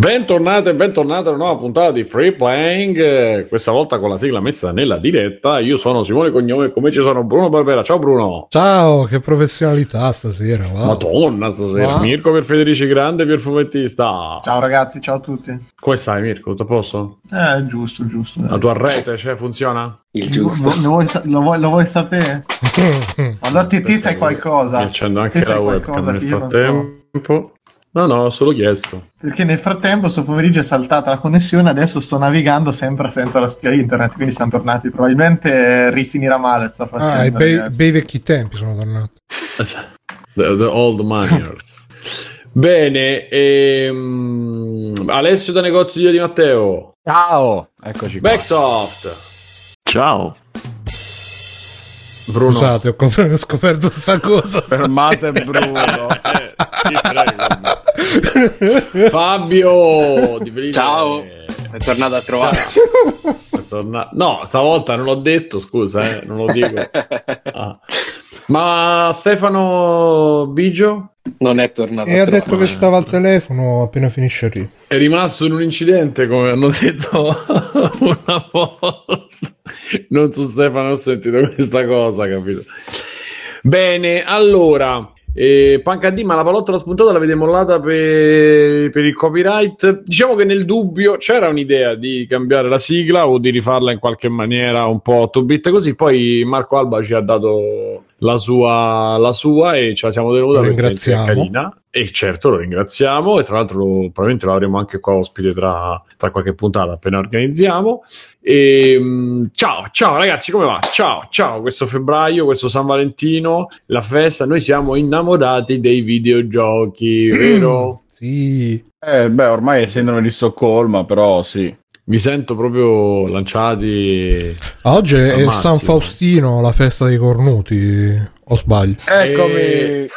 Bentornate e bentornati a una nuova puntata di Free Playing, questa volta con la sigla messa nella diretta. Io sono Simone Cognome e come ci sono Bruno Barbera. Ciao Bruno. Ciao, che professionalità stasera. Wow. Madonna stasera. Wow. Mirko per Federici Grande per fumettista. Ciao ragazzi, ciao a tutti. Come stai Mirko? Tutto a posto? Eh, giusto, giusto. La tua rete cioè, funziona? Il giusto. Lo, lo, vuoi, lo, vuoi, lo vuoi, sapere? allora ti, ti sai qualcosa. Mi accendo anche la webcam nel frattempo. No, no, ho solo chiesto. Perché nel frattempo, sto pomeriggio è saltata la connessione, adesso sto navigando sempre senza la spia internet, quindi siamo tornati. Probabilmente rifinirà male sta faccenda. Ah, i bei, bei vecchi tempi sono tornati. The, the old maniers. Bene, ehm, Alessio da negozio di, di Matteo. Ciao, eccoci qua. Backsoft. Ciao. Bruno. Scusate, ho scoperto questa cosa. Fermate Bruno. Fabio di Ciao, è tornato a trovare. Torna... No, stavolta non l'ho detto, scusa, eh, non lo dico. Ah. Ma Stefano Bigio? Non è tornato. E ha detto che stava al telefono appena finisce lì. È rimasto in un incidente, come hanno detto una volta. Non su Stefano ho sentito questa cosa, capito? Bene, allora, e Pancadì, ma la palottola spuntata l'avete mollata per, per, il copyright? Diciamo che nel dubbio c'era un'idea di cambiare la sigla o di rifarla in qualche maniera un po' 8 bit così. Poi Marco Alba ci ha dato la sua, la sua e ce la siamo tenuta lo ringraziamo. carina. E certo lo ringraziamo e tra l'altro lo, probabilmente lo avremo anche qua ospite tra, tra qualche puntata appena organizziamo. E, um, ciao, ciao ragazzi, come va? Ciao, ciao, questo febbraio, questo San Valentino, la festa, noi siamo innamorati dei videogiochi, vero? sì. Eh, beh, ormai è sindrome di Stoccolma, però sì. Mi sento proprio lanciati. Oggi è San Faustino, la festa dei cornuti. O sbaglio? Eccomi. E...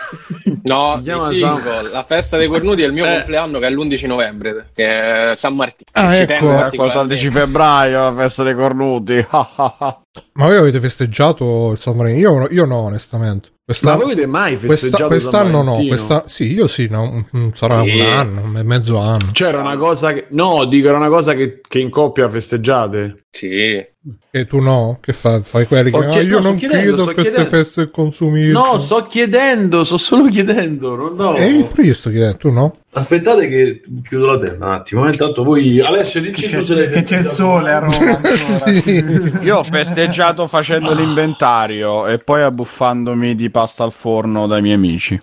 No, single, la festa dei cornuti è il mio eh. compleanno che è l'11 novembre, che è San Martino. Ah, Ci ecco. Il 14 febbraio, la festa dei cornuti. Ma voi avete festeggiato il San Marino? Io, io no, onestamente. Quest'anno, Ma voi avete mai festeggiato questa, quest'anno no, questa, sì, io sì, no, mm, sarà sì. un anno, mezzo anno. C'era una cosa che, no, dico, era una cosa che, che in coppia festeggiate. Sì. E tu no? Che fai? Fai quelli che chied- ah, io no, non chiedo a queste chiedendo. feste consumismo. No, sto chiedendo, sto solo chiedendo. Non no. E io sto chiedendo, tu no? Aspettate che chiudo la tenda un attimo. Intanto voi, Alessio, dici tu se Che c'è il sole a Roma. sì. Io ho festeggiato facendo ah. l'inventario e poi abbuffandomi di pasta al forno dai miei amici.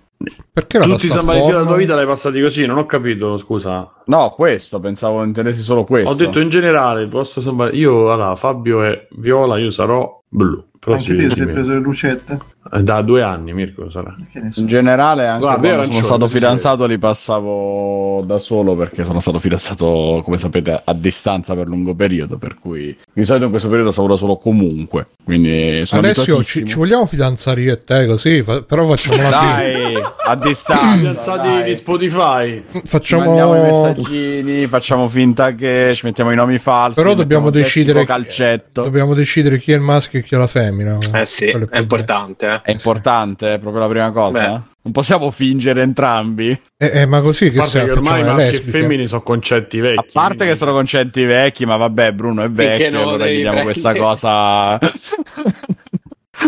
Perché la Tutti i San Valentino della tua vita l'hai passati così? Non ho capito, scusa. No, questo, pensavo intendessi solo questo. Ho detto in generale, posso San Io, allora, Fabio è viola, io sarò blu. Però Anche te si è preso le lucette? Da due anni, Mirko sarà. In generale, anche Guarda, quando sono stato fidanzato, li passavo da solo perché sono stato fidanzato, come sapete, a distanza per lungo periodo. Per cui di solito in questo periodo stavo da solo comunque. Quindi sono Alessio, ci, ci, vogliamo fidanzare io e te così, fa- però facciamo la Dai, a distanza. Fidanzati di Spotify. Facciamo Mandiamo i messaggini, facciamo finta che ci mettiamo i nomi falsi. Però dobbiamo decidere, calcetto. dobbiamo decidere chi è il maschio e chi è la femmina femmina. Eh sì, è importante. Eh. È importante, è proprio la prima cosa. Beh. Non possiamo fingere entrambi. Eh, eh, ma così che, che ormai maschi e femmini sono concetti vecchi. A parte quindi... che sono concetti vecchi, ma vabbè, Bruno è vecchio, allora vediamo questa cosa.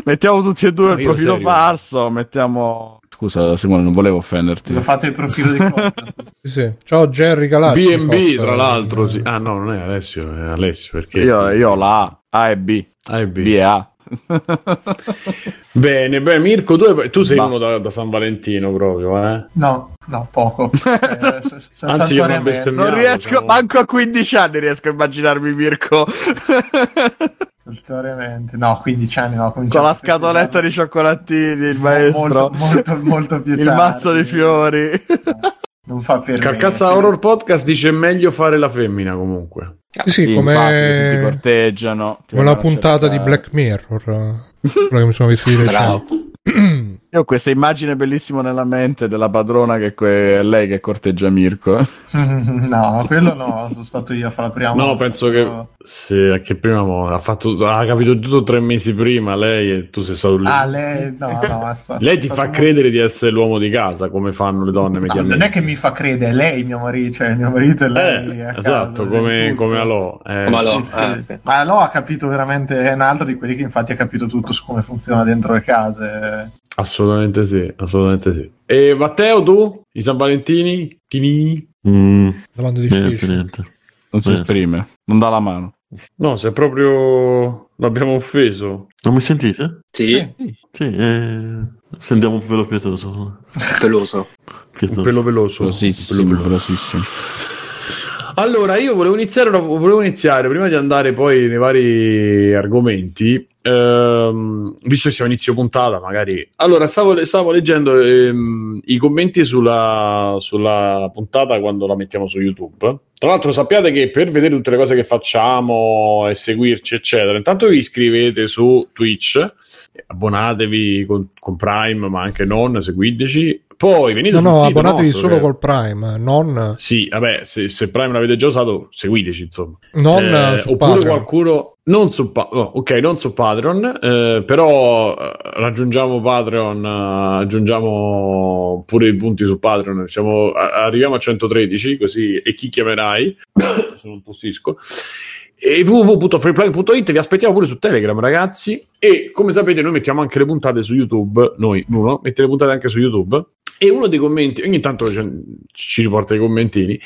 mettiamo tutti e due no, il profilo serio. falso, mettiamo Scusa, Simone, non volevo offenderti. Fate il profilo di Cotta. sì, sì. Ciao Jerry Galassi. B&B, tra l'altro, sì. Ah no, non è Alessio, è Alessio. Perché... Io, io ho la A, A e B. A e B. B e A. bene, beh, Mirko, tu, tu sei Ma... uno da, da, San Valentino proprio, eh? No, no, poco. eh, Anzi, io non, non riesco, però... manco a 15 anni riesco a immaginarmi Mirko. Saltuariamente, no, 15 anni no. Con la scatoletta di cioccolatini, il maestro. Molto, molto, molto più Il mazzo di fiori. No. Non fa per Carcassa me, Horror Podcast dice meglio fare la femmina comunque. Ah, sì, sì, come infatti, ti corteggiano. Ti come la puntata di Black Mirror. quella che mi sono visto di recente. Io ho questa immagine bellissima nella mente della padrona che è lei che corteggia Mirko. no, quello no, sono stato io a fare la prima No, penso che, sì, che prima ha, fatto, ha capito tutto tre mesi prima lei e tu sei stato lì. Ah, lei, no, no, sta, lei ti fa credere di essere l'uomo di casa, come fanno le donne no, Non è che mi fa credere, lei mio marito, cioè mio marito e lei. Eh, esatto, casa, come, come Alò. Eh, come Alò, sì, ah, sì. Ma Alò ha capito veramente, è un altro di quelli che infatti ha capito tutto su come funziona dentro le case. Assolutamente sì, assolutamente sì. E Matteo, tu? I San Valentini? Chini? Mm, Domanda difficile. Niente, niente. Non si esprime, non dà la mano. No, se proprio l'abbiamo offeso. Non mi sentite? Sì. Sì, eh... sentiamo un pelo pietoso. Peloso. pietoso. Un pelo veloso. Velosissimo. Pelo velosissimo. Allora, io volevo iniziare, volevo iniziare, prima di andare poi nei vari argomenti, ehm, visto che siamo inizio puntata, magari... Allora, stavo, stavo leggendo ehm, i commenti sulla, sulla, puntata quando la mettiamo su YouTube. Tra l'altro sappiate che per vedere tutte le cose che facciamo e seguirci, eccetera, intanto vi iscrivete su Twitch, abbonatevi con, con Prime, ma anche non, seguiteci, poi venite no, no, abbonatevi nostro, solo che... col Prime, non... Sì, vabbè, se, se, Prime l'avete già usato, seguiteci, insomma. Non eh, oppure Patreon. qualcuno... Non su, oh, ok, non su Patreon, eh, però eh, raggiungiamo Patreon, eh, aggiungiamo pure i punti su Patreon, siamo, arriviamo a 113, così e chi chiamerai? se non tossisco e www.freeplay.it vi aspettiamo pure su Telegram ragazzi. E come sapete noi mettiamo anche le puntate su YouTube noi Bruno mette le puntate anche su YouTube. E uno dei commenti, ogni tanto ci riporta i commentini,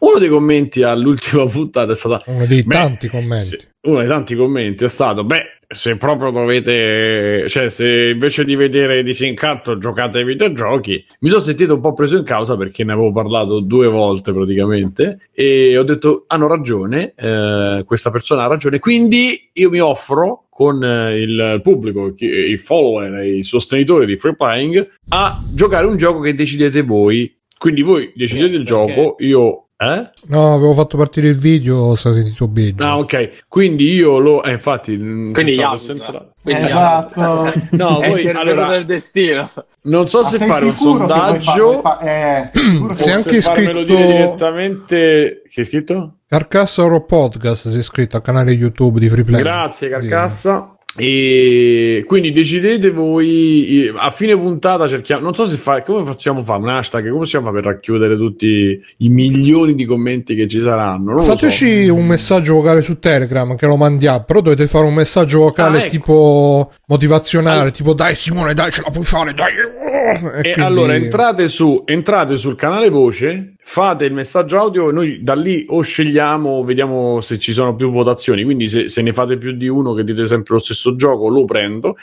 uno dei commenti all'ultima puntata è stato... Uno dei beh, tanti commenti. Uno dei tanti commenti è stato, beh, se proprio dovete, cioè se invece di vedere Disincanto giocate ai videogiochi, mi sono sentito un po' preso in causa perché ne avevo parlato due volte praticamente e ho detto hanno ragione, eh, questa persona ha ragione, quindi io mi offro con eh, il pubblico, i follower i sostenitori di Free Playing a giocare un gioco che decidete voi. Quindi voi decidete il gioco, io eh? No, avevo fatto partire il video, si è sentito bene. Ah, ok. Quindi io lo. Eh, infatti. Mm, Quindi Yakuza. Quindi esatto. No, voi, allora, del destino. Non so Ma se fare un sondaggio. Fa, eh, sei anche iscritto direttamente. Che hai scritto? Carcassa Oro Podcast si è iscritto al canale YouTube di Freeplay. Grazie, Carcassa. E quindi decidete voi a fine puntata cerchiamo non so se fa come facciamo fare un hashtag come possiamo fare per racchiudere tutti i milioni di commenti che ci saranno non fateci so. un messaggio vocale su telegram che lo mandiamo però dovete fare un messaggio vocale ah, ecco. tipo motivazionale ah. tipo dai Simone dai ce la puoi fare dai e, e quindi... allora entrate su entrate sul canale voce fate il messaggio audio noi da lì o scegliamo vediamo se ci sono più votazioni. Quindi se, se ne fate più di uno che dite sempre lo stesso gioco lo prendo.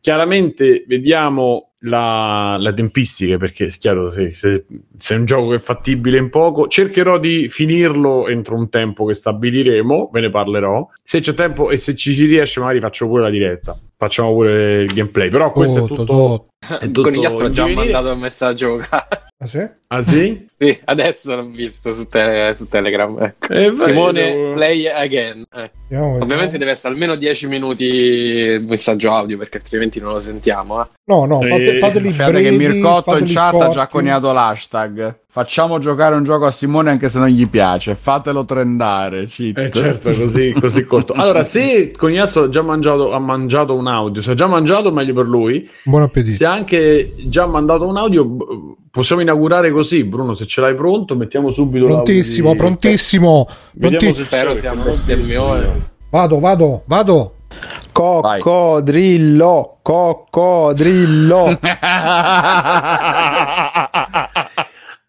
Chiaramente vediamo la, la tempistica perché è chiaro se, se, se, è un gioco che è fattibile in poco cercherò di finirlo entro un tempo che stabiliremo ve ne parlerò. Se c'è tempo e se ci si riesce magari faccio pure la diretta facciamo pure il gameplay però questo tutto, è tutto, tutto. È tutto Conigliastro ha già mandato un messaggio Ah sì? Ah sì? sì, adesso l'ho visto su, te- su Telegram. Ecco. Eh, Simone, devo... play again. Eh. Andiamo, Ovviamente deve essere almeno 10 minuti il messaggio audio perché altrimenti non lo sentiamo. Eh. No, no, fate, fateli brevi, che Mircotto in chat ha già coniato l'hashtag. Facciamo giocare un gioco a Simone anche se non gli piace. Fatelo trendare. Cheat. Eh certo, così, così corto. Allora, se Coniasso ha già mangiato, ha mangiato un audio, se ha già mangiato, meglio per lui. Buon appetito. Se ha anche già mandato un audio, possiamo inaugurare così. Bruno, se ce l'hai pronto, mettiamo subito Prontissimo, di... prontissimo. Vediamo se spero siamo mio. Vado, vado, vado. Coccodrillo, coccodrillo.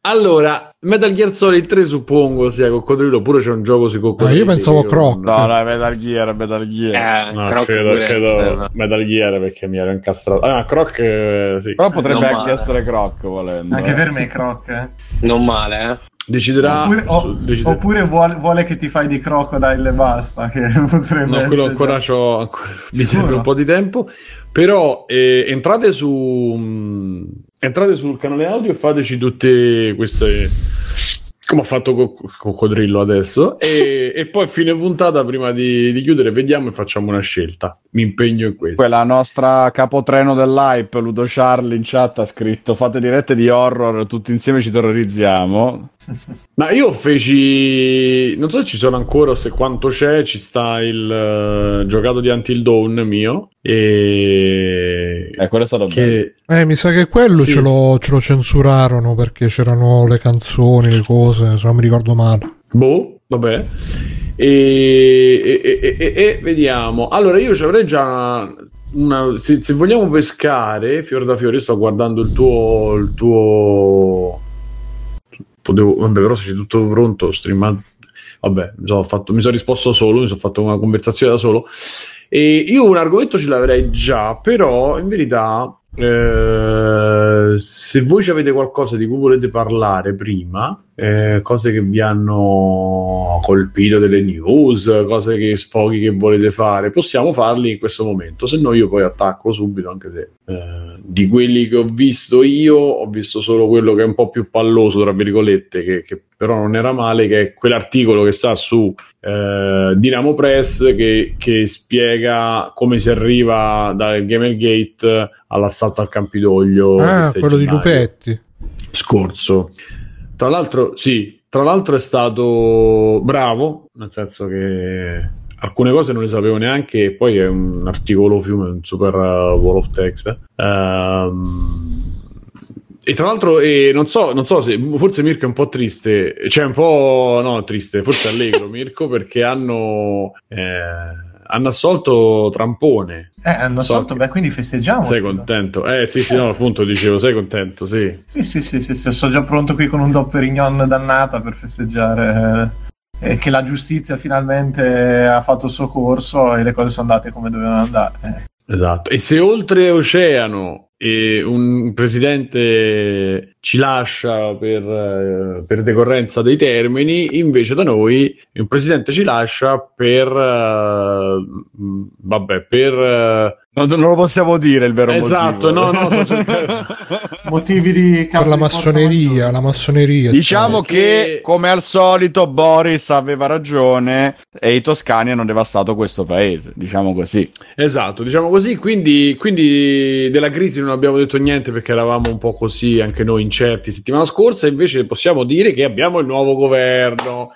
Allora, Metal Gear Solid 3 suppongo sia coccodrillo, oppure c'è un gioco sui coccodrilli. Ah, io pensavo Croc. No, no, Metal Gear, Metal Gear. Eh, no, Croc credo, credo Metal Gear perché mi ero incastrato. Ah, Croc eh, sì. Però potrebbe non anche male. essere Croc volendo. Anche eh. per me Croc, eh. Non male, eh. Deciderà oppure, o, decidere... oppure vuole, vuole, che ti fai di crocodile e basta che potrebbe no, quello ancora c'ho ancora... mi serve un po' di tempo però eh, entrate su mh, entrate sul canale audio e fateci tutte queste come ho fatto con co- Coccodrillo adesso, e, e, poi fine puntata, prima di, di, chiudere, vediamo e facciamo una scelta. Mi impegno in questo. Quella nostra capotreno dell'hype, Ludo Charlie in chat ha scritto fate dirette di horror, tutti insieme ci terrorizziamo. Ma io feci, non so se ci sono ancora o se quanto c'è, ci sta il uh, giocato di Until Dawn mio e... Eh, quello è stato che... bello. Eh, mi sa che quello sì. ce, lo, ce lo censurarono perché c'erano le canzoni, le cose, se non mi ricordo male. Boh, vabbè. E, e, e, e, vediamo. Allora, io ci avrei già una, se, se, vogliamo pescare, fior da fiore, sto guardando il tuo, il tuo potevo, vabbè, però se c'è tutto pronto, streamato, vabbè, mi sono, fatto, mi sono risposto solo, mi sono fatto una conversazione da solo. E io un argomento ce l'avrei già, però in verità eh, se voi ci avete qualcosa di cui volete parlare prima, eh, cose che vi hanno colpito delle news, cose che sfoghi che volete fare, possiamo farli in questo momento. Se no, io poi attacco subito. Anche se eh, di quelli che ho visto io, ho visto solo quello che è un po' più palloso, tra virgolette, che, che però non era male, che è quell'articolo che sta su eh, Dinamo Press che, che, spiega come si arriva dal Gamergate all'assalto al Campidoglio. Ah, quello di Lupetti. Scorso. Tra l'altro, sì, tra l'altro è stato bravo, nel senso che alcune cose non le sapevo neanche e poi è un articolo fiume, un super uh, wall of text. Um, e tra l'altro, eh, non, so, non so se forse Mirko è un po' triste, cioè un po' no, triste, forse allegro Mirko perché hanno, eh, hanno assolto Trampone. Eh, hanno so assolto, che... beh, quindi festeggiamo. Sei contento? Eh, sì, sì, no, appunto dicevo, sei contento, sì. Sì, sì, sì, sì, sì sono già pronto qui con un dopperignon dannata per festeggiare eh, che la giustizia finalmente ha fatto il suo corso e le cose sono andate come dovevano andare. Eh. Esatto, e se oltre oceano e un presidente ci lascia per, eh, per, decorrenza dei termini, invece da noi un presidente ci lascia per, uh, vabbè, per uh, non, non, lo possiamo dire il vero esatto, motivo. no, no, so motivi di per la massoneria, la massoneria. Diciamo che, che, come al solito Boris aveva ragione e i toscani hanno devastato questo paese, diciamo così. Esatto, diciamo così, quindi, quindi della crisi non abbiamo detto niente perché eravamo un po' così anche noi incerti settimana scorsa, invece possiamo dire che abbiamo il nuovo governo.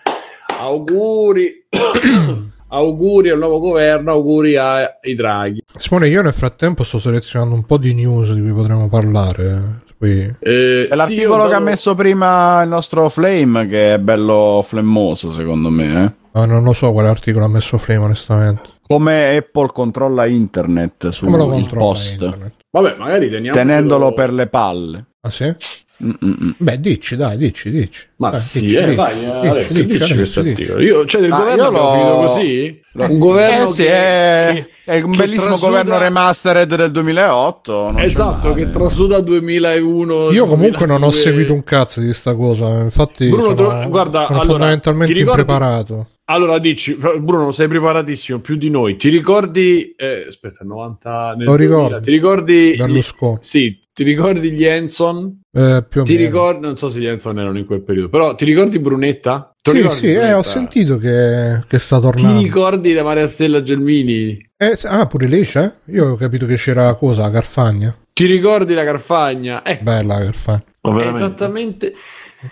Auguri. auguri al nuovo governo, auguri ai Draghi. Simone, io nel frattempo sto selezionando un po' di news di cui potremmo parlare. Poi... Eh, è l'articolo sì, che ha messo prima il nostro Flame, che è bello flemmoso, secondo me. Eh? Ah, non lo so quale articolo ha messo Flame, onestamente. Come Apple controlla internet sul post. Internet? Vabbè, magari teniamo tenendolo per le palle. Ah, sì? Mm-mm. Beh, dici, dai, dici, dici. Ma dai, sì, dici, eh, dici, vai, dici, Alessio, dici, dici, questo articolo. Io, cioè, del governo abbiamo lo... finito così? Lo... Un governo eh, che, è, che, è un bellissimo trasuda... governo remastered del 2008. Esatto, che trasuda 2001. Io comunque 2002. non ho seguito un cazzo di questa cosa. Infatti, Bruno, sono, guarda, sono allora, fondamentalmente ricordi... impreparato. Allora dici, Bruno, sei preparatissimo più di noi. Ti ricordi, eh, aspetta, 90 nel Lo 2000, ricordo. Ti ricordi Berlusconi? Gli, sì, ti ricordi gli Enson? Eh, più o ti meno. Ricordi, non so se gli Enson erano in quel periodo, però ti ricordi Brunetta? Ti sì, ricordi sì, Brunetta? Eh, ho sentito che, che sta tornando. Ti ricordi la Maria Stella Gelmini? Eh, ah, pure lei c'è? Io ho capito che c'era cosa, la Carfagna. Ti ricordi la Carfagna? Eh. Bella la Carfagna. Oh, esattamente.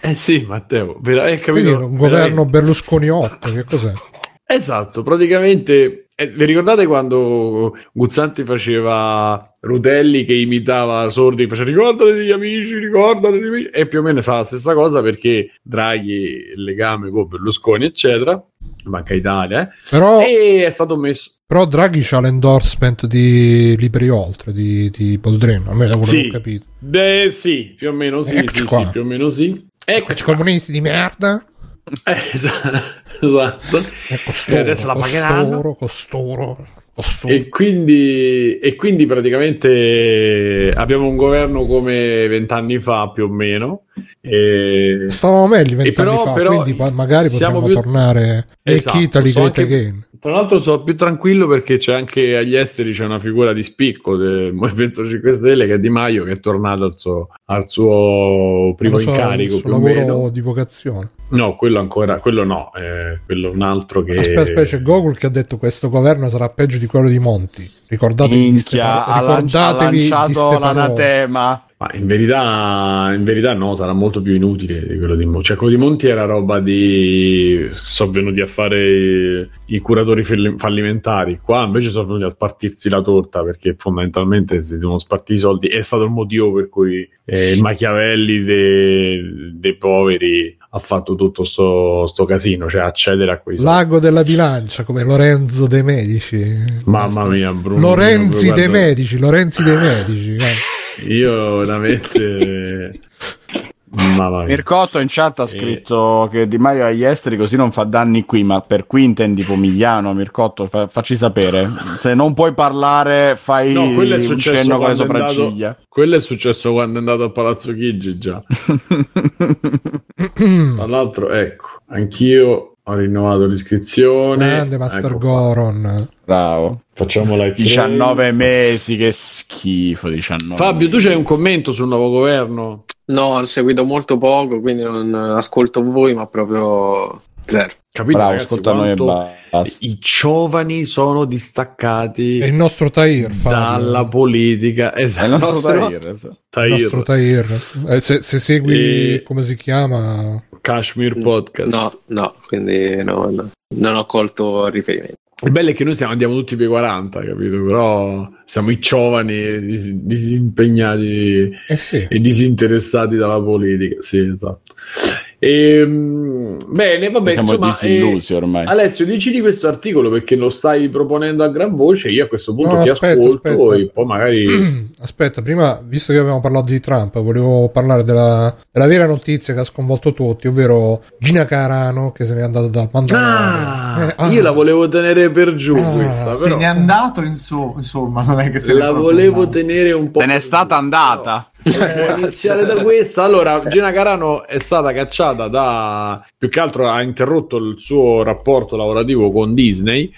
Eh sì, Matteo, hai capito? un governo Berlusconi 8, che cos'è? Esatto, praticamente eh, vi ricordate quando Guzzanti faceva Rutelli che imitava Sordi, faceva ricordate degli amici, ricordate degli amici, e più o meno fa la stessa cosa perché Draghi, il legame con Berlusconi, eccetera, Banca Italia, eh? Però... e è stato messo. Però Draghi ha l'endorsement di Libri Oltre, di, di Boldreno, a me da quello sì. ho capito. Beh sì, più o meno sì, sì, sì, più o meno sì. Ecco, comunisti di merda. Eh, esatto. E, costoro, e adesso la pagheranno. Costoro, costoro, E quindi, e quindi praticamente abbiamo un governo come vent'anni fa più o meno. E... Stavamo meglio vent'anni fa, però quindi magari potremmo più... tornare esatto, Italy Great anche... Again. Tra l'altro sono più tranquillo perché c'è anche agli esteri c'è una figura di spicco del Movimento 5 Stelle che è Di Maio che è tornato al suo, al suo primo so, incarico. Il suo lavoro meno. di vocazione. No, quello ancora, quello no, eh, quello un altro che... Aspetta, aspetta, c'è Gogol che ha detto che questo governo sarà peggio di quello di Monti. Ricordatevi Minchia, di ricordatevi ha lanciato l'anatema. Ma in verità, in verità no, sarà molto più inutile di quello di Monti. Cioè, quello di Monti era roba di... sono venuti a fare i curatori fallimentari. Qua invece sono venuti a spartirsi la torta perché fondamentalmente si devono spartire i soldi. È stato il motivo per cui eh, il Machiavelli dei, dei poveri ha fatto tutto sto, sto, casino, cioè accedere a quei Lago della bilancia come Lorenzo De Medici. Mamma mia, Bruno. Lorenzi De Medici, Lorenzi De Medici. Io veramente Mamma Mircotto in chat ha scritto sì. che Di Maio agli esteri così non fa danni qui, ma per qui intendi Pomigliano, Mircotto, fa- facci sapere. Se non puoi parlare, fai no, quello è un cenno con le sopracciglia. Andato, quello è successo quando è andato a Palazzo Chigi già. Tra l'altro, ecco, anch'io ho rinnovato l'iscrizione. Grande Master ecco Goron. Bravo. Facciamo la 19 mesi, che schifo. 19 Fabio, tu c'hai un commento sul nuovo governo? No, ho seguito molto poco, quindi non ascolto voi, ma proprio zero. Capito? Bravo, ragazzi, ascolta noi basta. I giovani sono distaccati. È il nostro Tahir dalla politica. Esatto. È il nostro Tahir. Esatto. Tahir. Il nostro Tahir. Eh, se, se, segui e... come si chiama Kashmir Podcast. No, no, quindi no, no. non ho colto riferimento. Il bello è che noi siamo, andiamo tutti per 40, capito? Però siamo i giovani dis- disimpegnati eh sì. e disinteressati dalla politica. Sì, esatto. E, ehm, bene, vabbè, Siamo insomma, disillusi ormai. Alessio, dici questo articolo perché lo stai proponendo a gran voce. Io a questo punto no, ti aspetta, ascolto aspetta. e poi magari. Aspetta, prima, visto che abbiamo parlato di Trump, volevo parlare della, della vera notizia che ha sconvolto tutti, ovvero Gina Carano che se n'è andata dal Mandalorian. Ah, eh, ah, io la volevo tenere per giù. Ah, questa, se n'è andato, insomma, non è che se la volevo tenere un po'. Se n'è stata andata. Cioè, iniziare da questa. Allora, Gina Carano è stata cacciata da più che altro ha interrotto il suo rapporto lavorativo con Disney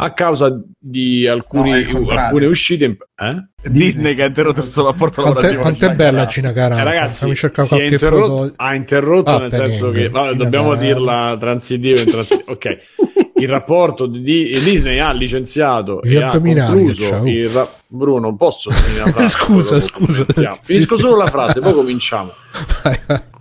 a causa di alcuni, no, alcune uscite. Eh? Disney che ha interrotto il suo rapporto quanto lavorativo. Quanto è bella Gina Carano? Eh, ragazzi, interrotto, ha interrotto ah, nel senso niente. che no, dobbiamo Carano. dirla transitiva. Transitiva. ok il rapporto di Disney ha licenziato e ha concluso il ra- Bruno posso finire la frase scusa scusa. finisco solo la frase poi cominciamo.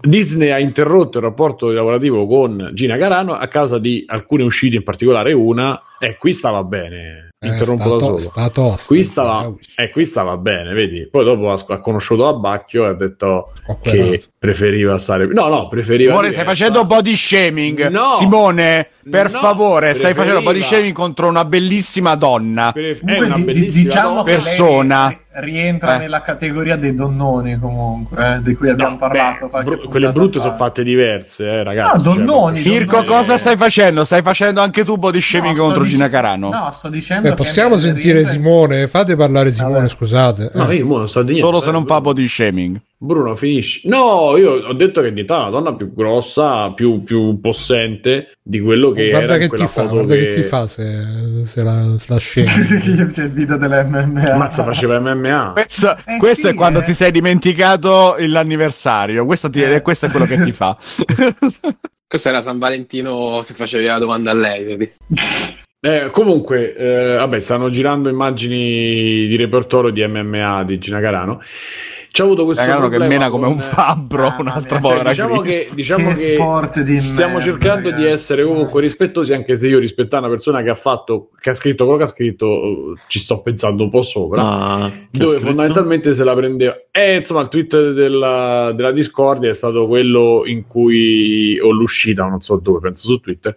Disney ha interrotto il rapporto lavorativo con Gina Carano a causa di alcune uscite in particolare una e qui stava bene eh, interrompo da solo. Sta tosta, qui, stava, eh, qui stava bene, vedi. Poi dopo ha, ha conosciuto Abbacchio e ha detto che preferiva stare. No, no, preferiva. Simone, stai facendo body shaming. No, Simone, per no, favore, stai facendo body shaming contro una bellissima donna. Pref- è una bellissima diciamo donna. persona rientra eh. nella categoria dei donnoni comunque, eh, di cui abbiamo no, parlato. Beh, br- quelle brutte sono fatte diverse, eh, ragazzi. No, donnoni. Cioè, Mirko, donnoni. cosa stai facendo? Stai facendo anche tu body shaming no, contro dic- Gina Carano? No, sto dicendo. Beh, possiamo sentire rientra... Simone? Fate parlare Simone, Vabbè. scusate. No, io non so di niente. Solo se non fa body shaming. Bruno, finisci. No, io ho detto che diventa una donna più grossa, più, più possente di quello che guarda era che ti fa, guarda che... che ti fa se, se la, se la scena. C'è il video dell'MMA. Mazza, faceva MMA. Questo, eh questo sì, è quando eh. ti sei dimenticato l'anniversario. Questo, ti, eh. questo è quello che ti fa. questo era San Valentino se facevi la domanda a lei, vedi? Eh, comunque, eh, vabbè, stanno girando immagini di repertorio di MMA di Gina Carano c'è avuto questo Ragano che mena come un fabbro, ah, un'altra cioè, povera diciamo che, diciamo che, di stiamo merda, cercando ragazzi. di essere comunque rispettosi, anche se io rispetto una persona che ha fatto, che ha scritto quello che ha scritto, ci sto pensando un po' sopra, ah, dove fondamentalmente se la prendeva. E insomma, il tweet della, della Discordia è stato quello in cui ho l'uscita, non so dove, penso su Twitter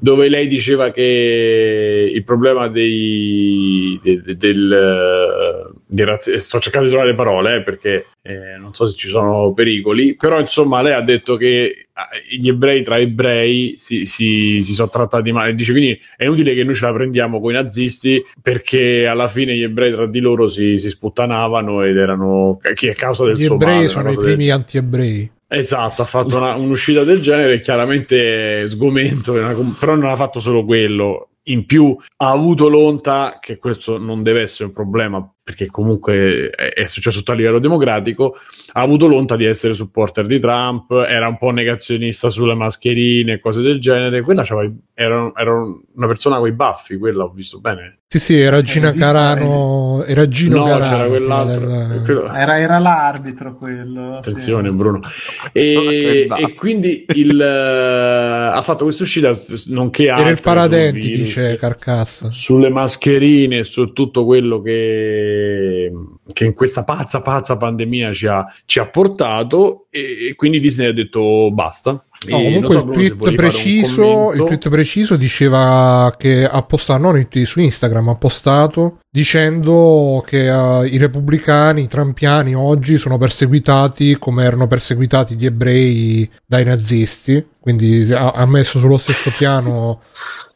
dove lei diceva che il problema dei, de, de, del, del razzi- sto cercando di trovare le parole eh, perché eh, non so se ci sono pericoli però insomma lei ha detto che ah, gli ebrei tra ebrei si, si, si sono trattati male. Dice quindi è inutile che noi ce la prendiamo con i nazisti perché alla fine gli ebrei tra di loro si, si sputtanavano ed erano chi è causa del gli suo ebrei male, sono i primi del... anti-ebrei Esatto, ha fatto una, un'uscita del genere, chiaramente sgomento, però non ha fatto solo quello. In più ha avuto l'onta che questo non deve essere un problema perché comunque è, successo tutto a livello democratico, ha avuto l'onta di essere supporter di Trump, era un po' negazionista sulle mascherine e cose del genere. Quella era, era una persona con i baffi, quella ho visto bene. Sì, sì, era Gina Carano. Era Gino no, Carano. C'era quell'altro. Del... Quello... Era, era, l'arbitro quello. Attenzione, sì. Bruno. E, e, quindi il, uh, ha fatto questa uscita, nonché Era il paradenti, virus, dice Carcassa. Sulle mascherine, su tutto quello che, che in questa pazza, pazza pandemia ci ha, ci ha portato. E, e quindi Disney ha detto basta No, comunque so, il, tweet preciso, il tweet preciso diceva che ha postato, non su Instagram, ha postato dicendo che uh, i repubblicani, i trampiani oggi sono perseguitati come erano perseguitati gli ebrei dai nazisti, quindi ha, ha messo sullo stesso piano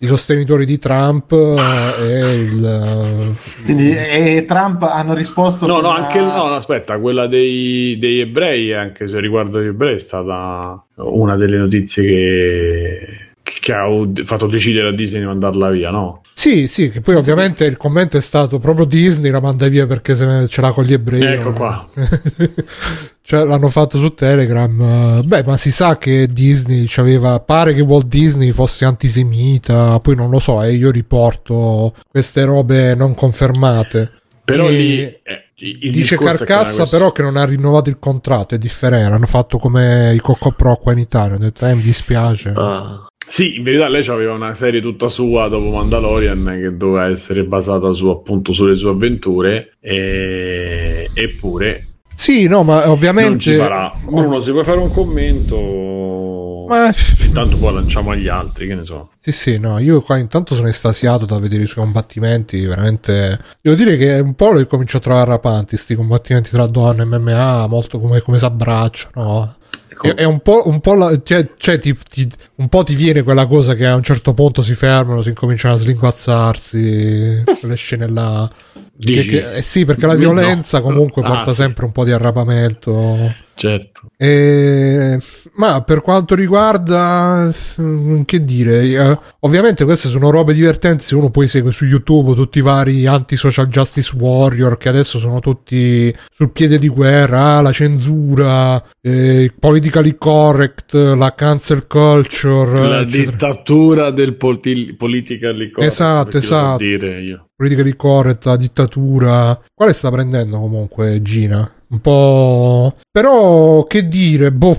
i sostenitori di Trump eh, e il quindi e Trump hanno risposto no no una... anche no, no, aspetta quella dei, degli ebrei anche se riguardo gli ebrei è stata una delle notizie che che ha fatto decidere a Disney di mandarla via, no? Sì, sì, che poi ovviamente il commento è stato proprio Disney la manda via perché se ne, ce l'ha con gli ebrei. Ecco qua. cioè, l'hanno fatto su Telegram. Beh, ma si sa che Disney aveva. Pare che Walt Disney fosse antisemita. Poi non lo so, eh, io riporto queste robe non confermate. Però e... lì. Eh, dice Carcassa, che però, che non ha rinnovato il contratto. È differente. Hanno fatto come i Coco Pro qua in Italia. Ho detto, eh, mi dispiace. Ah. Sì, in verità lei aveva una serie tutta sua dopo Mandalorian che doveva essere basata su, appunto sulle sue avventure, e... eppure sì, no, ma ovviamente. Bruno, si puoi fare un commento? Ma... Intanto poi lanciamo agli altri, che ne so. Sì, sì, no, io qua intanto sono estasiato da vedere i suoi combattimenti, veramente. Devo dire che un po' li comincio a trovare rapanti, questi combattimenti tra donne e MMA, molto come, come si abbracciano. È, è, un po', un po', la, cioè, cioè ti, ti, un po' ti viene quella cosa che a un certo punto si fermano, si incominciano a slinguazzarsi, quelle scene là. Che, che, eh sì, perché la violenza comunque ah, porta sì. sempre un po' di arrapamento. Certo. E, ma per quanto riguarda, mm, che dire, eh, ovviamente queste sono robe divertenti. Se uno poi segue su YouTube tutti i vari anti-social justice warrior che adesso sono tutti sul piede di guerra, ah, la censura, eh, politically correct, la cancel culture, la eccetera. dittatura del politi- politically correct. Esatto, esatto. Dire io. Politically correct, la dittatura. Quale sta prendendo comunque Gina? Un po'... Però che dire, boh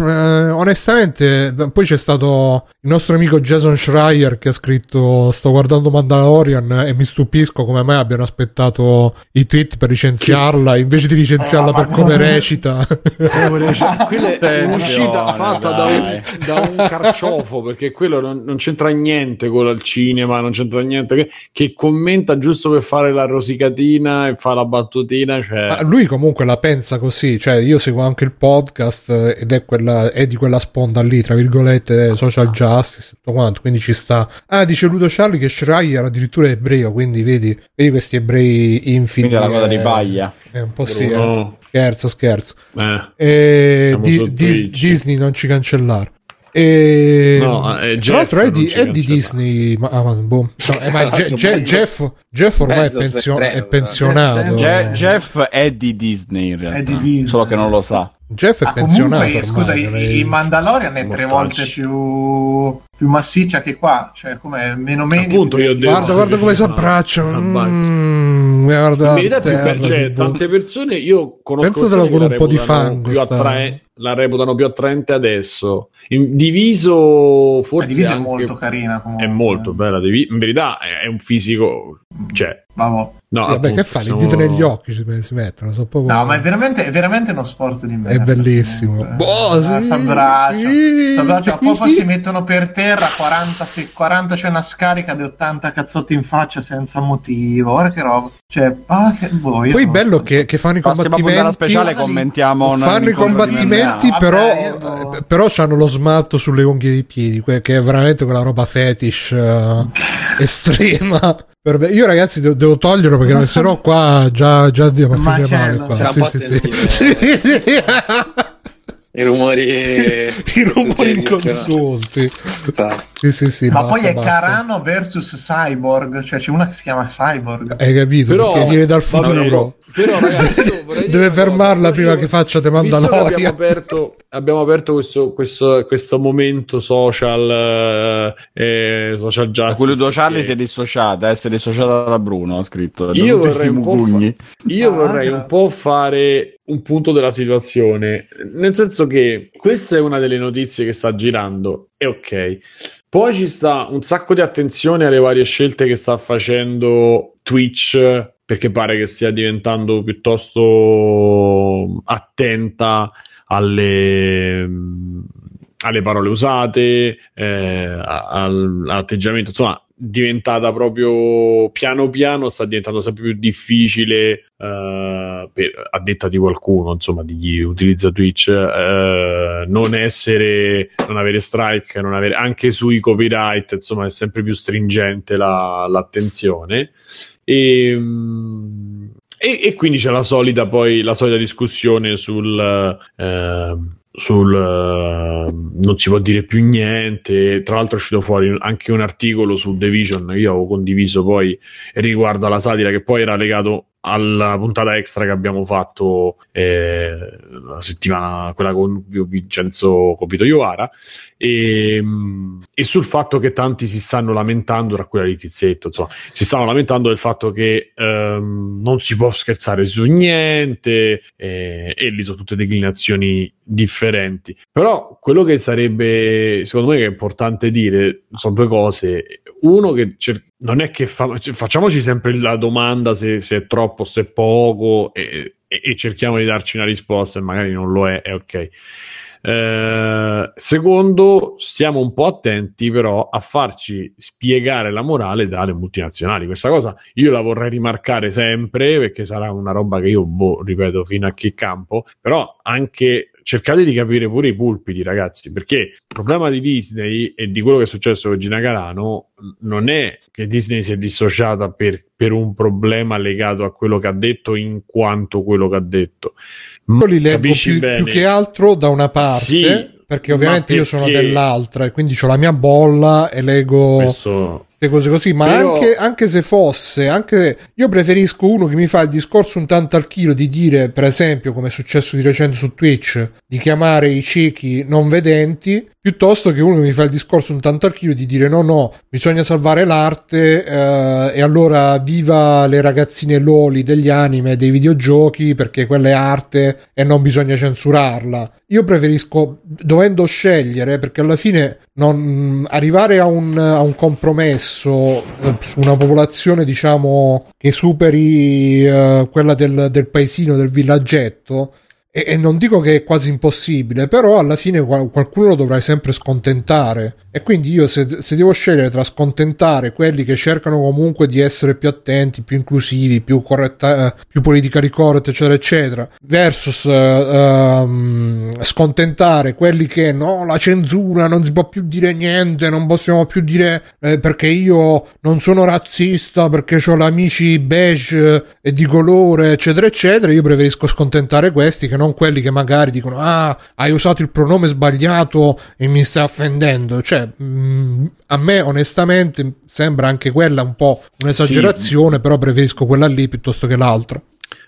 eh, onestamente, poi c'è stato il nostro amico Jason Schreier che ha scritto: Sto guardando Mandalorian e mi stupisco come mai abbiano aspettato i tweet per licenziarla che... invece di licenziarla per come recita. Quella è un'uscita fatta da un, da un, carciofo perché quello non, non, c'entra niente con il cinema, non c'entra niente che, che, commenta giusto per fare la rosicatina e fa la battutina. Cioè... Lui comunque la pensa così, cioè io seguo anche il podcast ed è quella è di quella sponda lì, tra virgolette, social justice, tutto quanto, quindi ci sta. Ah, dice Ludo Charlie che Schreier addirittura è ebreo, quindi vedi, vedi questi ebrei infidi. Quindi è la cosa di Baglia. È un po' sì, eh. scherzo, scherzo. Eh, e di, di, Disney non ci cancellare. E... No, eh, tra l'altro è di, è di Disney, ma, ah, boh. no, eh, ma Ge- Ge- Jeff, Jeff, ormai è, pensio- è pensionato. Ge- Jeff è di Disney in realtà, Disney. solo che non lo sa. Jeff è ah, pensionato. Comunque, scusa, il Mandalorian è tre volte più, più, massiccia che qua, cioè come meno meno. Appunto, io guarda, guarda come si abbracciano. Mm, guarda, per, cioè, tante persone io conosco Pensatelo con un po' di fango. Più attrae, la reputano più attraente adesso. In, diviso, forse diviso anche, è molto carina. Comunque. È molto bella. In verità, è, un fisico. Cioè, Vabbè. No, Vabbè, appunto, che fa? Le dita negli occhi si, si mettono. So proprio... No, ma è veramente, è veramente uno sport di merda. È bellissimo. Boh, ah, sì, s'abbraccia, sì. s'abbraccia. Poi, si mettono per terra 40, 40 c'è una scarica di 80 cazzotti in faccia senza motivo. Guarda che roba. Cioè, ah, che boh, Poi bello so. che, che, fanno i combattimenti. speciale commentiamo. Fanno i combattimenti, però, Vabbè, però hanno lo smalto sulle unghie dei piedi, che è veramente quella roba fetish uh, estrema. Io ragazzi devo, devo toglierlo perché se no qua già, già andiamo a finire male. Qua. Sì, sì, sì. I rumori, i rumori inconsulti. Esatto. Sì, sì, sì, Ma basta, poi è basta. Carano versus Cyborg, cioè c'è una che si chiama Cyborg. Hai capito? Però, perché viene dal futuro. Però, ragazzi, deve fermarla prima che faccia te manda abbiamo aperto, abbiamo aperto questo, questo, questo momento social eh, social justice quello di Charlie si è dissociata eh, si è dissociata da Bruno ha scritto. Io vorrei, un po, fa- io vorrei un po' fare un punto della situazione nel senso che questa è una delle notizie che sta girando è ok. Poi ci sta un sacco di attenzione alle varie scelte che sta facendo Twitch perché pare che stia diventando piuttosto attenta alle, alle parole usate, eh, all'atteggiamento, insomma, diventata proprio piano piano sta diventando sempre più difficile uh, per, a detta di qualcuno insomma di chi utilizza Twitch uh, non essere non avere strike non avere anche sui copyright insomma è sempre più stringente la, l'attenzione e, ehm, e, e, quindi c'è la solita, poi, la solita discussione sul, eh, sul uh, non si può dire più niente. Tra l'altro è uscito fuori anche un articolo su The Vision che io avevo condiviso poi riguardo alla satira che poi era legato alla puntata extra che abbiamo fatto eh, la settimana quella con Vincenzo Copito Iovara e, e, sul fatto che tanti si stanno lamentando tra quella di Tizzetto insomma, si stanno lamentando del fatto che ehm, non si può scherzare su niente eh, e lì sono tutte declinazioni differenti però quello che sarebbe secondo me che è importante dire sono due cose uno che cer- non è che fa- cioè, facciamoci sempre la domanda se, se, è troppo, se è poco e, e, cerchiamo di darci una risposta e magari non lo è, è ok. Eh, secondo, stiamo un po' attenti però a farci spiegare la morale dalle multinazionali. Questa cosa io la vorrei rimarcare sempre perché sarà una roba che io, boh, ripeto, fino a che campo, però anche cercate di capire pure i pulpiti, ragazzi, perché il problema di Disney e di quello che è successo con Gina Carano non è che Disney si è dissociata per, per un problema legato a quello che ha detto in quanto quello che ha detto. Io li leggo più, più, che altro da una parte. Sì, perché ovviamente perché... io sono dell'altra e quindi ho la mia bolla e leggo Questo queste cose così, ma Però... anche, anche, se fosse, anche io preferisco uno che mi fa il discorso un tanto al chilo di dire, per esempio, come è successo di recente su Twitch, di chiamare i ciechi non vedenti, piuttosto che uno che mi fa il discorso un tanto al chilo di dire no, no, bisogna salvare l'arte eh, e allora viva le ragazzine loli degli anime, dei videogiochi, perché quella è arte e non bisogna censurarla. Io preferisco, dovendo scegliere, perché alla fine non, arrivare a un, a un compromesso eh, su una popolazione, diciamo, che superi eh, quella del, del paesino, del villaggetto, e, e, non dico che è quasi impossibile, però alla fine qualcuno lo dovrai sempre scontentare. E quindi io se, se, devo scegliere tra scontentare quelli che cercano comunque di essere più attenti, più inclusivi, più, corretta, più politically correct, eccetera, eccetera, versus uh, um, scontentare quelli che no, la censura, non si può più dire niente, non possiamo più dire eh, perché io non sono razzista, perché ho amici beige e di colore, eccetera, eccetera, io preferisco scontentare questi che non quelli che magari dicono ah, hai usato il pronome sbagliato e mi stai offendendo. Cioè, cioè, mh, a me onestamente sembra anche quella un po' un'esagerazione, sì. però preferisco quella lì piuttosto che l'altra.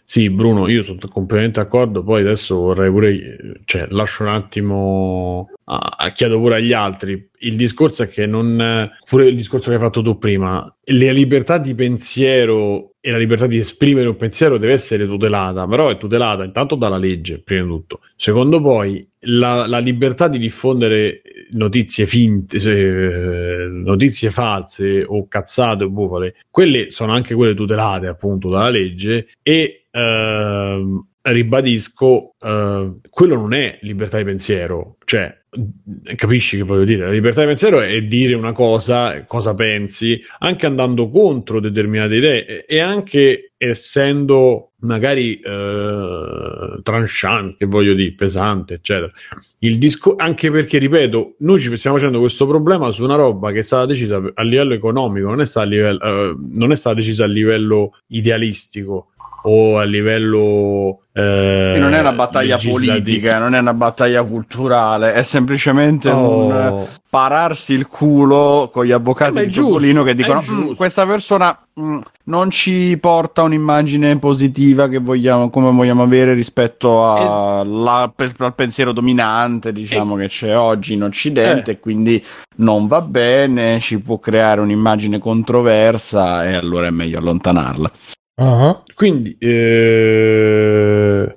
Sì, Bruno, io sono completamente d'accordo. Poi adesso vorrei pure, cioè, lascio un attimo, a, chiedo pure agli altri. Il discorso è che non, pure il discorso che hai fatto tu prima, la libertà di pensiero e la libertà di esprimere un pensiero deve essere tutelata, però è tutelata intanto dalla legge, prima di tutto. Secondo poi, la, la libertà di diffondere notizie finte, eh, notizie false o cazzate o bufale, quelle sono anche quelle tutelate appunto dalla legge e ehm, ribadisco, eh, quello non è libertà di pensiero, cioè capisci che voglio dire? La libertà di pensiero è dire una cosa, cosa pensi, anche andando contro determinate idee e anche essendo magari eh, tranchant, che voglio dire, pesante, eccetera. Il disco- anche perché, ripeto, noi ci stiamo facendo questo problema su una roba che è stata decisa a livello economico, non è stata, livello, eh, non è stata decisa a livello idealistico o a livello eh, non è una battaglia politica, non è una battaglia culturale, è semplicemente oh. un pararsi il culo con gli avvocati di Topolino che dicono mm, questa persona mm, non ci porta un'immagine positiva che vogliamo, come vogliamo avere rispetto a, e... la, al pensiero dominante diciamo e... che c'è oggi in Occidente, eh. quindi non va bene, ci può creare un'immagine controversa e allora è meglio allontanarla. Uh-huh. Quindi, eh...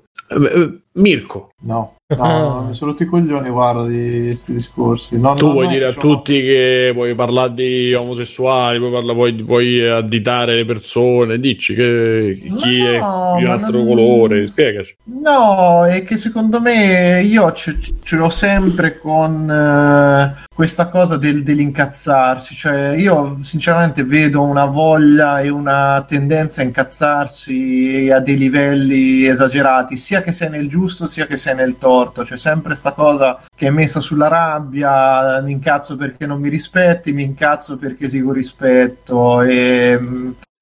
Mirko. No. No, mi sono tutti i coglioni, guarda, di questi discorsi. No, tu no, vuoi dire a tutti che vuoi parlare di omosessuali, vuoi, parla, vuoi, vuoi additare le persone, dici che chi è di un altro non... colore, spiegaci. No, è che secondo me io ce, ce l'ho sempre con uh, questa cosa del, dell'incazzarsi, cioè io sinceramente vedo una voglia e una tendenza a incazzarsi a dei livelli esagerati, sia che sei nel giusto sia che sei nel torto. C'è sempre questa cosa che è messa sulla rabbia, mi incazzo perché non mi rispetti, mi incazzo perché esigo rispetto e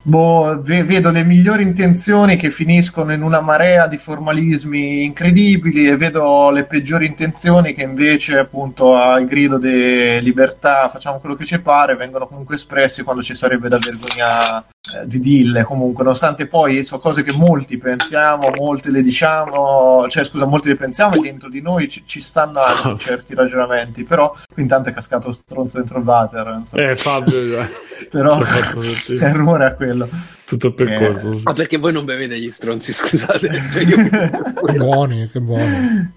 Boh, vedo le migliori intenzioni che finiscono in una marea di formalismi incredibili e vedo le peggiori intenzioni che invece appunto al grido di libertà facciamo quello che ci pare vengono comunque espressi quando ci sarebbe da vergogna di dille comunque nonostante poi sono cose che molti pensiamo molte le diciamo cioè scusa molti le pensiamo e dentro di noi ci, ci stanno anche certi ragionamenti però qui intanto è cascato stronzo dentro il water eh Fabio però il rumore a quello quello. Tutto il percorso. Eh. Ah, perché voi non bevete gli stronzi, scusate. Cioè io... che buoni, che buoni.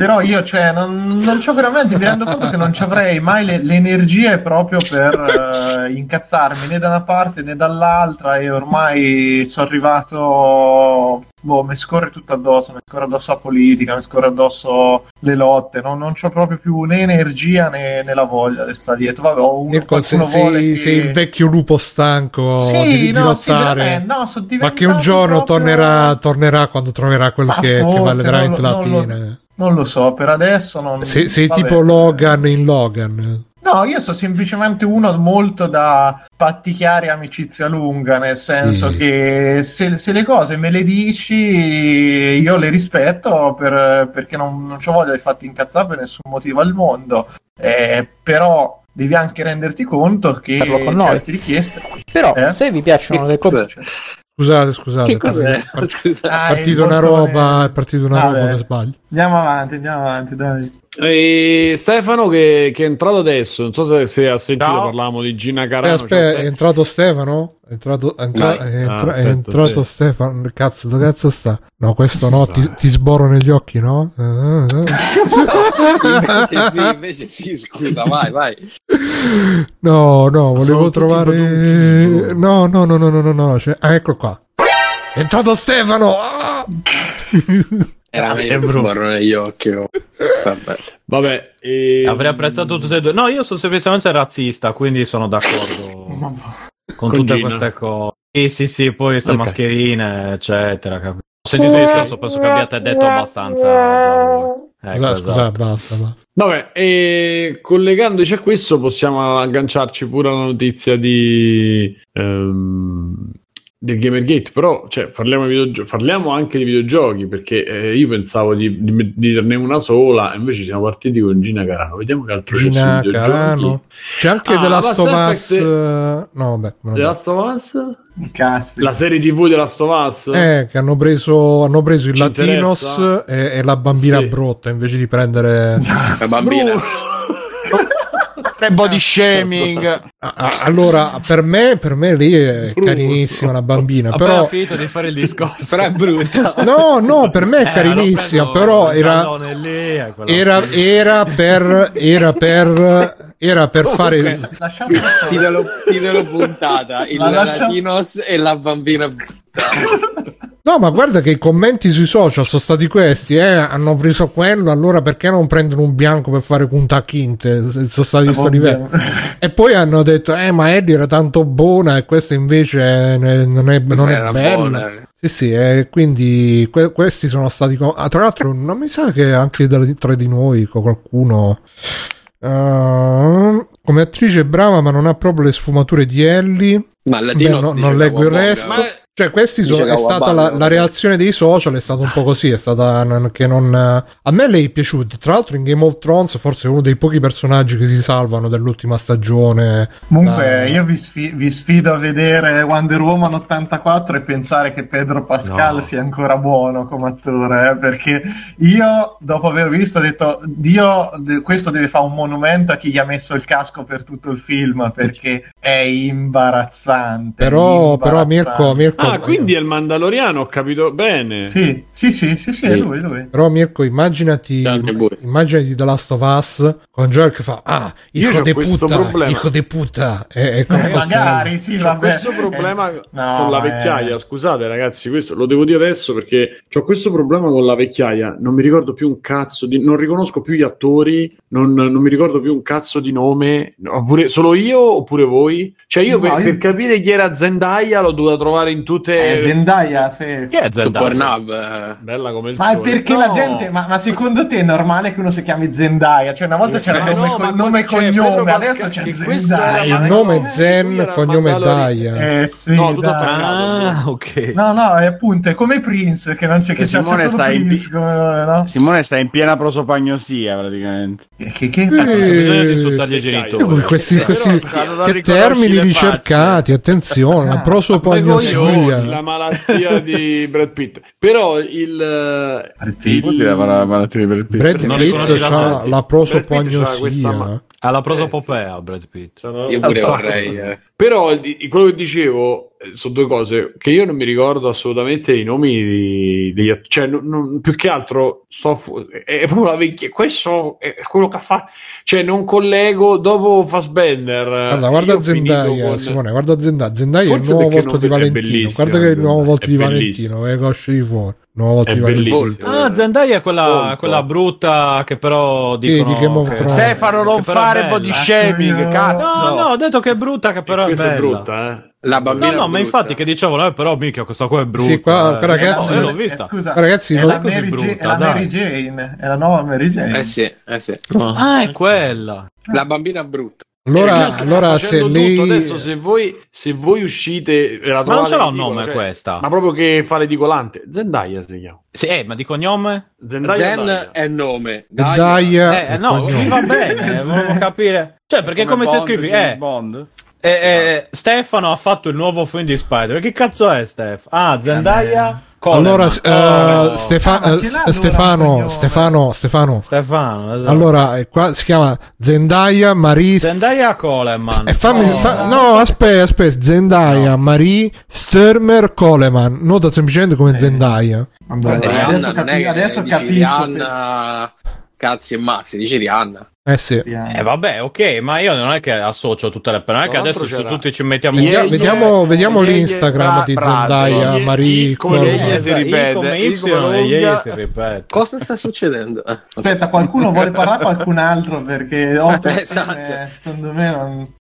Però io, cioè, non, non c'ho veramente, mi rendo conto che non ci avrei mai le, le energie proprio per uh, incazzarmi né da una parte né dall'altra e ormai sono arrivato, boh, mi scorre tutto addosso, mi scorre addosso la politica, mi scorre addosso le lotte, no? non ho proprio più né energia né, né la voglia di stare dietro. Vabbè, ho uno, Mirko, sei, sei, che... sei, il vecchio lupo stanco sì, di, di no, lottare, sì, no, ma che un giorno proprio... tornerà, tornerà, quando troverà quello che, che, vale veramente la pena. Non lo so, per adesso non... Sei, sei tipo Logan in Logan. No, io sono semplicemente uno molto da patticchiare amicizia lunga, nel senso mm. che se, se, le cose me le dici io le rispetto per, perché non, non ho voglia di farti incazzare per nessun motivo al mondo, eh, però devi anche renderti conto che certe richieste... Però eh? se vi piacciono le cose... Scusate, scusate. Che cos'è? È partita ah, una roba, è partita una ah, roba per sbaglio. Andiamo avanti, andiamo avanti, dai. E Stefano che, che, è entrato adesso, non so se, se ha sentito, no. parlavamo di Gina Carano. Eh, aspetta, cioè... è entrato Stefano? È entrato, è entra... è entra... ah, aspetta, è entrato sì. Stefano. Cazzo, dove cazzo sta? No, questo no, ti, ti sborro negli occhi, no? invece sì, invece sì, scusa, vai, vai. No, no, volevo trovare... No, no, no, no, no, no, no. Cioè... Ah, ecco qua. È entrato Stefano! Ah! Era meglio negli occhi. Oh. Vabbè. Vabbè e... Avrei apprezzato tutte e due. No, io sono semplicemente razzista, quindi sono d'accordo con, con tutte Gina. queste cose. Sì, sì, sì, poi queste okay. mascherine, eccetera. Cap- Ho sentito il discorso, penso che abbiate detto abbastanza già. Ecco, scusa, esatto. scusa, basta, basta. Vabbè, e collegandoci a questo possiamo agganciarci pure alla notizia di um, del Gamergate, però cioè, parliamo, di videogio- parliamo anche di videogiochi perché eh, io pensavo di, di, di dirne una sola, invece siamo partiti con Gina Carano. Vediamo che altro Gina c'è. Carano. C'è anche ah, The Last of Us. No, vabbè. The Last of Us? La serie TV The Last of Us? Eh, che hanno preso, hanno preso il Ci Latinos e, e, la bambina sì. brotta invece di prendere la bambina. Tre body shaming. Allora, per me, per me lì è brutto. carinissima la bambina. Però... Ho finito di fare il discorso. però è brutta. No, no, per me è eh, carinissima. Però era, era, era per. Era per era per oh, fare titolo, titolo puntata il Latinos e la bambina No, ma guarda che i commenti sui social sono stati questi, eh, hanno preso quello, allora perché non prendono un bianco per fare Kunta Kinte? Sono stati questo livello. E poi hanno detto, eh, ma Eddie era tanto buona e questa invece non è, non è bella. Buona. Sì, sì, e quindi que- questi sono stati... Ah, tra l'altro, non mi sa che anche tra di noi qualcuno... Uh, come attrice brava, ma non ha proprio le sfumature di Ellie. Ma Beh, no, non leggo il resto. Ma Cioè, questi sono, è stata la, la, reazione dei social, è stata un po' così, è stata che non... A me lei è piaciuto, tra l'altro in Game of Thrones forse è uno dei pochi personaggi che si salvano dell'ultima stagione. Comunque uh, io vi, sfi- vi, sfido a vedere Wonder Woman 84 e pensare che Pedro Pascal no. sia ancora buono come attore, eh? perché io dopo aver visto ho detto, Dio, questo deve fare un monumento a chi gli ha messo il casco per tutto il film, perché è imbarazzante. Però, imbarazzante. però Mirko, Mirko Ah, quindi è il Mandaloriano, ho capito bene. Sì, sì, sì, sì, sì, è lui, lui. Però Mirko, immaginati, immaginati The Last of Us con Joel che fa Ah, hijo de puta, problema. hijo de puta. E, magari, sì, c'ho questo problema eh, no, con la vecchiaia. Eh. Scusate ragazzi, questo lo devo dire adesso perché ho questo problema con la vecchiaia. Non mi ricordo più un cazzo di... Non riconosco più gli attori, non, non mi ricordo più un cazzo di nome. Oppure solo io oppure voi? Cioè io, no, per, io... per capire chi era Zendaya l'ho dovuta trovare in tutte... Eh, Zendaya, sì. Chi è Zendaya? Eh. Bella come il Ma sole. perché no. la gente... Ma, ma, secondo te è normale che uno si chiami Zendaya? Cioè una volta c'era il nome, no, nome e cognome, adesso c'è Zendaya. Il nome è Zen, cognome è Daya. Eh sì, no, tutto ah, ok. No, no, è appunto, è come Prince, che non c'è che, c'è Simone sta in Prince, come, no? Simone sta in piena prosopagnosia praticamente. Che, che, che... Eh, bisogna di i genitori. Questi, questi che termini ricercati, attenzione, la prosopagnosia. La malattia di Brad Pitt. Però il... Brad Pitt? Il... La malattia di Brad Pitt. Brad Pitt ha la prosopagnosia. Ha la prosopopea eh, Brad Pitt. Io pure vorrei... Eh. Però quello che dicevo eh, sono due cose che io non mi ricordo assolutamente i nomi degli attori, cioè non, non, più che altro sto fu- è proprio la vecchia, questo è quello che ha fatto, cioè non collego dopo Fassbender. Guarda, guarda Zendaya, con... Simone, guarda Zendaya, Zendaya è il nuovo volto di Valentino, guarda che è il nuovo volto di Valentino, è cosce di fuori. Nuovo è bellissimo. Ah, Zendaya è quella, quella, brutta che però dicono sì, di che... Stefano non fare body shaming, cazzo. No, no, ho detto che è brutta che però è, è bella. È brutta, eh. La bambina no, no, ma infatti che dicevano, eh, però mica questa qua è brutta. Sì, qua, ragazzi, eh, no, l'ho vista. Eh, scusa, ragazzi, è, la Mary, brutta, è la Mary Jane, è la nuova Mary Jane. Eh sì, eh sì. Ah, è quella. La bambina brutta. Allora, allora se lei... adesso se voi, se voi uscite ma non ce l'ha un nome cioè, questa. ma proprio che fa l'edicolante Zendaya si chiama. Sì, eh, ma di cognome? Zendaya Zen è nome. Zendaya eh, no mi va bene volevo capire. Cioè perché come, come se scrivi eh, Bond. Eh, eh, Stefano ha fatto il nuovo film di Spider che cazzo è Stefano ah Zendaya allora, uh, Stefa- ah, uh, Stefano, Stefano, Stefano, Stefano, esatto. allora eh, qua si chiama Zendaya Marie. Zendaya Coleman. E fammi, oh. fa- no, aspetta, aspetta, Zendaya no. Marie Sturmer Coleman, nota semplicemente come eh. Zendaya. Allora, adesso, capi- adesso capisco. Rihanna, che... cazzi e mazzi, dice Rihanna. Eh sì. Eh vabbè, ok, ma io non è che associo tutte le non è che adesso c'era. tutti ci mettiamo Vediamo, vediamo, vediamo l'Instagram di Zendaya, Marie come si ripete, come Y e si ripete. Cosa sta succedendo? Aspetta, qualcuno vuole parlare qualcun altro perché esatto. secondo me non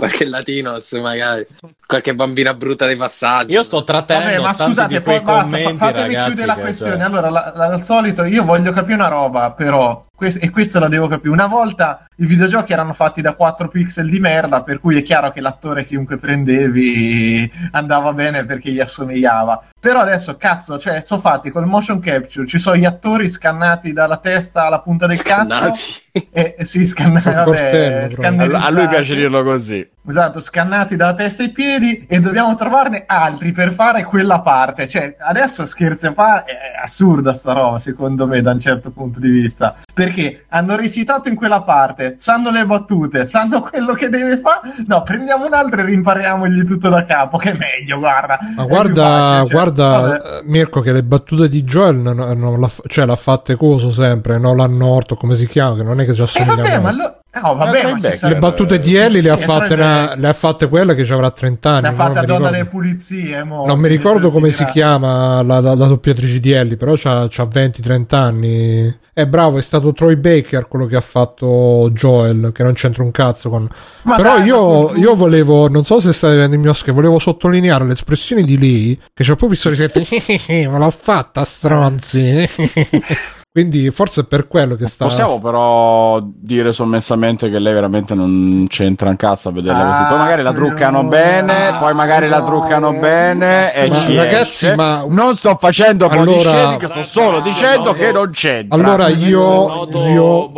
qualche latinos magari qualche bambina brutta dei passaggi io sto trattenendo Vabbè, ma scusate poi basta fatemi chiudere la questione cioè... allora la, la, al solito io voglio capire una roba però e questo la devo capire. Una volta i videogiochi erano fatti da 4 pixel di merda, per cui è chiaro che l'attore chiunque prendevi andava bene perché gli assomigliava. Però adesso, cazzo, cioè, sono fatti col motion capture, ci sono gli attori scannati dalla testa alla punta del scannati. cazzo. E, e sì, scannati. Vabbè, a lui piace dirlo così. Esatto, scannati dalla testa ai piedi e dobbiamo trovarne altri per fare quella parte. Cioè, adesso scherzi a fare, è assurda sta roba, secondo me, da un certo punto di vista. Perché hanno recitato in quella parte, sanno le battute, sanno quello che deve fare. No, prendiamo un altro e rimpariamogli tutto da capo, che è meglio, guarda. Ma guarda, facile, cioè, guarda vabbè. Mirko, che le battute di Joel non, non l'ha, cioè, l'ha fatte coso sempre, no? L'hanno orto, come si chiama, che non è che si assomiglia. Eh, vabbè, ma lo No, vabbè, ma le battute di Ellie le, ha fatte una, le ha fatte quella che ci avrà 30 anni. Le ha fatte a donna delle pulizie. Mo, non mi ricordo come si chiama la, la, la, doppiatrice di Ellie, però c'ha, c'ha 20-30 anni. È bravo, è stato Troy Baker quello che ha fatto Joel, che non c'entra un cazzo con... Ma però dai, io, io, volevo, non so se stai vedendo il mio schermo, volevo sottolineare l'espressione di lei, che c'ha proprio il sorrisetto, me l'ho fatta stronzi. Quindi forse è per quello che sta. Possiamo però dire sommessamente che lei veramente non c'entra un cazzo a vederla ah, così. Poi magari la truccano no, bene, poi magari no, la truccano no, bene e ma, ragazzi, esce. ma non sto facendo allora, body sto solo dicendo che non c'entra. Allora io, io...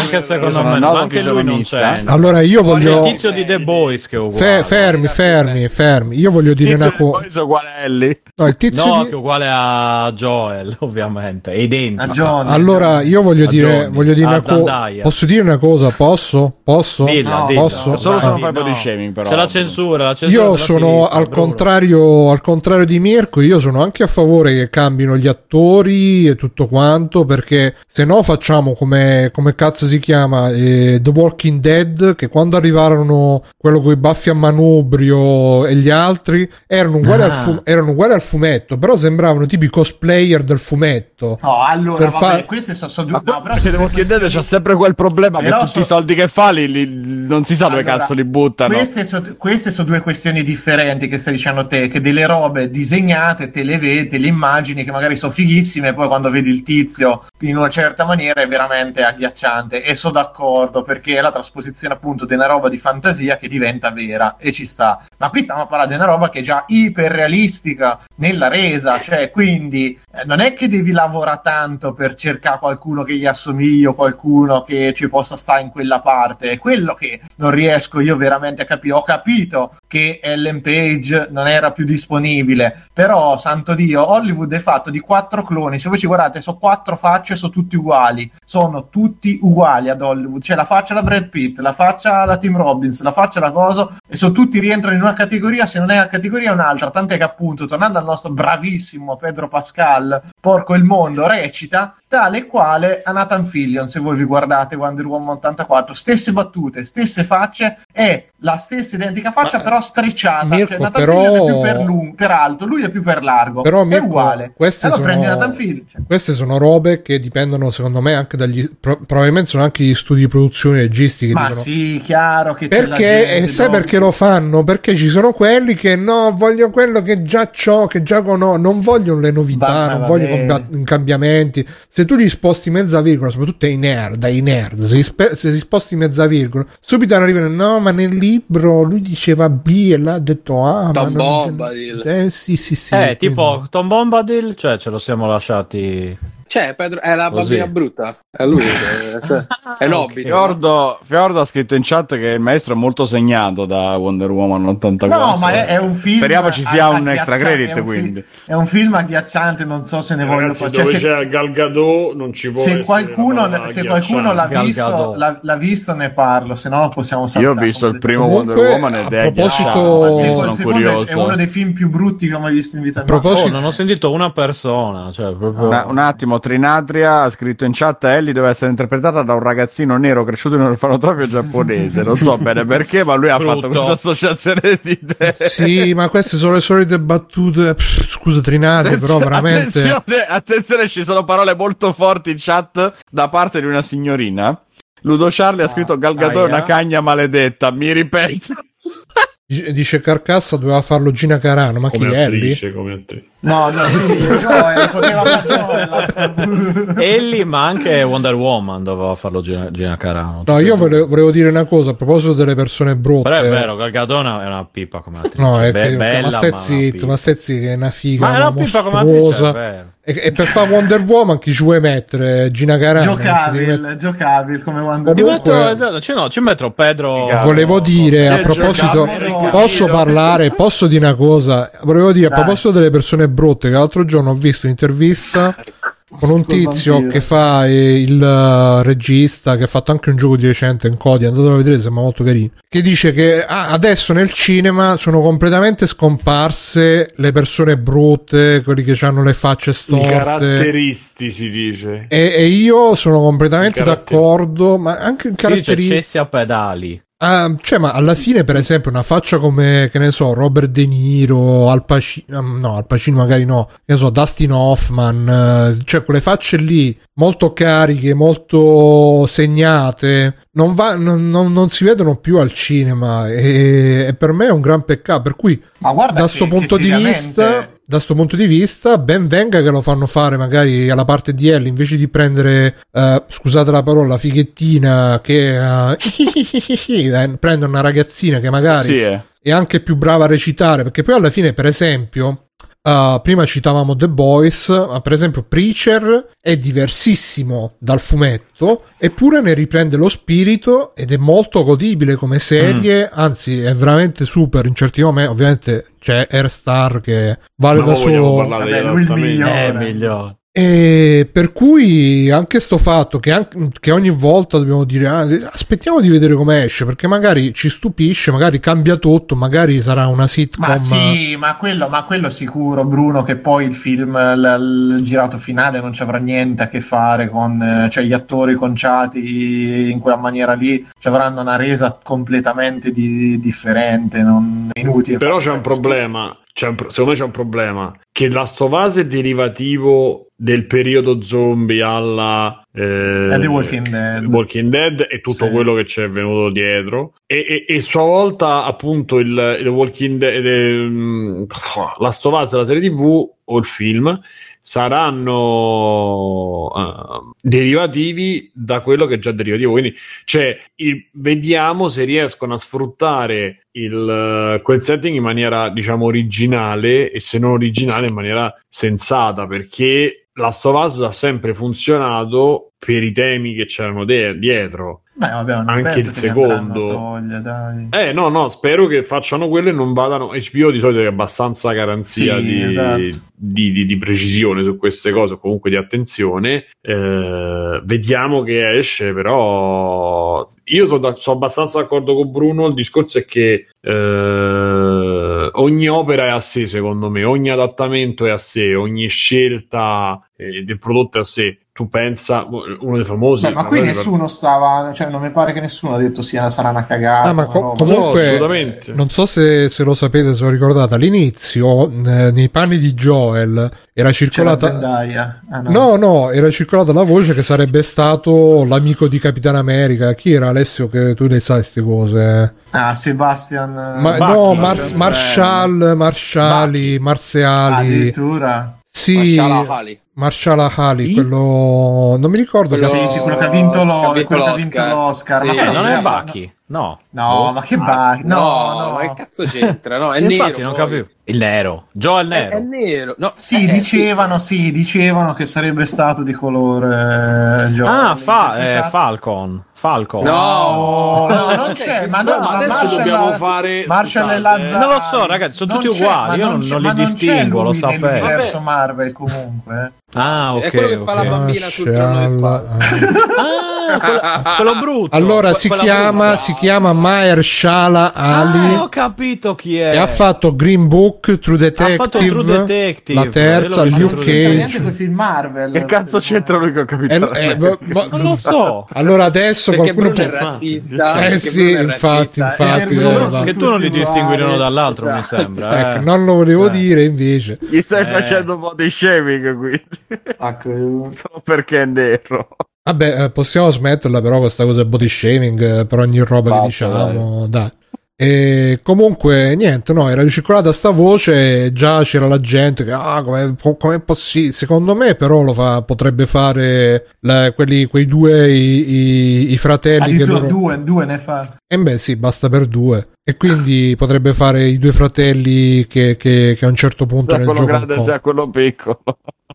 anche secondo me no, anche lui non c'entra. Allora io voglio il tizio di The Boys che è uguale. Fe- fermi, fermi, fermi. Io voglio dire una cosa. uguale a Ellie. No, il tizio no, di... che è uguale a Joel, ovviamente, è identico. John, allora, io voglio dire, voglio dire una cosa. Posso dire una cosa? Posso? Posso? Dilla, no, dilla. Posso? Solo se non fai body shaming, però. C'è la censura. La censura io sono al contrario, al contrario di Mirko. Io sono anche a favore che cambino gli attori e tutto quanto. Perché se no facciamo come, come cazzo si chiama eh, The Walking Dead. Che quando arrivarono quello con i baffi a manubrio e gli altri erano uguali, ah. al, fu- erano uguali al fumetto. Però sembravano tipi cosplayer del fumetto. No, allora, vabbè, far... queste sono, sono due. No, però se devo chiedere, c'è sempre quel problema però che tutti so... i soldi che fa li, li, non si sa allora, dove cazzo li buttano. Queste, so, queste sono due questioni differenti che stai dicendo te, che delle robe disegnate, te le vedi, te le immagini che magari sono fighissime, e poi quando vedi il tizio in una certa maniera è veramente agghiacciante. E sono d'accordo perché è la trasposizione appunto di una roba di fantasia che diventa vera e ci sta. Ma qui stiamo parlando di una roba che è già iperrealistica nella resa, cioè quindi eh, non è che devi lavorare tanto per cercare qualcuno che gli assomigli o qualcuno che ci possa stare in quella parte. È quello che non riesco io veramente a capire. Ho capito che Ellen Page non era più disponibile, però, santo Dio, Hollywood è fatto di quattro cloni. Se voi ci guardate, sono quattro facce, sono tutti uguali. Sono tutti uguali ad Hollywood. C'è la faccia da Brad Pitt, la faccia da Tim Robbins, la faccia da Coso, e sono tutti rientrano in una categoria. Se non è una categoria, è un'altra. Tant'è che, appunto, tornando al nostro bravissimo Pedro Pascal, porco il mondo, recita tale quale a Nathan Fillion, se voi vi guardate Wonder Woman 84, stesse battute, stesse facce, è la stessa identica faccia, Ma, però strecciata. Mirko, cioè, Nathan però... Fillion è più per, lungo, per alto, lui è più per largo. Però, Mirko, è uguale. Queste, allora sono... Cioè. queste sono robe che dipendono, secondo me, anche dagli. Pro- probabilmente sono anche gli studi di produzione registi. Che Ma dicono... sì, chiaro che perché, gente, sai no? perché lo fanno? Perché ci sono quelli che no, voglio quello che già ho, che già conosco, non vogliono le novità, va, non vogliono cambiamenti. Se tu gli sposti mezza virgola, soprattutto ai nerd, ai nerd, se, spe- se si sposti mezza virgola, subito arrivano, no, ma nel libro lui diceva B e l'ha detto A. Tom Bombadil. Eh sì, sì, sì. Eh, tipo Tom Bombadil, cioè ce lo siamo lasciati c'è Pedro, è la Così. bambina brutta. È lui, cioè, è l'hobbit. Fiordo, Fiordo, ha scritto in chat che il maestro è molto segnato da Wonder Woman 84. No, ma è, è un film. Speriamo ci sia un extra credit. È un, quindi. Fi- è un film agghiacciante. Non so se ne voglio fare. Cioè, se, c'è Gal Gadot, non ci può se qualcuno, se qualcuno l'ha visto, l'ha, l'ha, visto, ne parlo. Se no, possiamo sapere. Io ho visto il primo Comunque, Wonder Woman ed è proposito... sono curioso. È uno dei film più brutti che ho mai visto in vita mia. Proposito... Oh, non ho sentito una persona. Cioè, proprio... un, un attimo, Trinatria ha scritto in chat Ellie deve essere interpretata da un ragazzino nero cresciuto in un orfanotrofio giapponese. Non so bene perché, ma lui ha fatto questa associazione di idee. Sì, ma queste sono le solite battute. Pff, scusa, Trinati, però veramente. Attenzione, attenzione, ci sono parole molto forti in chat da parte di una signorina. Ludo Charlie ha scritto Galgador una cagna maledetta. Mi ripeto. Dice Carcassa doveva farlo Gina Carano, ma come chi attrice, è Ellie? Come attrice. No, no, sì, Joel, poteva Ellie, ma anche Wonder Woman doveva farlo Gina, Gina Carano. No, io volevo, volevo, dire una cosa a proposito delle persone brutte. Però è vero, Galgadona è una pipa come attrice. No, è Be- che, bella, ma stai zitto, ma stai zitto, è una figa, ma è una, una pipa come attrice, è vero. E, e, per fare Wonder Woman chi ci vuoi mettere? Gina Carano? Giocabile, met... giocabile come Wonder Woman. Metto, esatto, cioè no, ci metto Pedro. Volevo dire a proposito, posso parlare? Posso dire una cosa? Volevo dire a proposito delle persone brutte che l'altro giorno ho visto un'intervista con un tizio che fa il uh, regista che ha fatto anche un gioco di recente in Cody andatelo a vedere sembra molto carino che dice che ah, adesso nel cinema sono completamente scomparse le persone brutte quelli che hanno le facce storte. i caratteristi si dice. E, e io sono completamente d'accordo ma anche i caratteristi sì, cioè, cessi a pedali Uh, cioè, ma alla fine, per esempio, una faccia come, che ne so, Robert De Niro, Al Pacino, um, no, Al Pacino magari no, che ne so, Dustin Hoffman, uh, cioè quelle facce lì molto cariche, molto segnate, non, va, non, non, non si vedono più al cinema e, e, per me è un gran peccato. Per cui, da questo punto di vista da questo punto di vista, ben venga che lo fanno fare magari alla parte di Ellie invece di prendere, uh, scusate la parola, fighettina che uh, prende una ragazzina che magari sì, è. è anche più brava a recitare, perché poi alla fine, per esempio, Uh, prima citavamo The Boys, ma per esempio Preacher è diversissimo dal fumetto, eppure ne riprende lo spirito ed è molto godibile come serie, mm. anzi è veramente super in certi momenti, ovviamente c'è Air Star che vale ma da solo... Vabbè, lui il migliore. È migliore. E per cui anche sto fatto che, anche, che ogni volta dobbiamo dire ah, aspettiamo di vedere come esce perché magari ci stupisce, magari cambia tutto, magari sarà una sitcom. Ma sì, ma quello, ma quello sicuro, Bruno, che poi il film, il, il girato finale non ci avrà niente a che fare con cioè, gli attori conciati in quella maniera lì, ci avranno una resa completamente di, differente, non inutile. Però c'è un problema un, secondo me c'è un problema che l'astovase è derivativo del periodo zombie alla eh, The Walking Dead. Walking Dead e tutto sì. quello che c'è venuto dietro e, e, e sua volta appunto il, il Walking Dead eh, l'astovase la serie tv o il film saranno uh, derivativi da quello che è già derivativo. Quindi, cioè, il, vediamo se riescono a sfruttare il, quel setting in maniera, diciamo, originale e se non originale in maniera sensata, perché Last of Us ha sempre funzionato per i temi che c'erano de- dietro. Beh, vabbè, anche il secondo. Toglia, eh, no, no, spero che facciano quello e non vadano. HBO di solito è abbastanza garanzia sì, di, esatto. di, di, di, precisione su queste cose, comunque di attenzione. Eh, vediamo che esce, però io sono, sono, abbastanza d'accordo con Bruno. Il discorso è che eh, ogni opera è a sé, secondo me, ogni adattamento è a sé, ogni scelta eh, del prodotto è a sé tu pensa, uno dei famosi. Beh, ma qui nessuno stava, cioè non mi pare che nessuno ha detto sia sarà una cagata. Ah, ma co- comunque, no, non so se, se, lo sapete, se lo ricordate, all'inizio eh, nei panni di Joel era circolata. Ah, no. no. no, era circolata la voce che sarebbe stato l'amico di Capitan America. Chi era Alessio? Che tu ne sai queste cose? Ah, Sebastian. Ma, Bacchi, no, Mar- Marshall, Marshali, Marziali. Addirittura. Sì, Marshall Ali, sì? quello non mi ricordo quello, che... Sì, quello che ha vinto, lo... che ha vinto, l'Oscar. vinto l'Oscar. Sì, ma non è Bacchi. No. No, oh. ma che Bacchi? No, no, no, ma che cazzo c'entra? No, è nero. Infatti, non capivo. Il nero. Joe il nero. È, è nero. No, sì, eh, dicevano, sì. sì. dicevano che sarebbe stato di colore eh, Joe. Ah, fa, eh, Falcon. Falcon. No, no, non c'è. Ma, no, ma adesso dobbiamo fare. Marshall e Lazzaro. Non lo so, ragazzi, sono tutti uguali. Io non, non li distingo, lo sapevo. Nell'universo Marvel, comunque. Ah, ok. È quello che okay. fa la bambina sul trono di spade. ah, quello, quello, brutto. Allora que- si chiama, brutta. si chiama Mahershala Ali. Ah, ho capito chi è. E ha fatto Green Book, True Detective. Ha fatto True Detective. La terza, Luke Cage. film Marvel. Che cazzo c'entra lui che ho capito? Eh, eh, ma, ma, non lo so. Allora adesso perché qualcuno Bruno può... è razzista. Eh sì, infatti, infatti. Che tu non li distingui l'uno dall'altro, mi esatto. sembra. Ecco, eh. non lo volevo dire invece. Gli stai facendo body shaming qui. Ecco, Solo perché è nero. Vabbè, eh, possiamo smetterla però questa cosa body shaming eh, per ogni roba Basta, che diciamo. Dai. dai. E comunque niente, no, era ricircolata sta voce, già c'era la gente che ah, com'è, com'è possibile? Secondo me però lo fa, potrebbe fare la, quelli, quei due i, i, i fratelli che loro... due, due ne fa. E beh sì, basta per due. E quindi potrebbe fare i due fratelli che, che, che a un certo punto da nel quello gioco grande sia quello piccolo.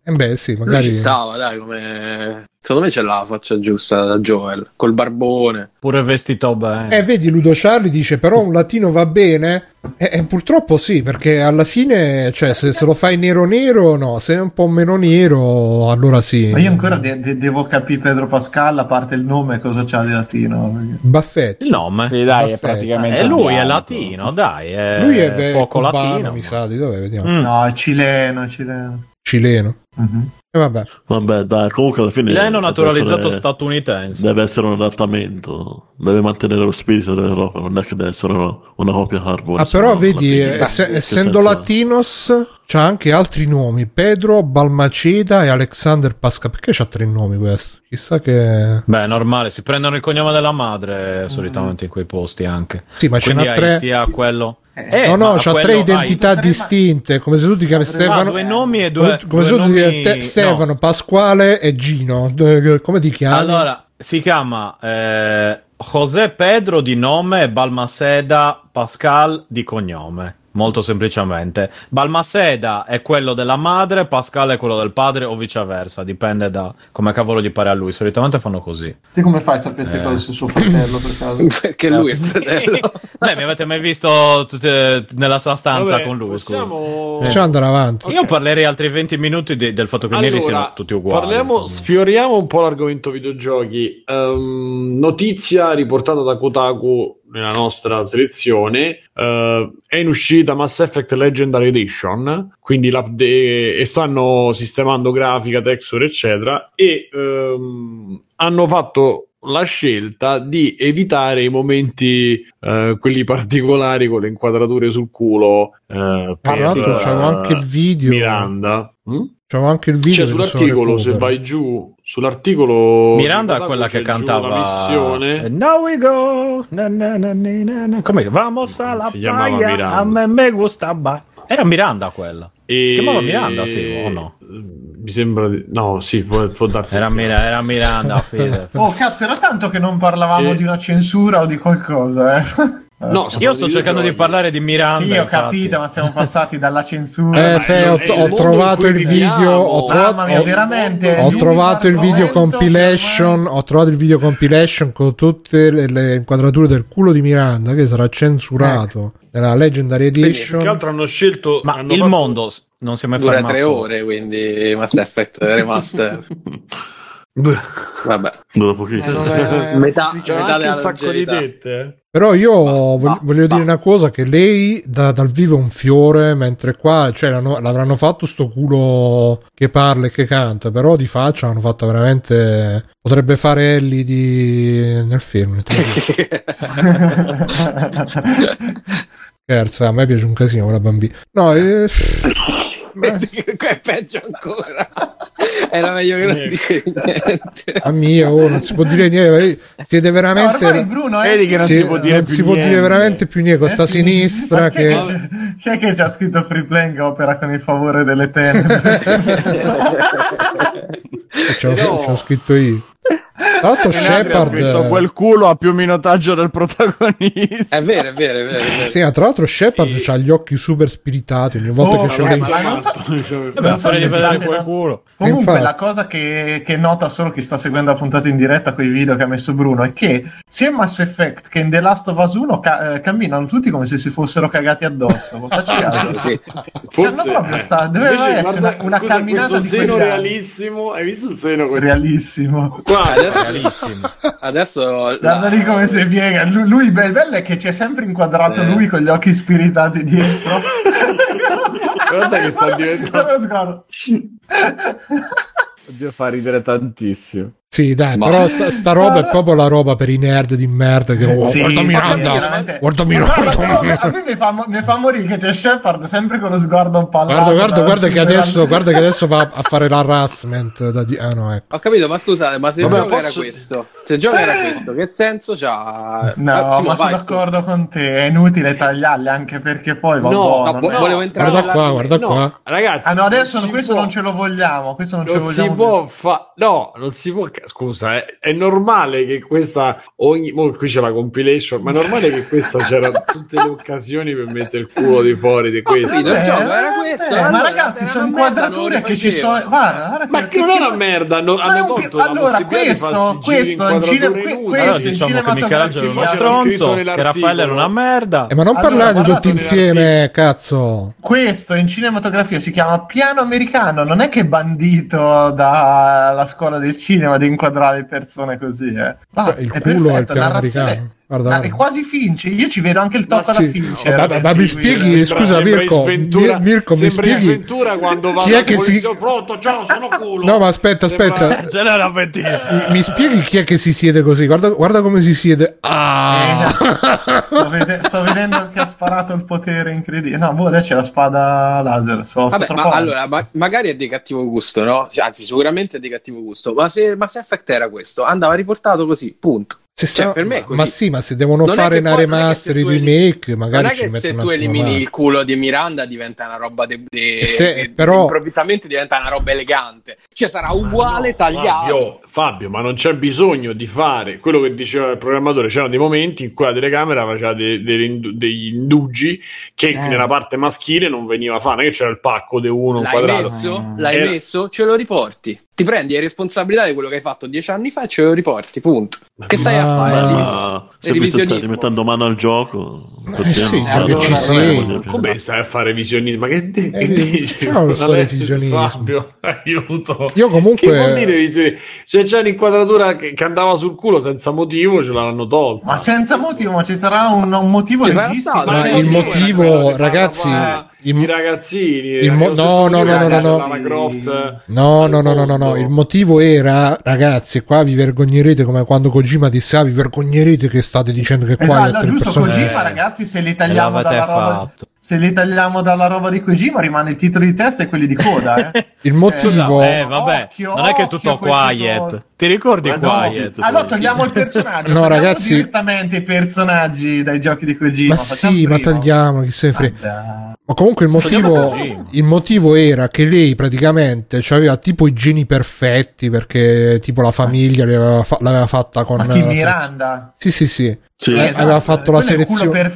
E beh sì, magari... Lui ci stava, dai, come... Secondo me c'è la faccia giusta da Joel, col barbone. Pure vestito bene. Eh, vedi, Ludo Charlie dice, però un latino va bene? Eh, eh, purtroppo sì, perché alla fine, cioè, se, se, lo fai nero nero, no, se è un po' meno nero, allora sì. Ma io ancora de- de- devo capire Pedro Pascal, a parte il nome, cosa c'ha di latino. Perché... Baffetti. Il nome? Sì, dai, Baffetti. è praticamente... Eh, lui è latino, dai, è Lui è poco cubano, latino. mi sa, di dove vediamo. Mm. No, è cileno, cileno. Cileno. Mm-hmm. E vabbè. Vabbè, dai, comunque alla fine. Lei è naturalizzato essere, statunitense. Deve essere un adattamento, deve mantenere lo spirito dell'Europa, non è che deve essere una, una copia hardware. Ah, però vedi, eh, ess- essendo senza... latinos, c'ha anche altri nomi: Pedro, Balmaceda e Alexander Pasca. Perché c'ha tre nomi questo? Chissà che. Beh, normale, si prendono il cognome della madre solitamente in quei posti anche. Sì, ma Quindi ce n'ha tre. sia quello Eh, no, no, c'ha tre identità hai... distinte, come se tu ti chiami Stefano. due nomi e due. Come, se tu ti chiami te, Stefano, no. Pasquale e Gino. Come ti chiami? Allora, si chiama eh, José Pedro di nome e Balmaseda Pascal di cognome. Molto semplicemente. Balmaseda è quello della madre, Pascal è quello del padre o viceversa, dipende da come cavolo gli pare a lui. Solitamente fanno così. Te come fai a sapere queste eh. cose su suo fratello per caso? Perché lui è il fratello. Beh, mi avete mai visto tutte, nella sua stanza Vabbè, con lui? Possiamo... possiamo andare avanti. Okay. Io parlerei altri 20 minuti di, del fatto che allora, i neri siano tutti uguali. Parliamo, sfioriamo un po' l'argomento videogiochi. Um, notizia riportata da Kotaku nella nostra selezione uh, è in uscita Mass Effect Legendary Edition quindi e stanno sistemando grafica, texture eccetera e um, hanno fatto la scelta di evitare i momenti uh, quelli particolari con le inquadrature sul culo uh, tra l'altro c'avevo anche il video. Miranda. Hm? c'avevo anche il video cioè, sull'articolo se vai giù sull'articolo Miranda è quella che cantava la missione. And now we go na, na, na, na, na. come vamos alla si playa. A me me gusta ba. Era Miranda quella. E... si chiamava Miranda sì o no? mi sembra di... no sì può, può darsi era, Mira, era Miranda oh cazzo era tanto che non parlavamo e... di una censura o di qualcosa eh No, io sto cercando di parlare di Miranda. Sì, ho infatti. capito, ma siamo passati dalla censura. Eh, se, ho, ho trovato il video. Ho trovato, mia, veramente. Ho trovato il video compilation. Ho trovato il video compilation con tutte le, le, inquadrature del culo di Miranda che sarà censurato ecco. nella Legendary Edition. Che altro hanno scelto. Ma hanno il fatto... mondo non si è mai Dura tre ore, quindi Mass Effect Remaster. Vabbè, dopo pochissimo. Eh, metà, metà della un sacco di dette. Però io ma, voglio, ma, voglio ma. dire una cosa: che lei da, dal vivo è un fiore, mentre qua cioè, l'avranno fatto sto culo che parla e che canta. Però di faccia hanno fatto veramente. Potrebbe fare Ellie di... nel film. Scherzo, a me piace un casino quella bambina. No, eh... è peggio ancora. Era meglio che non dicevi niente. A mia, oh, non si può dire niente. Siete veramente. No, Bruno, eh, che non si, si può dire, più si può dire veramente più niente. Con sta sinistra che. Chi è che ha scritto free playing opera con il favore delle tenebre? c'ho, c'ho scritto io. Tra l'altro Shepard quel culo ha più minutaggio del protagonista. È vero, è vero, è vero. È vero. Sì, tra l'altro Shepard sì. ha gli occhi super spiritati ogni volta oh, che c'è lei. Non so, non so se vedere quel culo. Comunque Infatti. la cosa che, che, nota solo chi sta seguendo la puntata in diretta con i video che ha messo Bruno è che sia in Mass Effect che in The Last of Us 1 ca- eh, camminano tutti come se si fossero cagati addosso. sì. Cioè, proprio eh. sta, doveva essere guarda, una, una scusa, camminata di seno realissimo. Hai visto il seno? Realissimo. Guarda, Bravissimo. Adesso guarda lì come si piega. Lui, lui bello è che c'è sempre inquadrato eh. lui con gli occhi spiritati dietro. guarda che sta diventando. Oddio, fa ridere tantissimo. Sì, dai, Ma... però sta, sta, roba è proprio la roba per i nerd di merda che oh, sì, guarda Miranda, sì, guarda Miranda. a me mi fa, mi fa, morire che c'è Shepard sempre con lo sguardo un po' Guarda, guarda, guarda che, adesso, guarda che adesso va a fare l'harassment da di... ah, no, ecco. Ho capito, ma scusate, ma se il gioco posso... era questo, se il gioco era questo, che senso c'ha? No, ah, ma sono d'accordo con te, è inutile tagliarli anche perché poi va no, buono, no, volevo entrare Guarda qua, guarda qua. Ragazzi, ah no, adesso questo non ce lo vogliamo, questo non ce lo vogliamo. Si può fa... No, non si può scusa, eh, è normale che questa ogni oh, qui c'è la compilation, ma è normale che questa c'era tutte le occasioni per mettere il culo di fuori di questo. Capito, il gioco era questo. Eh, ma ragazzi, sono inquadrature che ci sono. Guarda, guarda ma che, non è una merda, hanno, hanno tolto pi- allora, questo, questo in cinema questo allora, diciamo che Michelangelo è uno stronzo, che Raffaele era una merda. Eh, ma non allora, parlate tutti insieme, cazzo. Questo in cinematografia si chiama piano americano, non è che bandito dalla scuola del cinema di inquadrare le persone così, eh. Ah, il è culo perfetto, americano. Guarda, guarda. è quasi Fincher. Io ci vedo anche il tocco alla sì. Fincher. Oh, ma, ma mi spieghi, sembra, scusa, sembra Mirko, Sventura, Mirko, mi spieghi quando va chi è che si pronto, ciao, sono culo. No, ma aspetta, aspetta. Mi, mi, spieghi chi è che si siede così? Guarda, guarda come si siede. Ah. Eh, sto, vede- sto, vedendo che ha sparato il potere incredibile. No, boh, lei c'è la spada laser. So, Vabbè, ma allora, ma, magari è di cattivo gusto, no? Anzi, sicuramente è di cattivo gusto. Ma se Mass Effect era questo, andava riportato così, punto. Sta... Cioè, per me ma sì, ma se devono non fare una remaster, i remake, magari non è che se tu elimini il culo di Miranda diventa una roba de, de, se, de, però... improvvisamente diventa una roba elegante. Cioè sarà uguale, no, tagliato. Fabio, Fabio, ma non c'è bisogno di fare quello che diceva il programmatore. C'erano dei momenti in cui la telecamera faceva dei, dei, degli indugi che eh. nella parte maschile non veniva fatta, che c'era il pacco di uno l'hai quadrato. Messo, l'hai Era... messo, ce lo riporti ti prendi le responsabilità di quello che hai fatto dieci anni fa e ce lo riporti, punto. Che stai a fare? Se mi stai rimettendo mano al gioco, eh, sì, eh, ci sei. come stai a fare visionismo? Ma che, de- eh, che dici? Uno storia visionismo. Fabio, aiuto. Io comunque... Che vuol dire visionismo? Se c'è un'inquadratura che, che, andava sul culo senza motivo, ce l'hanno tolta. Ma senza motivo, ma ci sarà un, un motivo ci registico. Ma il motivo, ragazzi... I, I ragazzini, il mo- no, no, no, no, no, no. Croft, no, no, no, no, no, no, il motivo era, ragazzi, qua vi vergognerete come quando Kojima disse, ah, vi vergognerete che state dicendo che qua esatto, è giusto, Kojima, ragazzi, se li tagliamo dalla roba, se li tagliamo dalla roba di Kojima rimane il titolo di testa e quelli di coda, eh. il motivo... Eh, vabbè, occhio, non è che è tutto quiet. Ti ricordi ma quiet? No, allora togliamo il personaggio. no, ragazzi, direttamente i personaggi dai giochi di Kojima. Ma sì, prima. ma tagliamo, chi se ne frega. Ma comunque il motivo, il motivo era che lei praticamente aveva tipo i geni perfetti perché tipo la famiglia l'aveva, fa- l'aveva fatta con... Ma chi Miranda? Sì, sì, sì. Sì, esatto. aveva, fatto la selezione,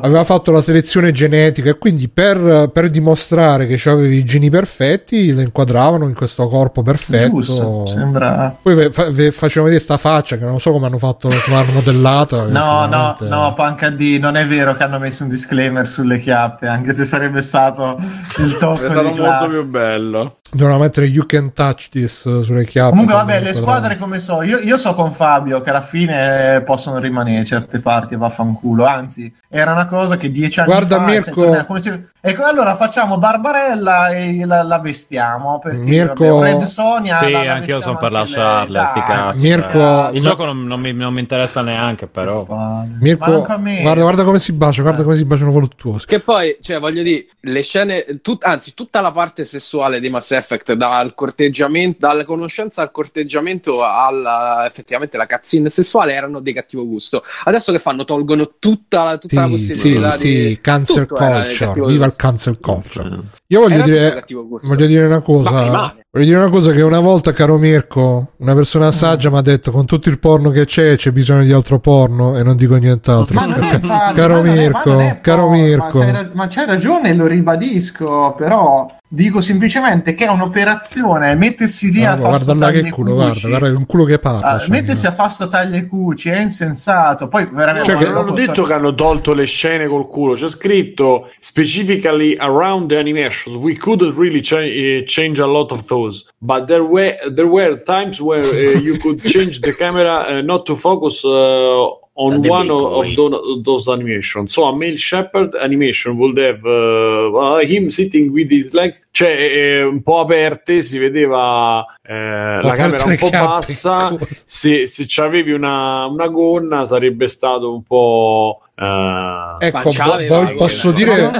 aveva fatto la selezione genetica e quindi per, per dimostrare che avevi i geni perfetti lo inquadravano in questo corpo perfetto Giusto, sembra... poi fa, facevano vedere sta faccia che non so come hanno fatto come hanno modellato no no no Panca D non è vero che hanno messo un disclaimer sulle chiappe anche se sarebbe stato il top è stato molto più bello Devono mettere you can touch this sulle chiappe. Comunque, vabbè, le squadre come so. Io, io, so con Fabio che alla fine possono rimanere certe parti e vaffanculo. Anzi, era una cosa che dieci anni Guarda, fa. Mirko... Come se... Ecco, allora facciamo Barbarella e la, la vestiamo. Perché Mirko... vabbè, Red Sonia. Sì, anche io sono per lasciarle. Sti cazzi, Mirko... Cioè. Il gioco non, non, mi, non, mi, interessa neanche, però. Mirko, guarda, guarda come si bacia, guarda come si baciano voluttuosi. Che poi, cioè, voglio dire, le scene, tut, anzi, tutta la parte sessuale di Mass Effect dal corteggiamento, dalla conoscenza al corteggiamento alla effettivamente la cazzina sessuale erano di cattivo gusto. Adesso che fanno? Tolgono tutta, tutta sì, la possibilità sì, di sì, cancel culture, viva il cancel culture. Io voglio dire, voglio dire una cosa. Voglio dire una cosa che una volta, caro Mirko, una persona saggia mi ha detto con tutto il porno che c'è c'è bisogno di altro porno e non dico nient'altro. Ma non è caro Mirko, caro Mirko. Ma c'hai, ma c'hai ragione, lo ribadisco, però Dico semplicemente che è un'operazione mettersi lì guarda, a fare che culo, cuci, guarda, guarda, un culo che parla. Uh, cioè, mettersi no. a fare taglia e cuci è insensato. Poi veramente cioè, non hanno detto to- che hanno tolto le scene col culo, c'è scritto specifically around the animations. We couldn't really ch- eh, change a lot of those, but there were there were times where uh, you could change the camera uh, not to focus uh, on one of, of those, animations. So a male shepherd animation would have uh, uh, him sitting with his legs, cioè eh, un po' aperte, si vedeva eh, la camera un po' bassa. Se, se c'avevi una, una gonna sarebbe stato un po' Uh, ecco, vo- posso dire,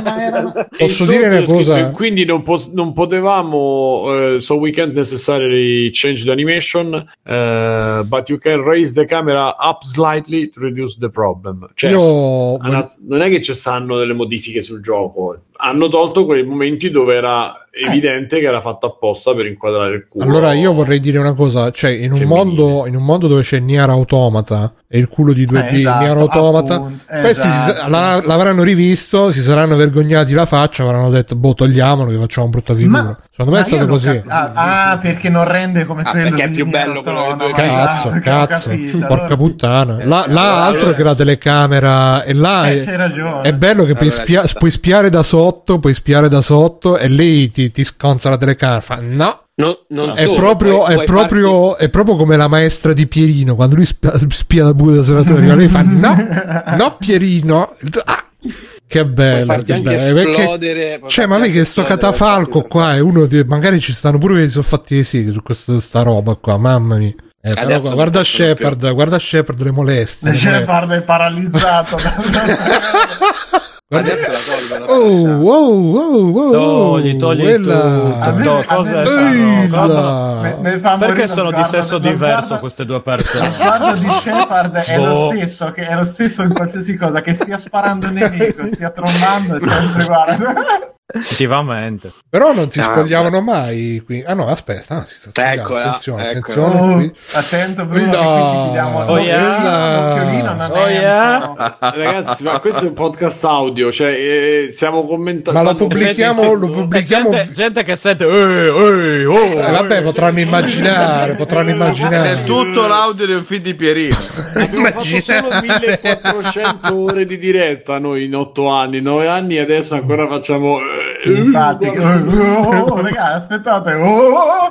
posso dire una cosa. Quindi non, po- non potevamo, uh, so we can't necessarily change the animation, uh, but you can raise the camera up slightly to reduce the problem. Cioè, Io... non è che ci stanno delle modifiche sul gioco, hanno tolto quei momenti dove era evidente che era fatto apposta per inquadrare il culo. Allora io vorrei dire una cosa, cioè in un, mondo, in un mondo dove c'è Nier Automata e il culo di 2D, eh, esatto, Nier Automata, appunto, questi esatto. si, la, l'avranno rivisto, si saranno vergognati la faccia, avranno detto boh togliamolo che facciamo brutta figura. Ma, Secondo me è stato così. Cap- ah, ah, perché non rende come ah, quello perché è più bello quello che due Cazzo, esatto, cazzo, capito, porca allora... puttana. Eh, là, là allora, altro che la telecamera e là eh, è, è, bello che allora, puoi, spia- puoi spiare da sotto, puoi spiare da sotto e lei ti, ti sconza la telecamera, fa no, No, non è, solo, proprio, puoi, è, puoi proprio, farti... è, proprio, come la maestra di Pierino quando lui spia, spia da buio da senatore lui fa no, no Pierino ah, che bello, che bello. Perché, cioè ma vedi che sto catafalco qua è uno di, magari ci stanno pure che si sono fatti le seghe su questa sta roba qua mamma mia Eh, però, guarda Shepard, più. guarda Shepard le molestie. Shepard è paralizzato. Adesso la tolgono. Oh, oh, oh, oh, togli, togli quella... tutto. Me, cosa fanno? Cosa... Me, me fa Perché sono di sesso diverso sguardo, queste due persone? Lo sguardo di Shepard è lo boh. stesso, che è lo stesso in qualsiasi cosa, che stia sparando un nemico, stia trombando e sempre guarda. Effettivamente. Però non si ah, spogliavano mai qui. Ah no, aspetta, ah, si sta Eccola, attenzione, eccola. attenzione. Oh, attento Bruno, no. chiudiamo oh, yeah. oh, yeah. Ragazzi, ma questo è un podcast audio, cioè eh, stiamo commentando. Ma lo pubblichiamo, lo pubblichiamo... Gente, gente, che sente ehi, ehi, oh, eh, vabbè, potranno immaginare, potranno immaginare. È tutto l'audio di un film di Pierino. Abbiamo fatto solo 1400 ore di diretta noi in 8 anni, 9 anni e adesso ancora facciamo Infatti, oh, ragazzi, aspettate. Oh.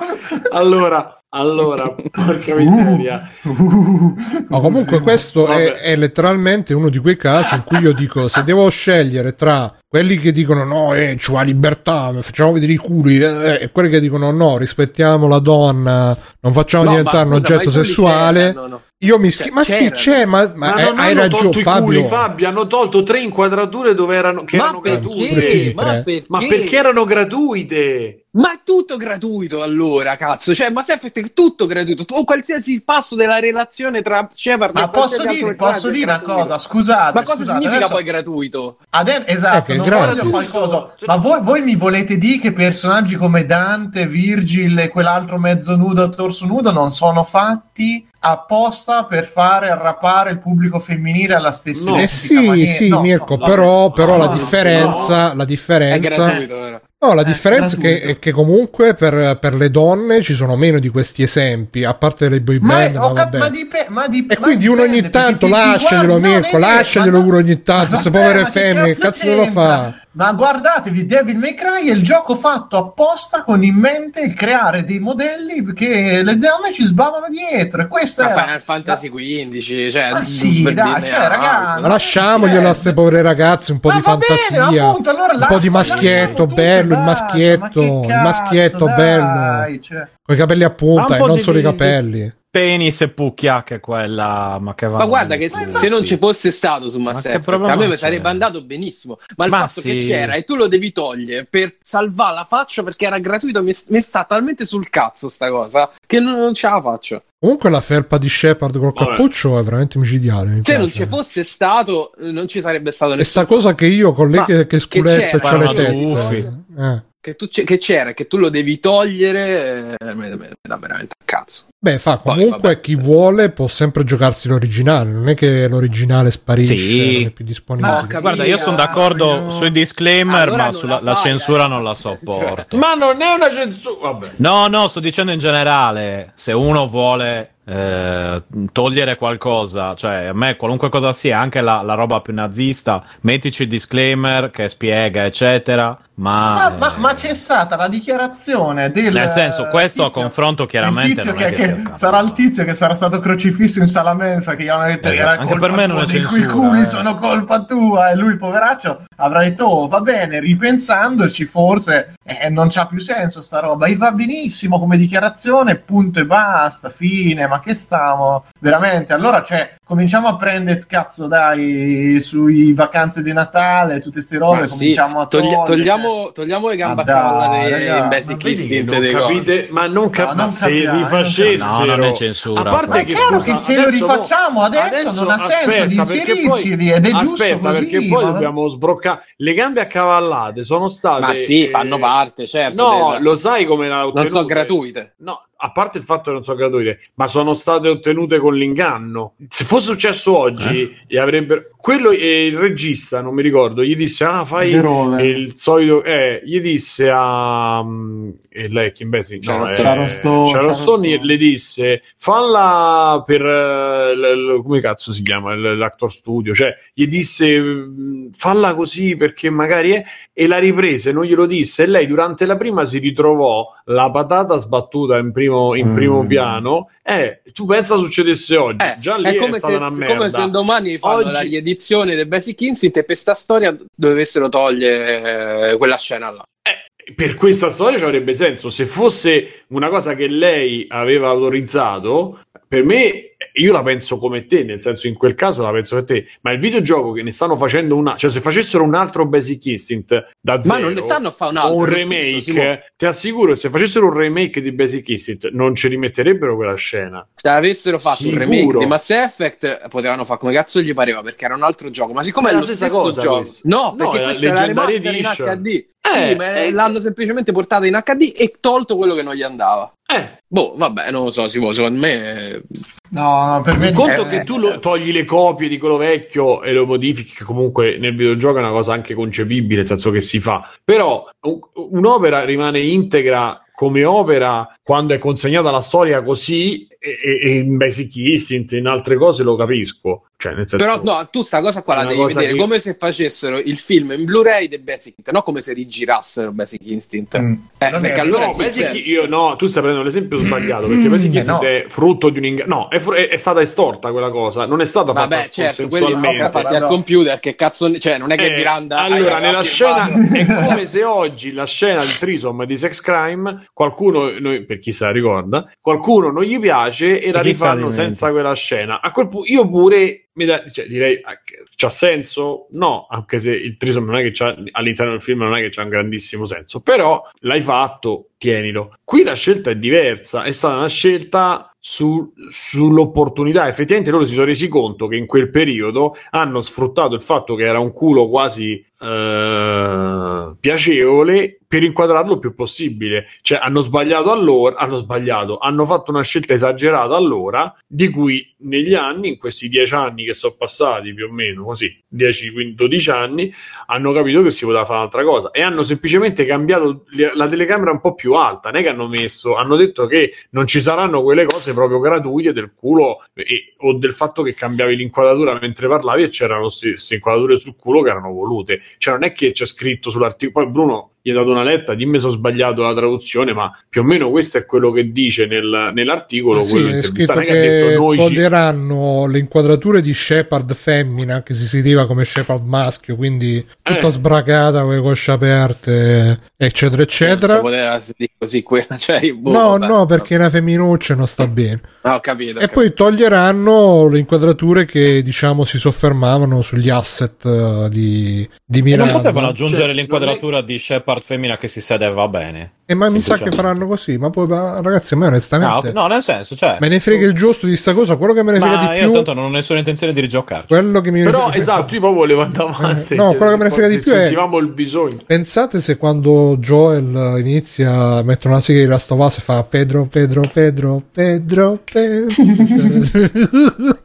Allora, allora, porca miseria. No, comunque questo è, è, letteralmente uno di quei casi in cui io dico, se devo scegliere tra quelli che dicono no, eh, ci va libertà, facciamo vedere i culi, eh, e quelli che dicono no, rispettiamo la donna, non facciamo no, diventare un oggetto sessuale. No, no. Io mi schifo, ma sì, c'è, ma, ma, ma hai ragione, Fabio. Fabio. Hanno tolto tre inquadrature dove erano, che ma erano perché? gratuite. Ma perché? ma perché erano gratuite? Ma è tutto gratuito allora, cazzo. Cioè, ma se è tutto gratuito. O qualsiasi passo della relazione tra Shepard ma e posso dire, posso dire una cosa, scusate. Ma cosa scusate, significa adesso... poi gratuito? Adem- esatto, eh, non voglio qualcosa. Ma voi, voi, mi volete dire che personaggi come Dante, Virgil e quell'altro mezzo nudo, torso nudo non sono fatti apposta per fare arrapare il pubblico femminile alla stessa no. Eh sì, sì, no, Mirko, no, però, però la differenza, la differenza... È gratuito, No, la eh, differenza è, è che comunque per, per, le donne ci sono meno di questi esempi, a parte le boy band. Ma, ma, ma, dip- ma dip- e quindi uno ogni tanto lasciaglielo, Mirko, lasciaglielo pure ogni tanto, se povere femmine, che cazzo te lo fa? Ma guardatevi, Devil May Cry è il gioco fatto apposta con in mente il creare dei modelli che le donne ci sbavano dietro. E questo è. Final Fantasy XV, cioè. Ma sì, dai, cioè, ragazzi. Ma lasciamoglielo a queste povere ragazze, un po' ma di fantasia. Bene, appunto, allora un po' di maschietto bello, il maschietto, il maschietto dai, bello. Cioè. Con i capelli a punta e non solo i capelli penis e pucchia che è quella ma che va ma guarda che se, se non ci fosse stato su Mass Effect a me sarebbe andato benissimo ma il ma fatto sì. che c'era e tu lo devi togliere per salvare la faccia perché era gratuito mi, mi sta talmente sul cazzo sta cosa che non, non ce la faccio Comunque la felpa di Shepard col Vabbè. cappuccio è veramente micidiale. Se piace. non ci fosse stato, non ci sarebbe stato nessuno. Questa cosa che io con lei che, che scurezza c'ha le tette. Eh che, tu c- che c'era, che tu lo devi togliere, eh, mi dà veramente a cazzo. Beh, fa comunque Poi, chi vuole può sempre giocarsi l'originale, non è che l'originale sparisce, sì. non è più disponibile. Ma, guarda, io sono d'accordo no. sui disclaimer, allora ma sulla la, censura non la sopporto. Cioè, ma non è una censura. Vabbè. No, no, sto dicendo in generale, se uno vuole eh, togliere qualcosa, cioè a me qualunque cosa sia, anche la, la, roba più nazista, mettici il disclaimer che spiega, eccetera. Ma, ma, ma, ma c'è stata la dichiarazione del. Nel senso, questo tizio, a confronto chiaramente. che, che, che sarà il tizio che sarà stato crocifisso in sala mensa. Che gli hanno detto esatto. era anche per me non è censura. I culi eh. sono colpa tua. E lui, poveraccio, avrà detto: oh, va bene, ripensandoci, forse eh, non c'ha più senso sta roba. E va benissimo come dichiarazione, punto e basta, fine ma che stiamo veramente? Allora, cioè, cominciamo a prendere cazzo, dai, sui vacanze di Natale, tutte queste robe, ma cominciamo a togli- togliamo, togliamo le gambe ah, a cavallare in Basic Instinct capite, ma non, cap- no, non se li facessero no, non è censura. A parte ma che, scusa, che se lo rifacciamo adesso, adesso non ha aspetta, senso di inserircili ed è aspetta, giusto così, perché poi dobbiamo sbroccare le gambe a cavallate sono state Ma sì, fanno parte, certo. No, della... lo sai come la Non sono gratuite. No, a parte il fatto che non sono gratuite, ma sono state ottenute con l'inganno. Se fosse successo oggi, eh? avrebbero. Quello e il regista, non mi ricordo, gli disse: Ah, fai il solito. Eh, gli disse a. Um, e lei, Kim Basic, no, Sharon Stone, Stone le disse: Falla per. Uh, l- l- come cazzo si chiama? L- l'actor studio, cioè, gli disse: mm, Falla così perché magari è. E la riprese, non glielo disse. E lei, durante la prima, si ritrovò la patata sbattuta in prima primo, in primo mm. piano, eh, tu pensa succedesse oggi. Eh, Già lì è, come, è se, una merda. come se domani fanno oggi... la riedizione del Basic Instinct e per sta storia dovessero togliere eh, quella scena là. Eh, per questa storia ci avrebbe senso se fosse una cosa che lei aveva autorizzato per me io la penso come te, nel senso in quel caso la penso come te, ma il videogioco che ne stanno facendo una, cioè se facessero un altro Basic Instinct da zero, ma non ne stanno a fare un altro, un remake, stesso, ti assicuro, se facessero un remake di Basic Instinct non ci rimetterebbero quella scena. Se avessero fatto Sicuro. un remake di Mass Effect potevano fare come cazzo gli pareva perché era un altro gioco, ma siccome è, è lo stesso cosa, gioco, questo. no, perché no, questo era remaster in HD. Eh, sì, ma eh, l'hanno semplicemente portata in HD e tolto quello che non gli andava. Eh. Boh, vabbè, non lo so, si può, secondo me... No, per me... conto è... che tu lo, togli le copie di quello vecchio e lo modifichi, che comunque nel videogioco è una cosa anche concepibile, nel senso che si fa. Però un, un'opera rimane integra come opera quando è consegnata la storia così e, e in Basic Instinct in altre cose lo capisco cioè, senso, Però no, tu sta cosa qua la devi vedere che... come se facessero il film in Blu-ray di Basic Instinct, non come se rigirassero Basic Instinct. Mm. Eh, perché allora no, Basic, io, no, tu stai prendendo l'esempio sbagliato, perché Basic mm, Instinct no. è frutto di un inganno. No, è, fr- è, stata estorta quella cosa, non è stata fatta Vabbè, certo, quelli sono fatti al computer, che cazzo, cioè non è che eh, Miranda Allora, nella scena è come se oggi la scena del trisom di Sex Crime qualcuno noi, per chi se la ricorda, qualcuno non gli piace e la rifanno senza quella scena. A quel punto io pure da, cioè, direi ah, c'ha senso? No, anche se il trisom non è che c'ha, all'interno del film non è che c'ha un grandissimo senso, però l'hai fatto, tienilo. Qui la scelta è diversa, è stata una scelta su, sull'opportunità. Effettivamente loro si sono resi conto che in quel periodo hanno sfruttato il fatto che era un culo quasi eh, piacevole per inquadrarlo il più possibile. Cioè, hanno sbagliato allora, hanno sbagliato, hanno fatto una scelta esagerata allora, di cui negli anni, in questi dieci anni che sono passati più o meno, così, 10-12 anni, hanno capito che si poteva fare un'altra cosa e hanno semplicemente cambiato la telecamera un po' più alta. Non è che hanno messo, hanno detto che non ci saranno quelle cose proprio gratuite del culo e, o del fatto che cambiavi l'inquadratura mentre parlavi e c'erano queste inquadrature sul culo che erano volute. Cioè, non è che c'è scritto sull'articolo. Poi Bruno gli ha dato una letta, dimmi se ho sbagliato la traduzione, ma più o meno questo è quello che dice nel, nell'articolo. Eh sì, è scritto che, che toglieranno ci... le inquadrature di Shepard femmina, che si sentiva come Shepard maschio, quindi tutta eh. sbracata con le cosce aperte, eccetera, eccetera. Non poteva dire così quella, cioè, boh, no, vabbè. no, perché una femminuccia non sta bene. Ah, ho capito, e capito. poi toglieranno le inquadrature che diciamo si soffermavano sugli asset uh, di, di Miranda. E non potevano aggiungere cioè, l'inquadratura è... di Shepard femmina che si sede va bene. E ma mi sa che faranno così, ma poi ragazzi a me onestamente... No, no nel senso, cioè... Me ne frega il giusto di sta cosa, quello che me ne frega ma di io più... tanto non ho nessuna intenzione di rigiocare. Quello che mi Però frega... esatto, io proprio volevo andare avanti. no, quello che me ne frega di più è... il bisogno. Pensate se quando Joel inizia a mettere una sigla di Last of Us e fa Pedro, Pedro, Pedro, Pedro, Pedro...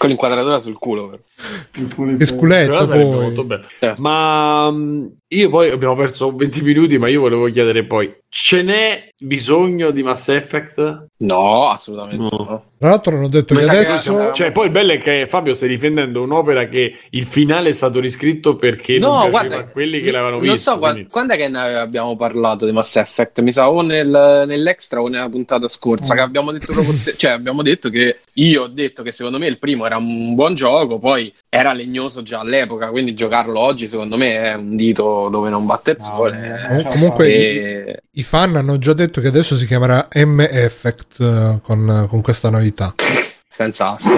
Con l'inquadratura sul culo. Che sculetto poi. Certo. Ma mm, io poi abbiamo perso 20 minuti, ma io volevo chiedere poi, ce n'è bisogno di Mass Effect? No, assolutamente no. no. Tra l'altro hanno detto che adesso... Che cioè, poi il bello è che Fabio stai difendendo un'opera che il finale è stato riscritto perché no, non guarda, quelli che l'avevano non visto. Non so quando, quando, è che ne abbiamo parlato di Mass Effect, mi sa o nel, nell'extra o nella puntata scorsa, mm. che abbiamo detto cioè, abbiamo detto che... Io ho detto che secondo me il primo era un buon gioco, poi era legnoso già all'epoca, quindi giocarlo oggi secondo me è un dito dove non batte il sole. No, comunque e... i, i, fan hanno già detto che adesso si chiamerà M-Effect uh, con, con questa novità. Senza asso.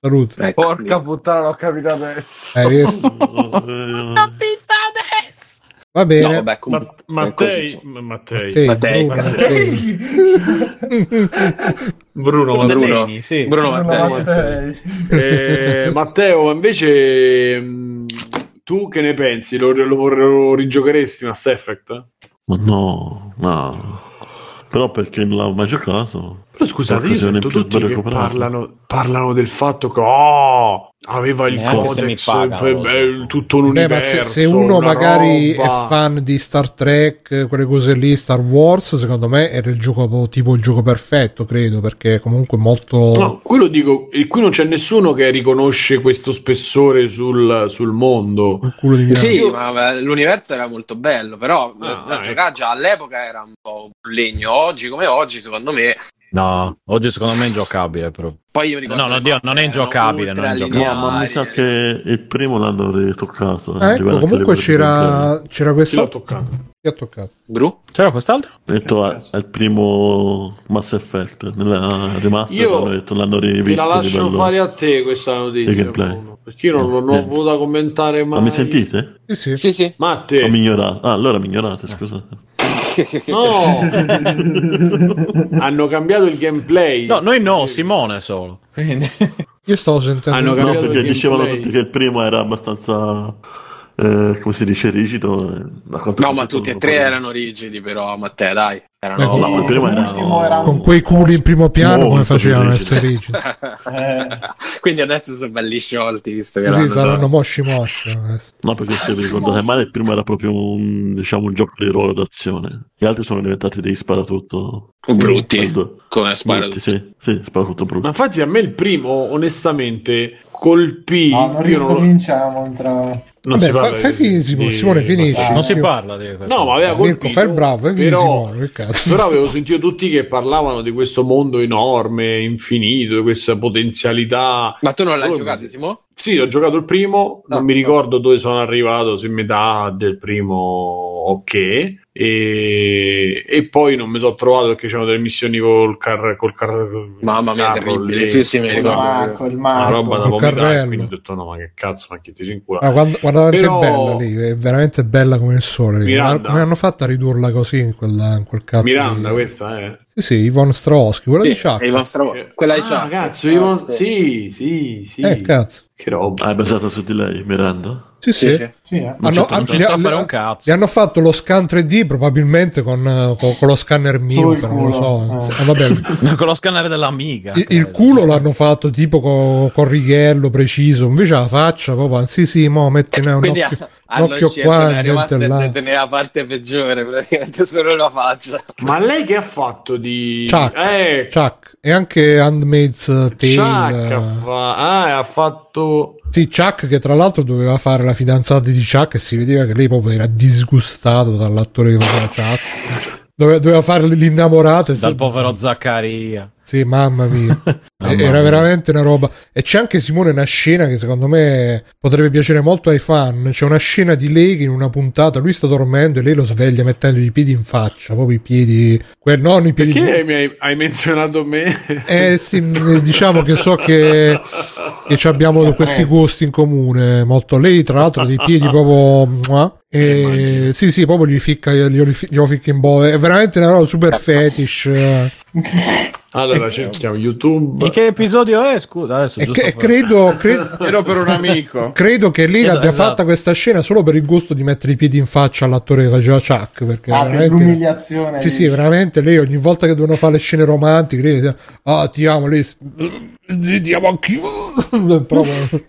Salute. Ecco, Porca puttana, l'ho capito adesso. Hai visto? l'ho capito adesso. Va bene. No, vabbè, comunque, Ma- Mattei, Mattei, Mattei, Mattei. Bruno, Bruno, sì. Bruno Mattei. Mattei. Eh, Matteo, invece mm, tu che ne pensi? Lo, lo, lo rigiocheresti Mass Effect? No, no. Però perché non l'ho mai giocato? Però scusate, io sento tutti che parlano, parlano, del fatto che oh, aveva il Neanche codex pagano, per, cioè. tutto l'universo. Beh, se, se, uno magari roba. è fan di Star Trek, quelle cose lì, Star Wars, secondo me era il gioco tipo il gioco perfetto, credo, perché comunque molto. No, quello dico, qui non c'è nessuno che riconosce questo spessore sul, sul mondo. Sì, ma beh, l'universo era molto bello, però ah, ecco. giocare già all'epoca era un po' un legno. Oggi come oggi, secondo me No, oggi secondo me è ingiocabile però. Poi io ricordo No, no, Dio, non è ingiocabile, non è ingiocabile. No, ma mi sa che il primo l'hanno ritoccato. Eh, ecco, comunque c'era, c'era Chi l'ha questa... toccato? Chi ha toccato? Bru? C'era quest'altro? Ho detto è il primo Mass Effect nella remaster Io hanno detto l'hanno Te rivisto la a lascio fare a te questa notizia. Perché io non, non ho voluto commentare mai. ma mi sentite? Sì, sì. Sì, sì. Matte, Ho mignorato. Ah, allora mi ignorate, scusate. No, hanno cambiato il gameplay. No, noi no, Simone solo. Quindi... Io stavo sentendo... Hanno No, perché il dicevano gameplay. tutti che il primo era abbastanza eh, come si dice rigido. eh, No, ma tutti e tre lo erano rigidi, però, Matteo, dai. Erano... Beh, No, ma il primo era- era Con un- quei culi in primo piano Molto come facevano a essere rigidi. eh, Quindi adesso sono belli sciolti, visto che Sì, l'hanno saranno già- moshi moshi. adesso. No, perché se vi ricordate male, il primo era proprio un, diciamo, un gioco di ruolo d'azione. Gli altri sono diventati dei sparatutto. brutti. Sì, due. Come spara Brutti, sì, sì, sparatutto Ma brutto. infatti a me il primo, onestamente, colpì. no, non io non, ricominciamo tra... non Vabbè, si parla fa- fai finire, Simone, di- Simone, finisci. Ah, non si parla di questo. No, ma aveva Mirko, colpito. fai il bravo, però, Simone, però avevo sentito tutti che parlavano di questo mondo enorme, infinito, di questa potenzialità. Ma tu non l'hai giocato, sì. Sì, ho giocato il primo, non Ah, mi no. ricordo dove sono arrivato, se metà del primo ok, e, e poi non mi sono trovato perché c'erano delle missioni col car... Col car Mamma mia, carro terribile. lì. Sì, sì, mi Il ricordo. Marco, il Una Marco. roba da Col vomitare, quindi ho detto no, ma che cazzo, ma chi ti si incula? Ma guarda, guarda quanto Però- è bella lì, è veramente bella come il sole. Miranda. Come hanno fatto a ridurla così in, quella, in quel cazzo? Miranda, di... questa è. Sì, sì, Ivon Strahovski, quella Sì, di Chuck. il nostro... Quella di ah, Chuck. cazzo, io... sì, sì, sì. Eh, cazzo. Che roba. Ah, è basato su di lei, Miranda? Sì, sì. Sì, sì. Sì, eh. Non Hanno, hanno- c'è gli, sta a fare gli- un cazzo. gli hanno fatto lo scan 3D probabilmente con, eh, con- con lo scanner mio, però non lo so. Eh, vabbè, Con lo scanner dell'amiga. il, il culo l'hanno fatto tipo con, con righello preciso, invece la faccia proprio, sì sì, mo metti un Quindi occhio, hanno occhio scelto qua, una niente remaster là. di tenere la parte peggiore, praticamente solo la faccia. Ma lei che ha fatto di... Chuck. Eh, Chuck e anche Handmaid's Tale. Chuck eh, ha fa- Ah, ha fatto... Sì, Chuck che tra l'altro doveva fare la fidanzata di Chuck e si vedeva che lei proprio era disgustato dall'attore che faceva Chuck. Dove- Doveva fare l'innamorata. e Dal povero Zaccaria. Sì, mamma mia. Mamma Era mia. veramente una roba. E c'è anche Simone una scena che secondo me potrebbe piacere molto ai fan. C'è una scena di lei che in una puntata lui sta dormendo e lei lo sveglia mettendo i piedi in faccia, proprio i piedi, que- non i piedi. Perché mi hai, hai menzionato me? Eh sì, diciamo che so che, che ci abbiamo questi gusti in comune molto. Lei, tra l'altro, ha dei piedi proprio. E, sì, sì, proprio gli ficca, glielo, glielo ficca in bo'. È veramente una roba super fetish. eh. Allora cerchiamo YouTube. In che episodio è? Scusa, adesso E, giusto che- per- credo, credo, Ero per un amico. credo che lei Esatto, abbia esatto. fatta questa scena solo per il gusto di mettere i piedi in faccia all'attore che faceva Chuck. Perché Ah, per veramente. l'umiliazione. Sì, sì, veramente lei ogni volta che devono fare le scene romantiche, lei dice, ah, ti amo, lei ti amo anch'io. Proprio-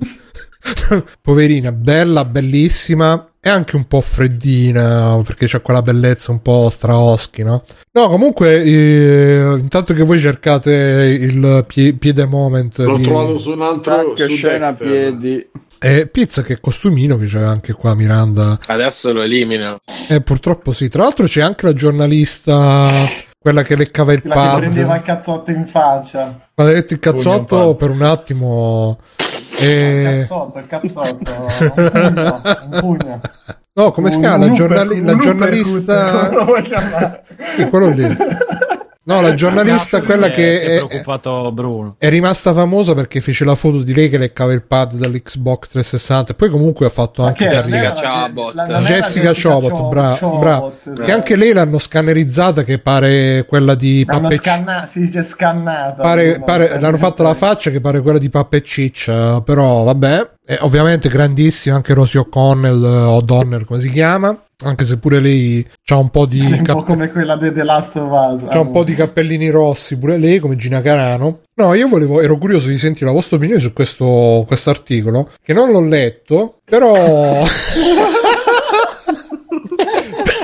Poverina, bella, bellissima e anche un po' freddina perché c'ha quella bellezza un po' straoschi, no? No, comunque, eh, intanto che voi cercate il pie- piede moment L'ho di trovato su un altro... Che su scena a Dexter. piedi. eh, Pizza che costumino che c'è anche qua Miranda. Adesso lo elimino. Eh, purtroppo sì. Tra l'altro c'è anche la giornalista, quella che leccava il Quella che prendeva pad. il cazzotto in faccia. Quando hai detto il cazzotto per un attimo... Il eh, cazzotto, il cazzotto. un pugno. Un pugno. no, come si chiama? La, giornali- la giornalista... uppercut, come lo vuoi chiamare? Sì, quello lì. No, la giornalista, quella che è è, è rimasta famosa perché fece la foto di lei che leccava il pad dall'Xbox 360 e poi comunque ha fatto anche carriera. Jessica Chobot. la- Jessica Chobot, Cho- bra- brava. eh. Che anche lei l'hanno scannerizzata che pare quella di L'hanno Pappe scanna- si dice scannata. pare, pare- l'hanno fatta la faccia che pare quella di Pappa e Ciccia, però vabbè. E ovviamente grandissima anche Rosie O'Connell, eh, O'Donnell, come si chiama. Anche se pure lei ha un po' di, un po' come quella di The Last of Us. c'ha un po' di cappellini rossi, pure lei, come Gina Carano. No, io volevo, ero curioso di sentire la vostra opinione su questo articolo, che non l'ho letto, però...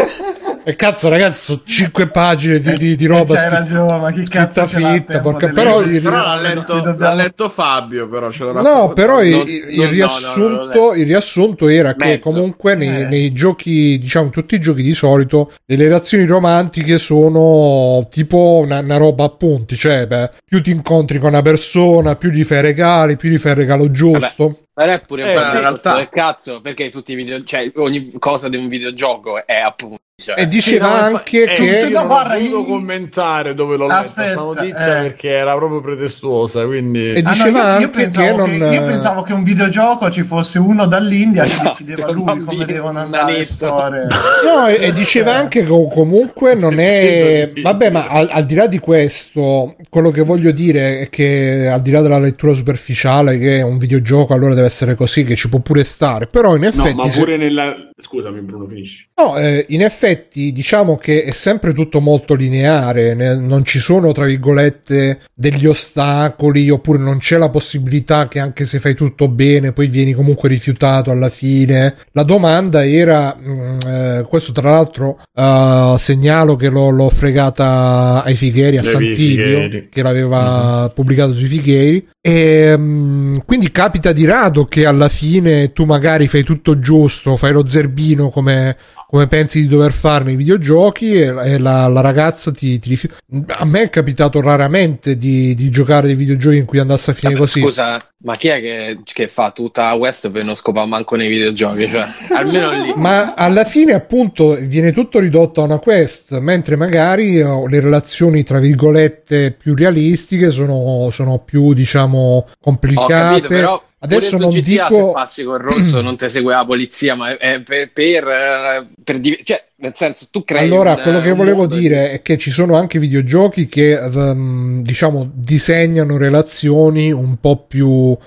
E cazzo, ragazzi, sono cinque pagine di, di, di roba. C'hai ragione, ma chi cazzo fitta, porca... però, però l'ha, letto, dobbiamo... l'ha letto Fabio, però ce l'ha No, però il, non, il, non, riassunto, no, il, riassunto, era Mezzo. che comunque nei, eh. nei, giochi, diciamo, tutti i giochi di solito, le relazioni romantiche sono tipo una, una roba a punti, cioè, beh, più ti incontri con una persona, più gli fai regali, più gli fai il regalo giusto. Vabbè. Ma è pure eh, sì, in realtà. del cazzo, perché tutti i video, cioè ogni cosa di un videogioco è appunto cioè, e diceva sì, no, anche eh, che io non io... commentare dove l'ho Aspetta, letta questa notizia eh. perché era proprio pretestuosa quindi... e diceva ah, no, io, anche che, non... che, io pensavo che un videogioco ci fosse uno dall'India che esatto, decideva lui come devono andare le storie no e, e diceva eh. anche che comunque non è vabbè ma al, al, di là di questo quello che voglio dire è che al di là della lettura superficiale che un videogioco allora deve essere così che ci può pure stare però in effetti no ma pure se... nella scusami Bruno finisci no eh, in effetti diciamo che è sempre tutto molto lineare, non ci sono tra virgolette degli ostacoli oppure non c'è la possibilità che anche se fai tutto bene poi vieni comunque rifiutato alla fine. La domanda era, mm, eh, questo tra l'altro uh, segnalo che l'ho, l'ho, fregata ai Fighieri, a Le Santiglio, Fighieri. che l'aveva uh-huh. pubblicato sui Fighieri. E um, quindi capita di rado che alla fine tu magari fai tutto giusto, fai lo zerbino come come pensi di dover fare nei videogiochi e, e la, la, ragazza ti, ti rifiuta. A me è capitato raramente di, di, giocare dei videogiochi in cui andasse a finire Vabbè, così. Scusa, ma chi è che, che fa tutta West per non scopare manco nei videogiochi? Cioè, almeno lì. ma alla fine, appunto, viene tutto ridotto a una quest, mentre magari oh, le relazioni, tra virgolette, più realistiche sono, sono più, diciamo, complicate. Ho capito, però Adesso non GTA, dico... se passi col rosso non ti segue la polizia, ma è per... per, eh, per cioè, nel senso, tu crei. Allora, un, quello che volevo dire è che ci sono anche videogiochi che, um, diciamo, disegnano relazioni un po' più. Uh,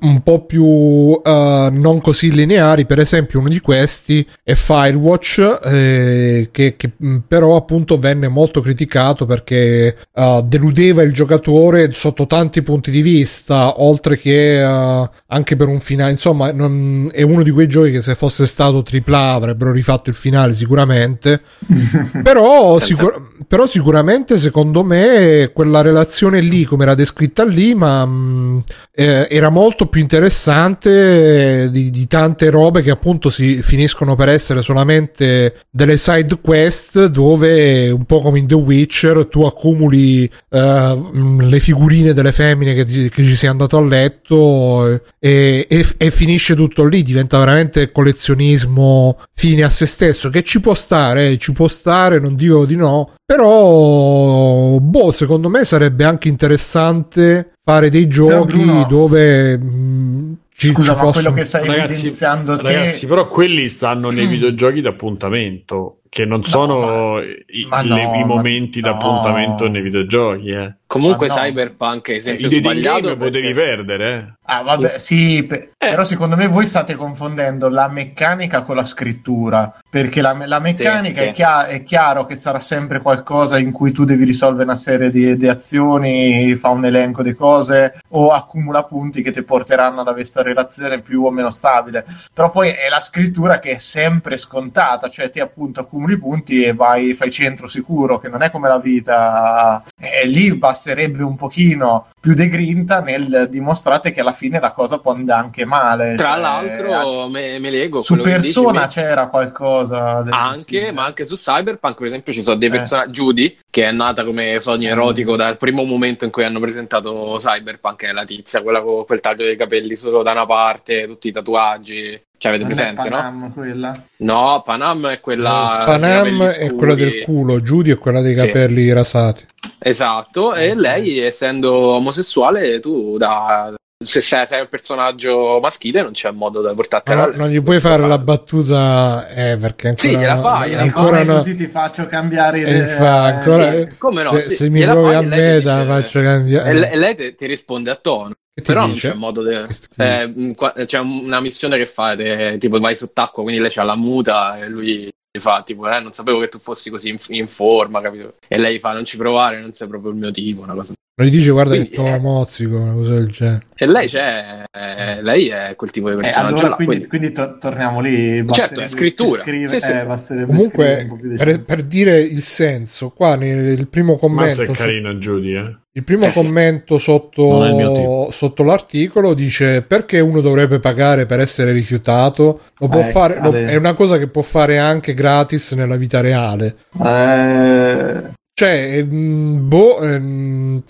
un po' più uh, non così lineari. Per esempio, uno di questi è Firewatch, eh, che, che, mm, però appunto venne molto criticato perché uh, deludeva il giocatore sotto tanti punti di vista, oltre che anche per un finale. Insomma, non, è uno di quei giochi che se fosse stato AAA avrebbe avrebbero rifatto il finale sicuramente. però, sicur- però, sicuramente secondo me quella relazione lì, come era descritta lì, ma mh, mm, eh, era molto più interessante di, di, tante robe che appunto si finiscono per essere solamente delle side quest dove un po' come in The Witcher tu accumuli eh, le figurine delle femmine che, ti, che ci sei andato a letto e, e, e finisce tutto lì, diventa veramente collezionismo fine a se stesso, che ci può stare, eh, ci può stare, non dico di no, però boh, secondo me sarebbe anche interessante fare dei giochi Bruno, dove mh, mm, ci, Scusa, ci ma quello che stai ragazzi, evidenziando ragazzi, te... però quelli stanno nei videogiochi d'appuntamento che non no, sono ma, i, ma no, le, i, momenti d'appuntamento no. nei videogiochi. Eh. Comunque Cyberpunk è esempio eh, sbagliato perché... potevi perdere. Eh. Ah, vabbè, sì, pe- eh. però secondo me voi state confondendo la meccanica con la scrittura, perché la, la meccanica sì, è, chia- è, chiaro che sarà sempre qualcosa in cui tu devi risolvere una serie di, di azioni, fa un elenco di cose o accumula punti che ti porteranno ad avere questa relazione più o meno stabile. Però poi è la scrittura che è sempre scontata, cioè ti appunto accumuli punti e vai, fai centro sicuro, che non è come la vita. E lì basterebbe un pochino più de grinta nel dimostrare che alla fine la cosa può andare anche male. Tra cioè, l'altro, me, me leggo. Su persona dici, c'era qualcosa. Anche, ma anche su Cyberpunk, per esempio, ci sono dei personaggi. Eh. Judy, che è nata come sogno mm. erotico dal primo momento in cui hanno presentato Cyberpunk, è la tizia, quella con quel taglio dei capelli solo da una parte, tutti i tatuaggi. Cioè, avete non presente, Panam, no? Quella? No, Panam è quella. Panam è quella del culo, Judy è quella dei capelli sì. rasati. Esatto, e lei, essendo omosessuale, tu da, se sei, sei, un personaggio maschile non c'è modo da portarti no, non gli puoi fare la battuta eh, perché ancora, sì, gliela fai gliela ancora no, così ti faccio cambiare idea? fa, ancora, eh, come no, se, sì, se mi provi a me da faccio cambiare. E lei, lei ti, ti risponde a tono però dice? non c'è modo di... Eh, c'è una missione che fa, tipo vai sott'acqua, quindi lei c'ha la muta e lui fa tipo, eh, non sapevo che tu fossi così in, in, forma, capito? E lei fa, non ci provare, non sei proprio il mio tipo, una cosa. Non gli dice guarda quindi, che te mozzico, una cosa del genere. E lei c'è, eh, lei è quel tipo di eh, personaggio. Eh, allora, quindi, quindi... quindi to- torniamo lì. Certo, è scrittura. Scrive, sì, sì. Eh, Comunque, per, per, dire il senso, qua nel primo commento. Mazza è carina, Giudy, eh. Il primo eh, commento sotto, sotto, l'articolo dice perché uno dovrebbe pagare per essere rifiutato? Lo può eh, fare, lo, è una cosa che può fare anche gratis nella vita reale. Eh... Cioè, mh, boh, mh,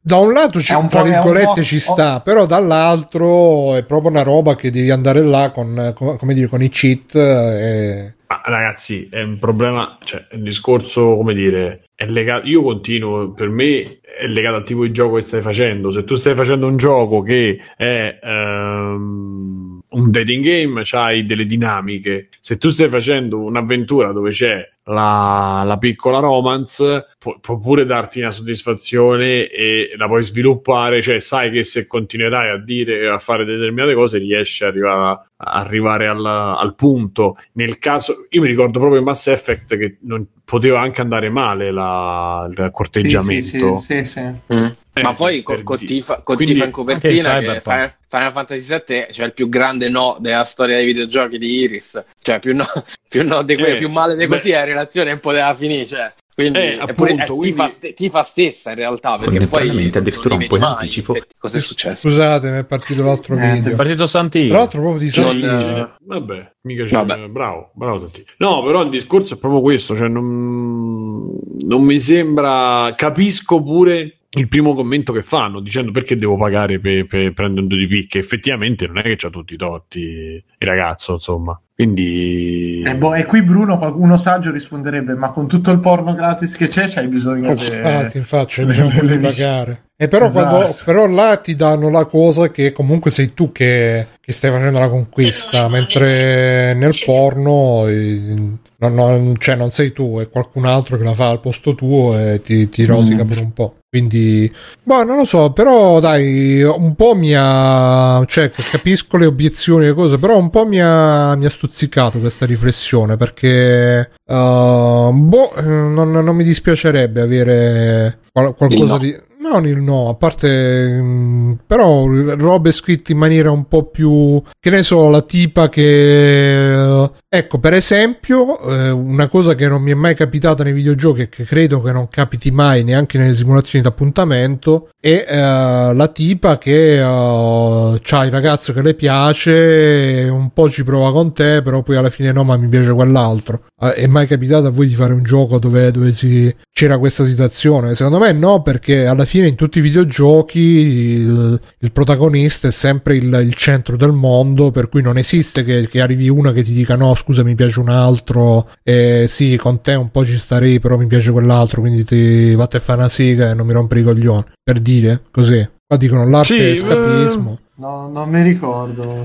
da un lato ci, un tra virgolette ci sta, però dall'altro è proprio una roba che devi andare là con, con come dire, con i cheat. E... Ah, ragazzi, è un problema, cioè, il discorso, come dire, è legato, io continuo, per me è legato al tipo di gioco che stai facendo. Se tu stai facendo un gioco che è um, un dating game, c'hai delle dinamiche. Se tu stai facendo un'avventura dove c'è la, la piccola romance può, può, pure darti una soddisfazione e la puoi sviluppare, cioè sai che se continuerai a dire a fare determinate cose riesci ad arrivare, a, arrivare al, al, punto. Nel caso, io mi ricordo proprio in Mass Effect che non poteva anche andare male la, il corteggiamento. Sì, sì, sì, mm. Eh, Ma poi con, con, Tifa, con Tifa in copertina che Final, Final Fantasy VII c'è il più grande no della storia dei videogiochi di Iris, cioè più no, più, no di que- eh, più male di così la relazione non poteva finire, cioè. Quindi, eh, appunto, è quindi... Tifa, st- Tifa, stessa in realtà, perché poi addirittura un po' in anticipo. Cosa è successo? Scusate, mi è partito l'altro eh, video. È partito Santino. Tra l'altro proprio di Santino. Non, uh... Vabbè, mica c'è. Vabbè. Bravo, bravo Santino. No, però il discorso è proprio questo, cioè non, non mi sembra... Capisco pure il primo commento che fanno dicendo perché devo pagare per, per prendere un 2 che effettivamente non è che c'ha tutti i torti il ragazzo insomma. Quindi eh, boh, e qui Bruno qualcuno saggio risponderebbe ma con tutto il porno gratis che c'è c'hai bisogno oh, di infatti infatti bisogno di pagare. E però, esatto. quando, però là ti danno la cosa che comunque sei tu che, che stai facendo la conquista mentre nel porno eh, non, non, cioè non sei tu è qualcun altro che la fa al posto tuo e ti, ti rosica mm. per un po' Quindi, boh, non lo so, però dai, un po' mi ha, cioè capisco le obiezioni e cose, però un po' mi ha, mi ha stuzzicato questa riflessione perché, uh, boh, non, non, mi dispiacerebbe avere qual- qualcosa no. di non il no, a parte mm, però robe scritte in maniera un po' più che ne so, la tipa che ecco, per esempio, eh, una cosa che non mi è mai capitata nei videogiochi e che credo che non capiti mai neanche nelle simulazioni d'appuntamento è eh, la tipa che uh, c'ha il ragazzo che le piace, un po' ci prova con te, però poi alla fine no, ma mi piace quell'altro. Uh, è mai capitato a voi di fare un gioco dove, dove si... c'era questa situazione? Secondo me no, perché alla fine in tutti i videogiochi il, il protagonista è sempre il, il, centro del mondo, per cui non esiste che, che, arrivi una che ti dica no, scusa, mi piace un altro, e sì, con te un po' ci starei, però mi piace quell'altro, quindi ti vatte a fare una siga e non mi rompere i coglioni. Per dire così. Qua dicono l'arte sì, è scapismo. No, non mi ricordo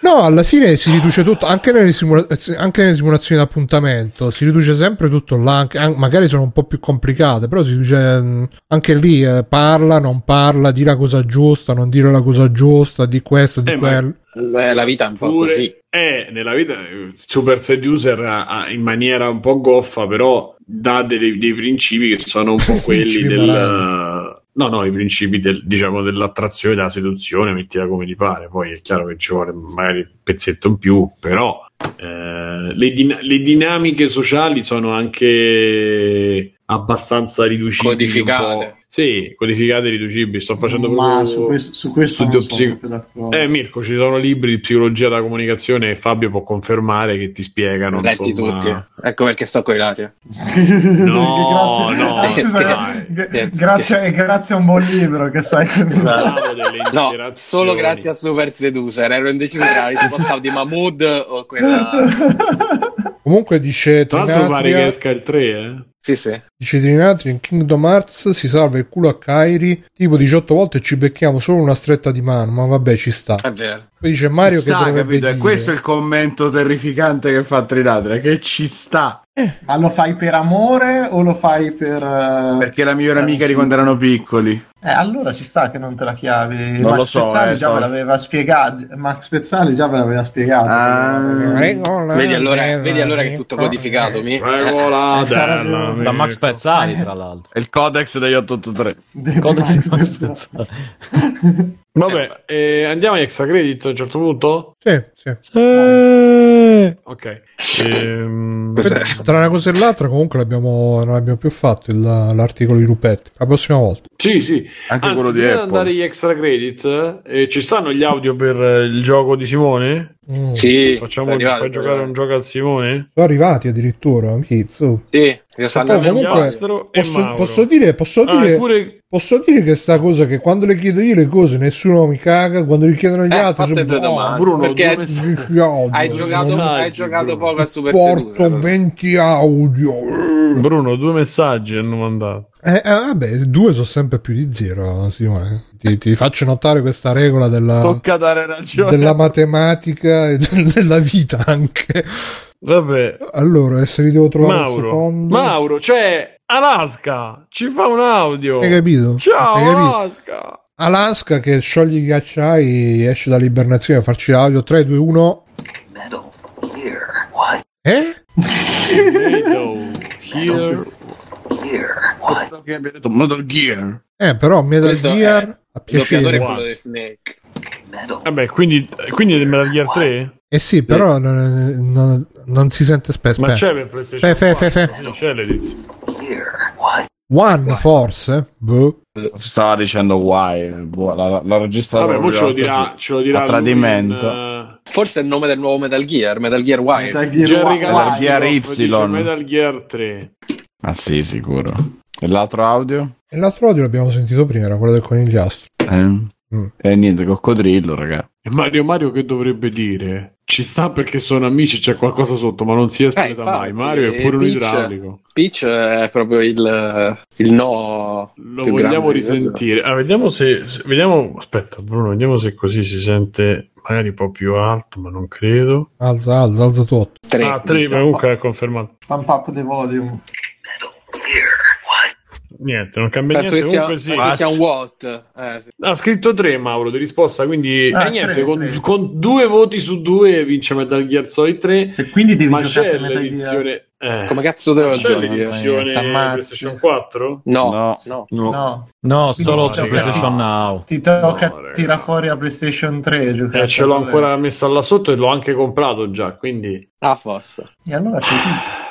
No, alla fine si riduce tutto, anche nelle, simula- anche nelle simulazioni d'appuntamento, si riduce sempre tutto là, anche, anche, magari sono un po' più complicate, però si riduce mm, anche lì, eh, parla, non parla, di la cosa giusta, non dire la cosa giusta, di questo, di eh, quello. Ma... La vita è un po' pure, così. Eh, nella vita Super Seducer in maniera un po' goffa, però dà dei, dei principi che sono un po' quelli del... No, no, i principi del, diciamo, dell'attrazione, della seduzione, mettila come ti pare. Poi è chiaro che ci vuole magari un pezzetto in più, però eh, le, din- le, dinamiche sociali sono anche abbastanza riducibili. Codificate. Sì, codificate e riducibili. Sto facendo Ma su questo, su questo non psico- Eh, Mirko, ci sono libri di psicologia della comunicazione e Fabio può confermare che ti spiegano. Letti insomma... tutti. Ecco perché sto con Ilaria. no, no, eh, scusa, g- grazie, grazie a un buon libro che stai No, solo grazie a Super Seducer. Ero indeciso tra la risposta di Mahmood o quella. Comunque dice l'altro pare che esca il 3, eh? Sì, sì. Dice Trinatri in Kingdom Hearts si salva il culo a Kairi tipo 18 volte e ci becchiamo solo una stretta di mano, ma vabbè ci sta. È vero. Poi dice Mario sta, che capito? Dire. Questo è il commento terrificante che fa Trinatri, che ci sta. Eh. Ma lo fai per amore o lo fai per... Uh, Perché la migliore amica di quando erano piccoli. Eh, allora ci sta che non te la chiavi. Non Max lo so, Pezzali eh, già so- me l'aveva spiegato. Max Pezzali già me l'aveva spiegato. Ah. Vedi allora, vedi allora che è tutto codificato. Mi... Regola Ragione. Da Max amica. Pezzali, tra l'altro. È il codex degli 883. Del Codex Max Max Pezzali. Pezzali. Vabbè, eh, andiamo agli extra credit a un certo punto? Sì, sì. Ok. Ehm, Cos'è? Tra una cosa e l'altra, comunque l'abbiamo, non abbiamo più fatto il- l'articolo di Lupetti. La prossima volta. Sì, sì. Anche Anzi, quello di Apple. andare agli extra credit, eh, ci stanno gli audio per eh, il gioco di Simone? Mm. Sì, Facciamo sta arrivando, fai giocare un gioco al Simone? Sono arrivati addirittura. Chizzo. Sì, Poi comunque- Posso, posso dire, posso Ah, dire, eppure posso dire che sta cosa che quando le chiedo io le cose nessuno mi caga, quando le chiedono gli Eh, altri "Oh, domande. Bruno, Perché hai giocato, hai giocato Bruno. poco a Super porto Sedusa. 20 audio. Bruno, due messaggi hanno mandato. Eh, eh, vabbè, due sono sempre più di zero, Simone. Ti, ti faccio notare questa regola della, Tocca dare ragione. della matematica e del- della vita anche. Vabbè, Allora, se li devo trovare un Mauro. secondo. Mauro, cioè Alaska, ci fa un audio. Hai capito? Ciao Hai capito? Alaska. Alaska che scioglie i ghiacciai, esce dall'ibernazione a farci l'audio 3, 2, 1. Metal Gear. What? Eh? Tomato, here. Gear. What? Che abbia detto Metal Gear. Eh, però Metal Questo Gear è a piacere. quello di Snake. Metal. Vabbè, quindi, quindi è del Metal Gear 3? Eh sì, però non, non- non si sente spesso. Ma c'è per PlayStation Fe, fe, fe, 4? fe. C'è l'edizio. What? One forse? Boh. Stava dicendo why. boh, La, la registrata Vabbè, ce lo dirà, così, ce lo dirà a tradimento. in, Forse è il nome del nuovo Metal Gear, Metal Gear Wire. Metal uh, Gear Jerry Metal Gear Y. Metal Gear 3. Ah sì, sicuro. E l'altro audio? E l'altro audio l'abbiamo sentito prima, era quello del conigliastro. Eh? Mm. E niente, coccodrillo, raga. E Mario Mario che dovrebbe dire? Ci sta perché sono amici, c'è qualcosa sotto, ma non si espleta infatti, mai. Mario è pure un Peach- idraulico. Peach è proprio il, il no. Lo più vogliamo risentire. Ah, vediamo se, se- Vediamo. Aspetta, Bruno, vediamo se così si sente magari un po' più alto, ma non credo. Alza, alza, alza tutto. Tre, ah, 3, diciamo. ma comunque è confermato. Pump up the volume. Metal Gear. Niente, non cambia Penso che niente. sia, Comunque sì. penso sia un what. Eh, sì. Ha scritto 3 Mauro di risposta, quindi Ah, eh, niente, tre, con, tre. con due voti su due vince Metal Gear Solid 3. Cioè, quindi devi Ma giocare c'è l'edizione. Eh, Come cazzo devo giocare? l'edizione. PlayStation 4? No, No. no. No. No, No, solo su. PlayStation Now. ti tocca No, tirare fuori la PlayStation 3 e giocare. Eh, ce l'ho ancora messa là sotto e l'ho anche comprato già, quindi... Ah, forza. E allora c'è tutto.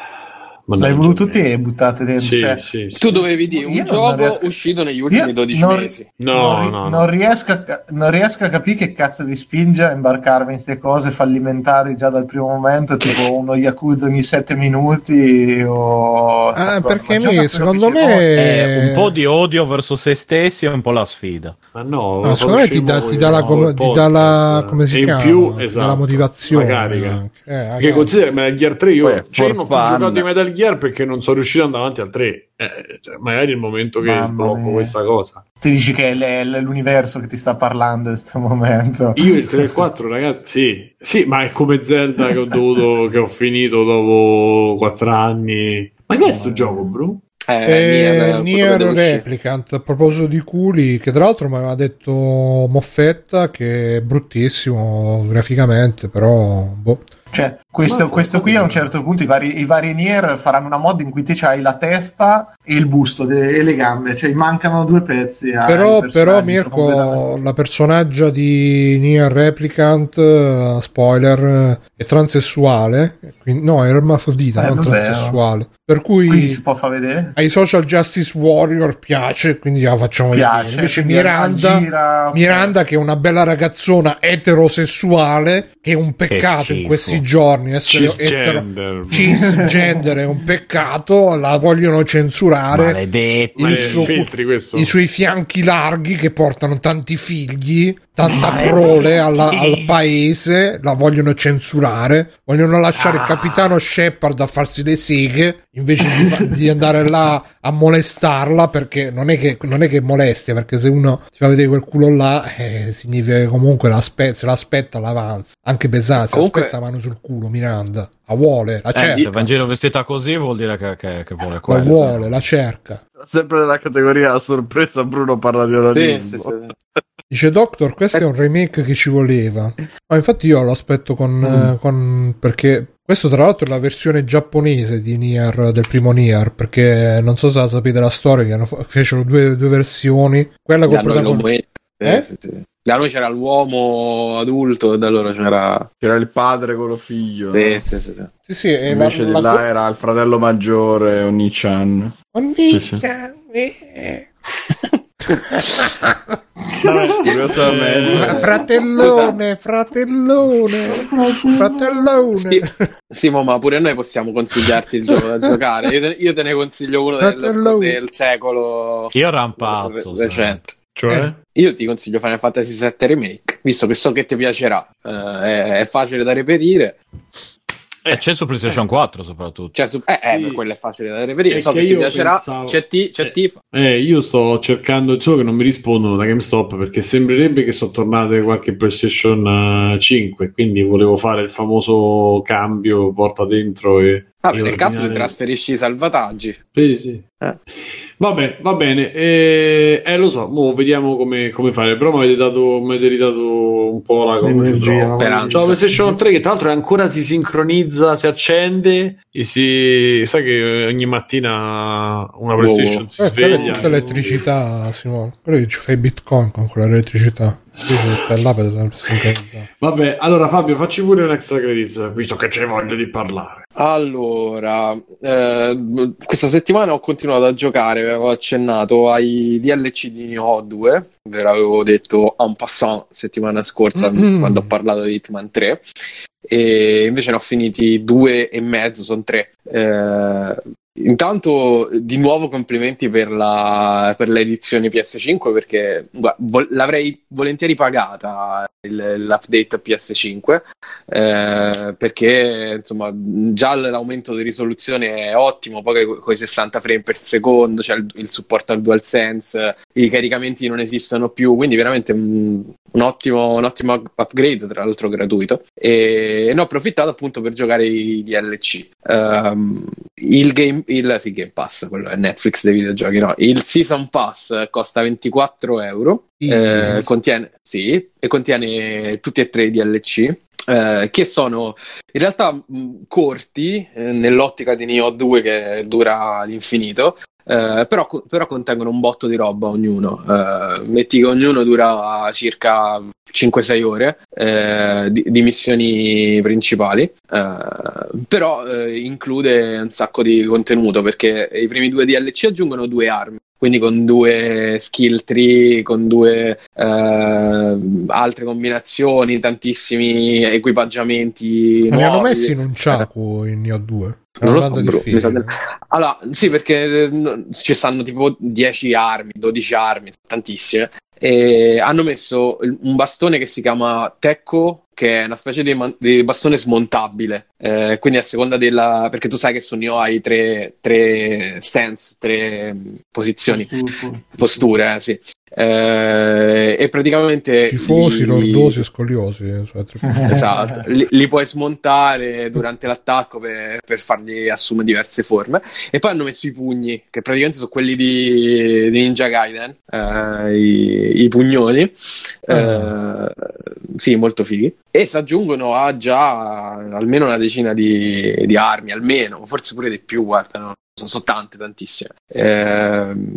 Mannaggia L'hai voluto me. te e buttate dentro. Sì, cioè, sì, sì. Tu dovevi dire un gioco riesco- uscito negli ultimi Io 12 non- mesi. No, non, ri- no, no. non riesco a, non riesco a capire che cazzo vi spinge a imbarcarvi in queste cose fallimentari già dal primo momento, tipo uno Yakuza ogni 7 minuti o... Ah, perché mi- secondo che ci me- vuole. È un po' di odio verso se stessi e un po' la sfida. Ma no, secondo me ti dà, ti dà la, com- ti dà la- come si in chiama? più, esatto, la motivazione. la carica. anche. Eh, Perché magari. considera Metal Gear 3 io, è cioè, io non ho giocato di Metal Gear perché non sono riuscito ad andare avanti al 3 Eh, cioè, magari è il momento che Mamma sblocco mia. questa cosa Ti dici che è l'universo che ti sta parlando in questo momento. io il 3 e il 4 ragazzi sì, sì ma è come Zelda che ho dovuto che ho finito dopo 4 anni ma che è sto gioco bro? Eh, Eh, Nier. Replicant a proposito di culi che tra l'altro mi aveva detto Moffetta che è bruttissimo graficamente però boh. Cioè, questo, questo qui a un certo punto i vari, i vari Nier faranno una mod in cui te c'hai la testa e il busto de- e le gambe, cioè mancano due pezzi. però, però Mirko completamente- la personaggia di Nier Replicant eh, spoiler eh, è transessuale quindi, no è ermafrodita Eh, non transessuale per cui Quindi si può far vedere? ai social justice warrior piace quindi la facciamo Piace. vedere invece Miranda gira- Miranda che è una bella ragazzona eterosessuale che è un peccato in questi giorni essere etero- Cisgender. cisgender è un peccato la vogliono censurare. Suo- filtri i suoi fianchi larghi che portano tanti figli tanta prole alla- al paese la vogliono censurare. Vogliono lasciare il capitano Shepard a farsi le seghe invece di, fa- di andare là a molestarla perché non è che non è che molestia perché se uno si fa vedere quel culo là eh, significa che comunque se l'aspetta l'avanza. Anche pesante se Comunque- aspetta mano sul culo Miranda. La vuole, la Eh, cerca. se va in giro vestita così vuol dire che, che, che vuole la quello. vuole, la cerca. Sempre nella categoria a sorpresa, Bruno parla di Sì, onanismo. sì, sì. Dice Doctor, questo è un remake che ci voleva. Ma infatti io lo aspetto con, eh, con- perché questo tra l'altro è la versione giapponese di Nier del primo Nier, perché non so se la sapete la storia che hanno fecero due, due versioni, quella con l'uomo protagonista Eh? sì, sì. Da noi c'era l'uomo adulto e da loro c'era. C'era il padre con lo figlio. Sì, no? sì, sì, sì. Sì, sì, e Invece la, di la- là era il fratello maggiore, Oni-chan. Sì, eh, Curiosamente. fra- Fratellone, fratellone, fratellone. Sì, sì, mo, ma pure noi possiamo consigliarti il gioco da giocare. Io te, io te ne consiglio uno del, del secolo Io rampazzo. re- recente. Cioè? Io ti consiglio Final Fantasy VII Remake, visto che so che ti piacerà. Eh, è, è facile da reperire. E c'è su PlayStation 4 soprattutto. Cioè, su- eh, eh, Sì. quello è facile da reperire. È So che che, ti piacerà. pensavo- C'è, T, c'è Eh. Tifa. Eh, io sto cercando, solo che non mi rispondono da GameStop perché sembrerebbe che sono tornate qualche PlayStation eh, 5, quindi volevo fare il famoso cambio, porta dentro e... Vabbè, e nel caso ti ordinare- trasferisci i salvataggi. Sì, sì. Eh. Vabbè, va bene. Eh, eh, lo so, mo vediamo come, come fare. Però mi avete dato, mi avete ridato un po' la cosa. la C'ho la PlayStation 3 che tra l'altro ancora si sincronizza, si accende e si... Sai che ogni mattina una PlayStation Wow. si Eh, quella è sveglia. tutta elettricità, Simone. Quello che ci fai bitcoin con quella elettricità. Sì, sì, stai là per sincronizzare. Vabbè, allora Fabio, facci pure un extra credits, visto che c'è voglia di parlare. Allora, eh, questa settimana ho continuato a giocare, avevo accennato ai DLC di Nioh 2, ve l'avevo detto en passant settimana scorsa Mm. quando ho parlato di Hitman 3, e invece ne ho finiti due e mezzo, sono tre. Eh, intanto, di nuovo complimenti per, la, per edizioni PS5 perché guarda, vol- l'avrei volentieri pagata l'update PS5 eh, perché insomma già l'aumento di risoluzione è ottimo, poi con i 60 frame per secondo, c'è il, il supporto al DualSense, i caricamenti non esistono più, quindi veramente un, un ottimo, un ottimo up- upgrade, tra l'altro gratuito. E ne ho approfittato appunto per giocare i DLC. Ehm, il game, il sì, Game Pass, quello è Netflix dei videogiochi, no? Il Season Pass costa 24 euro. Eh, contiene, sì, e contiene tutti e tre i DLC. eh, che sono in realtà mh, corti eh, nell'ottica di Nioh 2 che dura all'infinito, eh, però, co- però contengono un botto di roba ognuno. Eh, metti che ognuno dura circa 5-6 ore eh, di, di missioni principali, però include un sacco di contenuto perché i primi due DLC aggiungono due armi. Quindi con due skill tree, con due eh, altre combinazioni, tantissimi equipaggiamenti. Ma li hanno messi in un ciaco in Neo 2. Non lo so, bro, di- Allora, sì, perché eh, ci stanno tipo 10 armi, 12 armi, tantissime. E hanno messo un bastone che si chiama Tecco, che è una specie di, man- di bastone smontabile. Eh, quindi a seconda della. Perché tu sai che su Nioh hai tre, tre stance, tre mm, posizioni, posture, eh, sì. Eh, e praticamente. Tifosi, li- lordosi e scoliosi. eh, Esatto, li, li puoi smontare durante l'attacco per, per farli assumere diverse forme. E poi hanno messo i pugni, che praticamente sono quelli di, di Ninja Gaiden, eh, i, i pugnoni. Eh, sì, molto fighi. E si aggiungono a già almeno una decina di, di armi, almeno, forse pure di più, guarda, no? Sono, sono tante, tantissime. Ehm,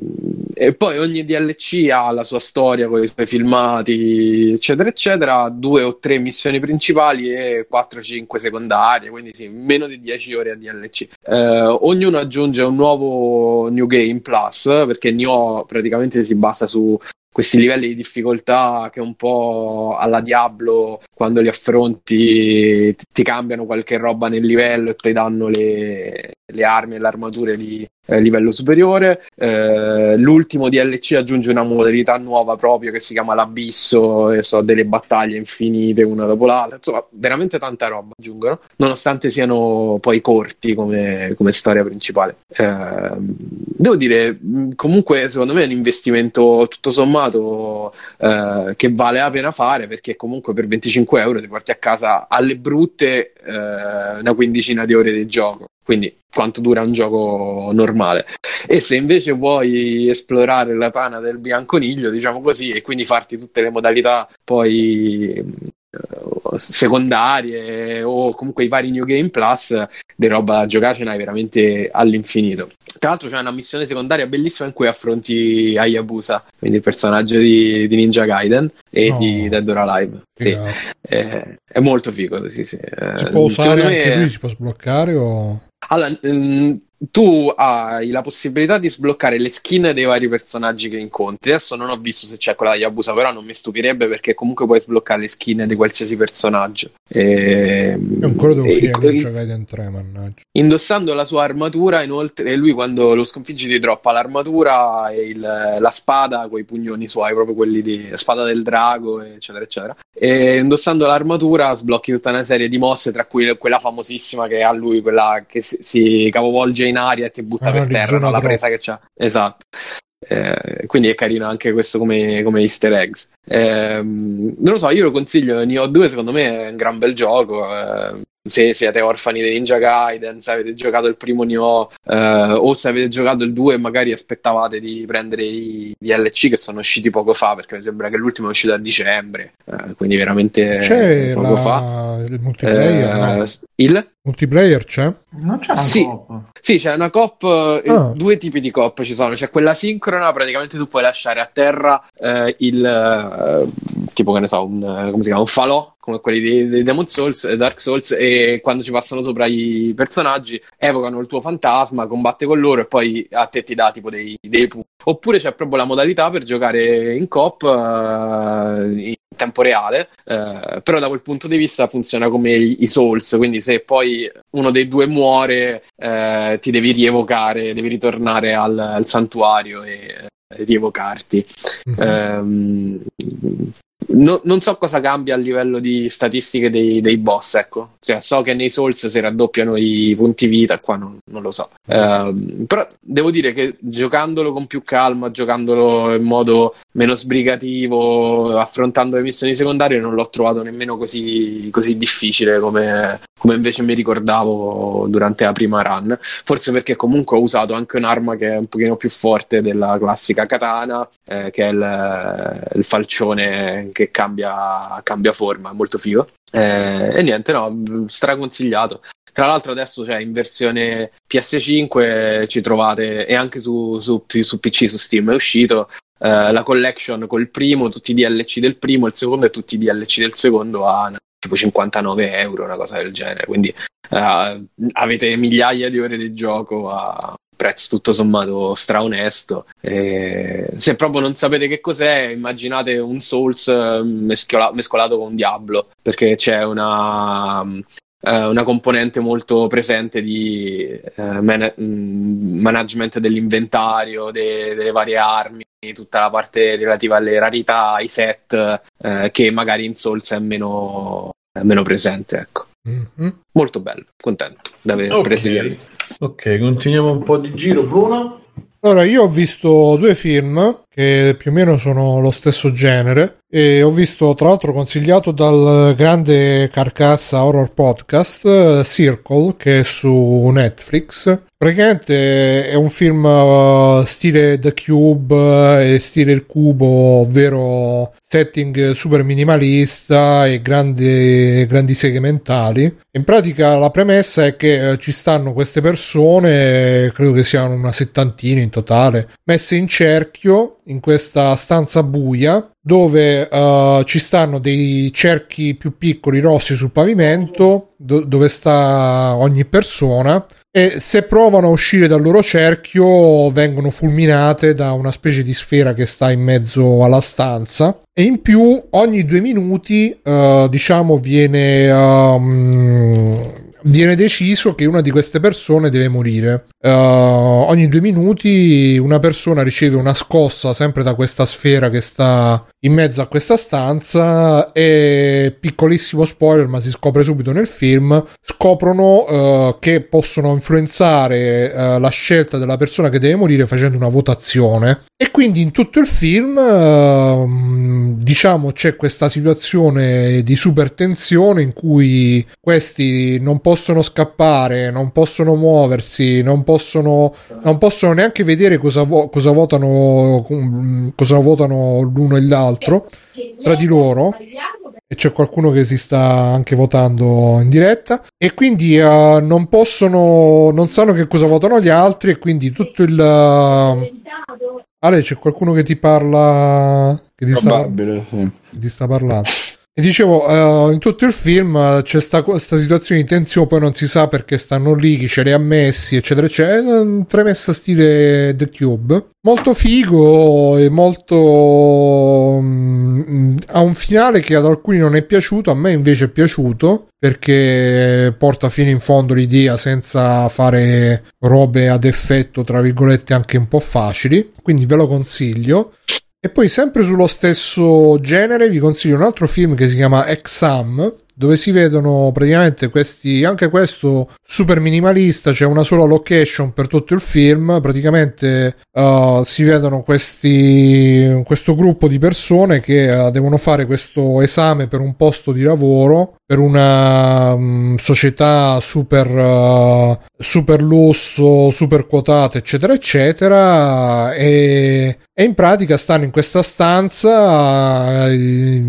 e poi ogni DLC ha la sua storia con i suoi filmati, eccetera, eccetera. Due o tre missioni principali e 4-5 secondarie, quindi sì, meno di 10 ore a DLC. Eh, ognuno aggiunge un nuovo New Game Plus perché Nioh praticamente si basa su questi livelli di difficoltà che un po' alla Diablo quando li affronti ti, ti cambiano qualche roba nel livello e ti danno le, le armi e le armature di eh, livello superiore. Eh, l'ultimo DLC aggiunge una modalità nuova proprio che si chiama l'Abisso e so delle battaglie infinite una dopo l'altra. Insomma, veramente tanta roba aggiungono, nonostante siano poi corti come, come storia principale. Eh, devo dire, mh, comunque, secondo me è un investimento tutto sommato eh, che vale la pena fare perché comunque per 25 euro ti porti a casa alle brutte eh, una quindicina di ore di gioco. Quindi quanto dura un gioco normale. E se invece vuoi esplorare la tana del bianconiglio, diciamo così, e quindi farti tutte le modalità poi eh, secondarie o comunque i vari New Game Plus di roba da giocare ce n'hai veramente all'infinito. Tra l'altro c'è una missione secondaria bellissima in cui affronti Hayabusa, quindi il personaggio di, di Ninja Gaiden e No. di Dead or Alive. Sì, Figato. è, è molto figo. Sì, sì. Eh, Si può usare secondo anche me- lui, si può sbloccare o... allora, mm, tu hai la possibilità di sbloccare le skin dei vari personaggi che incontri. Adesso non ho visto se c'è quella di Yabusa, però non mi stupirebbe perché comunque puoi sbloccare le skin di qualsiasi personaggio. E, Io ancora devo e- finire e- Gaiden 3, mannaggia. Indossando la sua armatura, inoltre, e lui quando lo sconfiggi ti droppa l'armatura e il- la spada con i pugnoni suoi, proprio quelli di spada del drago, eccetera, eccetera. E indossando l'armatura sblocchi tutta una serie di mosse, tra cui quella famosissima che ha lui, quella che si, si capovolge in aria e ti butta Ah, per terra, Arizona no? la Drop. presa che c'ha. Esatto. Eh, quindi è carino anche questo come, come easter eggs. Ehm, non lo so, io lo consiglio. Nioh 2 secondo me è un gran bel gioco. eh, se siete orfani di Ninja Gaiden, se avete giocato il primo Nioh eh, o se avete giocato il 2 e magari aspettavate di prendere i DLC che sono usciti poco fa, perché mi sembra che l'ultimo è uscito a dicembre, eh, quindi veramente C'è poco la- fa. il multiplayer? Eh, no? il? Multiplayer c'è? Non c'è una Sì. coop. Sì, c'è una cop, eh, Ah. due tipi di cop ci sono. C'è quella sincrona, praticamente tu puoi lasciare a terra eh, il eh, tipo che ne so, un, eh, come si chiama, un falò come quelli di, di Demon Souls, eh, Dark Souls, e quando ci passano sopra i personaggi evocano il tuo fantasma, combatte con loro e poi a te ti dà tipo dei, dei pu- Oppure c'è proprio la modalità per giocare in cop eh, tempo reale, eh, però da quel punto di vista funziona come i, i Souls, quindi se poi uno dei due muore eh, ti devi rievocare, devi ritornare al, al santuario e eh, rievocarti. Mhm. Ehm, no- non so cosa cambia a livello di statistiche dei, dei boss, ecco. Cioè, so che nei Souls si raddoppiano i punti vita, qua non, non lo so. Ehm, però devo dire che giocandolo con più calma, giocandolo in modo meno sbrigativo, affrontando le missioni secondarie, non l'ho trovato nemmeno così, così difficile come, come invece mi ricordavo durante la prima run. Forse perché comunque ho usato anche un'arma che è un pochino più forte della classica katana, eh, che è il, il falcione che cambia, cambia forma, è molto figo. Eh, e niente, no, straconsigliato. Tra l'altro adesso c'è in versione PS5 ci trovate e anche su, su, su PC, su Steam è uscito eh, la collection col primo, tutti i DLC del primo, il secondo e tutti i DLC del secondo a tipo 59 euro, una cosa del genere. Quindi eh, avete migliaia di ore di gioco a prezzo tutto sommato straonesto. E se proprio non sapete che cos'è, immaginate un Souls eh, mescola- mescolato con un Diablo, perché c'è una eh, una componente molto presente di eh, man- mh, management dell'inventario, de- delle varie armi, tutta la parte relativa alle rarità, ai set, eh, che magari in Souls è meno, è meno presente. Ecco. Mhm. Molto bello, contento di aver Ok. preso via lì. Ok, continuiamo un po' di giro, Bruno. Allora, io ho visto due film che più o meno sono lo stesso genere e ho visto tra l'altro consigliato dal grande Carcassa Horror Podcast eh, Circle che è su Netflix. Praticamente è un film eh, stile The Cube eh, e stile il cubo, ovvero setting super minimalista e grandi, grandi segmentali. In pratica la premessa è che ci stanno queste persone, credo che siano una settantina in totale, messe in cerchio in questa stanza buia dove eh, ci stanno dei cerchi più piccoli rossi sul pavimento do- dove sta ogni persona e se provano a uscire dal loro cerchio vengono fulminate da una specie di sfera che sta in mezzo alla stanza. E in più ogni due minuti eh, diciamo viene ehm, viene deciso che una di queste persone deve morire. Uh, ogni due minuti una persona riceve una scossa sempre da questa sfera che sta in mezzo a questa stanza e piccolissimo spoiler ma si scopre subito nel film scoprono uh, che possono influenzare uh, la scelta della persona che deve morire facendo una votazione e quindi in tutto il film diciamo c'è questa situazione di super tensione in cui questi non possono scappare non possono muoversi non possono, non possono neanche vedere cosa, vo- cosa votano cosa votano l'uno e l'altro tra di loro. E c'è qualcuno che si sta anche votando in diretta. E quindi uh, non possono non sanno che cosa votano gli altri e quindi tutto il uh... Ale c'è qualcuno che ti parla che ti, Probabile, sta... Sì. che ti sta parlando e dicevo, uh, in tutto il film uh, c'è questa situazione di tensione, poi non si sa perché stanno lì, chi ce li ha messi, eccetera, eccetera. È premessa stile The Cube. Molto figo e molto... Um, ha un finale che ad alcuni non è piaciuto, a me invece è piaciuto perché porta fino in fondo l'idea senza fare robe ad effetto, tra virgolette, anche un po' facili. Quindi ve lo consiglio. E poi sempre sullo stesso genere vi consiglio un altro film che si chiama Exam, dove si vedono praticamente questi, anche questo super minimalista, c'è una sola location per tutto il film, praticamente uh, si vedono questi, questo gruppo di persone che uh, devono fare questo esame per un posto di lavoro per una um, società super, uh, super lusso, super quotata, eccetera, eccetera, e, e, in pratica stanno in questa stanza, uh,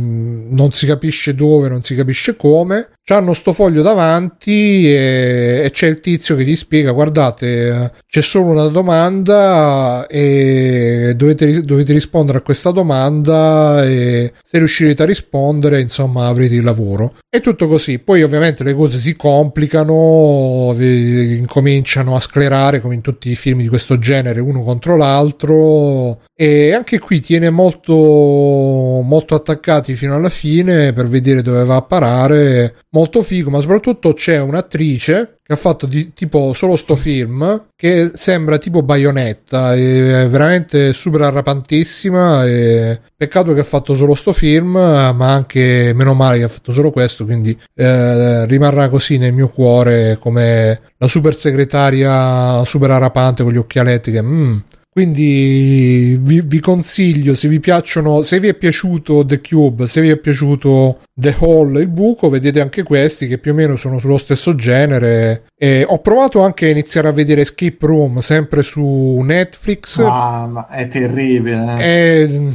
non si capisce dove, non si capisce come, hanno sto foglio davanti e, e, c'è il tizio che gli spiega guardate c'è solo una domanda e dovete, dovete rispondere a questa domanda e se riuscirete a rispondere insomma avrete il lavoro. E tutto così. Poi ovviamente le cose si complicano incominciano a sclerare come in tutti i film di questo genere uno contro l'altro e anche qui tiene molto molto attaccati fino alla fine per vedere dove va a parare. Molto figo, ma soprattutto c'è un'attrice che ha fatto di, tipo solo sto film che sembra tipo baionetta, è veramente super arrapantissima e peccato che ha fatto solo sto film, ma anche meno male che ha fatto solo questo, quindi eh, rimarrà così nel mio cuore come la super segretaria super arrapante con gli occhialetti che mm, quindi vi, vi, consiglio se vi piacciono se vi è piaciuto The Cube se vi è piaciuto The Hall il buco vedete anche questi che più o meno sono sullo stesso genere. E ho provato anche a iniziare a vedere Escape Room sempre su Netflix. Ah, ma è terribile. E,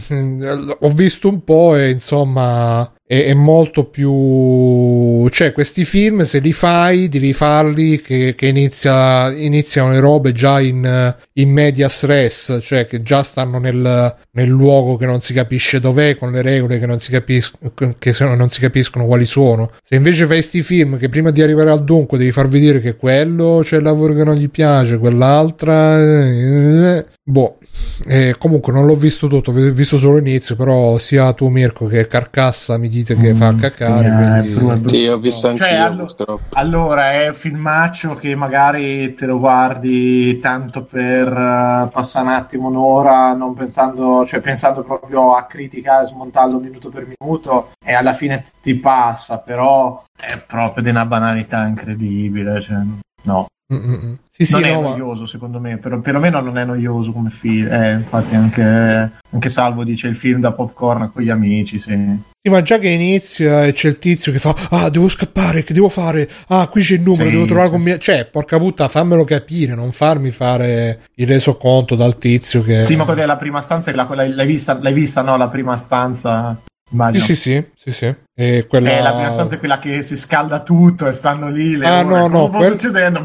ho visto un po' e insomma è, molto più cioè questi film se li fai devi farli che, che inizia, iniziano le robe già in, in media stress cioè che già stanno nel, nel luogo che non si capisce dov'è con le regole che non si, capisc- che non si capiscono quali sono. Se invece fai questi film che prima di arrivare al dunque devi far vedere che quello c'è il lavoro che non gli piace quell'altra eh, boh eh, comunque non l'ho visto tutto, ho visto solo l'inizio, però sia tu Mirko che Carcassa mi dite che mm, fa cacare. Sì, quindi... sì ho visto anche cioè, io. Allo... Allora è un filmaccio che magari te lo guardi tanto per uh, passare un attimo un'ora, non pensando, cioè pensando proprio a criticare, smontarlo minuto per minuto e alla fine ti passa, però è proprio di una banalità incredibile. Cioè, no. Sì, sì, non è no, noioso ma... secondo me, però perlomeno non è noioso come film. Eh, infatti anche, anche, Salvo dice il film da popcorn con gli amici, sì. Sì, ma già che inizia e c'è il tizio che fa Ah, devo scappare, che devo fare? Ah, qui c'è il numero, sì, devo trovare sì. combinazione. Cioè, porca puttana, fammelo capire, non farmi fare il resoconto dal tizio che... Sì, ma quella è la prima stanza, l'hai, l'hai, vista, l'hai vista, no? La prima stanza... Immagino. Sì, sì, sì, sì, sì. E quella... Eh, la prima stanza è quella che si scalda tutto e stanno lì. Le ah, ore. no, no, quel... succedendo?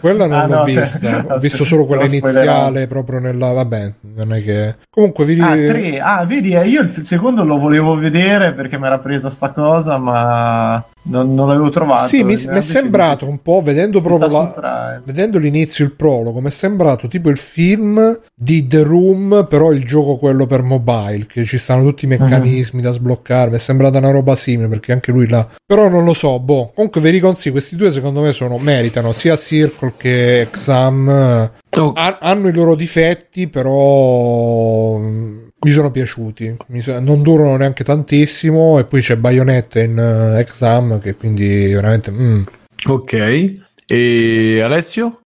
Quella non ah, l'ho no, vista. Ho visto solo quella iniziale, proprio nella. Vabbè, non è che. Comunque, vi ah, tre. ah, vedi, eh, io il secondo lo volevo vedere perché mi era presa sta cosa, ma non, non l'avevo trovato. Sì, mi, mi è sembrato un po', vedendo proprio la, vedendo l'inizio, il prologo, mi è sembrato tipo il film di The Room, però il gioco quello per mobile, che ci stanno tutti i meccanismi uh-huh. da sbloccare. Mi è sembrata una roba simile perché anche lui là però non lo so boh comunque ve li consiglio questi due secondo me sono meritano sia Circle che Exam Oh. Ha- hanno i loro difetti però mm, mi sono piaciuti Mi so- non durano neanche tantissimo e poi c'è Bayonetta in eh, Exam che quindi veramente mm. Ok. E Alessio?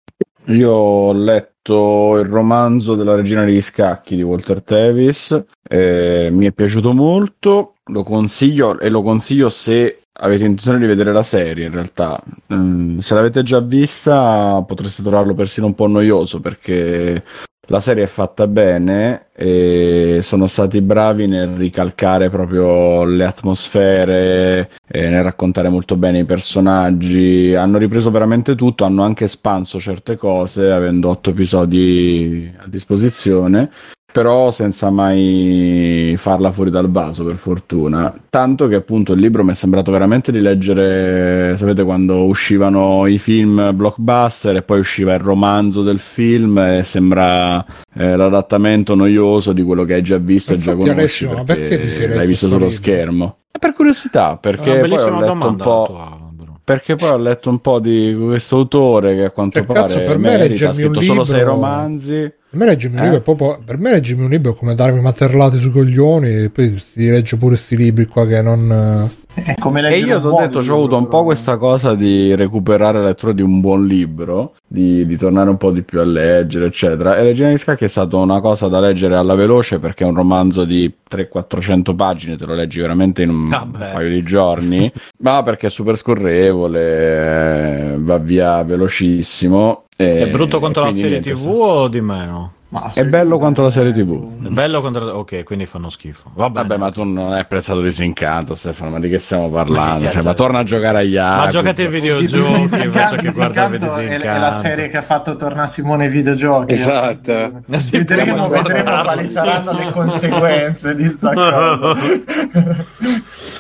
Io ho letto il romanzo della regina degli scacchi di Walter Tevis, eh, mi è piaciuto molto, lo consiglio e lo consiglio se avete intenzione di vedere la serie in realtà. Mm, se l'avete già vista potreste trovarlo persino un po' noioso perché la serie è fatta bene e sono stati bravi nel ricalcare proprio le atmosfere, e nel raccontare molto bene i personaggi. Hanno ripreso veramente tutto, hanno anche espanso certe cose, avendo otto episodi a disposizione. Però senza mai farla fuori dal vaso, per fortuna. Tanto che appunto il libro mi è sembrato veramente di leggere, sapete, quando uscivano i film blockbuster e poi usciva il romanzo del film e sembra eh, l'adattamento noioso di quello che hai già visto e già Infatti, conosci Alessio, ma perché ti sei letto l'hai visto sto sullo libro? schermo. E per curiosità, perché Una poi ho bellissima letto un domanda. po'... Perché poi ho letto un po' di questo autore che a quanto Cioè, pare cazzo, per me merita, ha scritto solo sei libro- romanzi. Per me leggermi un Eh? libro proprio per me leggermi un libro è come darmi materlate sui coglioni e poi si legge pure sti libri qua che non È come E io ti ho detto, libro, ho avuto un po' questa cosa di recuperare la lettura di un buon libro, di, di tornare un po' di più a leggere, eccetera. E Regina di Scacchi è stata una cosa da leggere alla veloce perché è un romanzo di 300-400 pagine, te lo leggi veramente in un Vabbè. paio di giorni, ma perché è super scorrevole, va via velocissimo. e- È brutto quanto e la serie niente, TV o di meno? Ma È bello quanto la serie TV. È bello quanto Ok, quindi fanno schifo. Vabbè, ma tu non hai apprezzato Disincanto, Stefano, ma di che stiamo parlando? che Cioè, ma torna a giocare agli Ma altri. giocate ai videogiochi invece che Disincanto guardavi è, è la Disincanto. serie che ha fatto tornare Simone ai videogiochi. Esatto. Vedremo, quali saranno le conseguenze di sta cosa.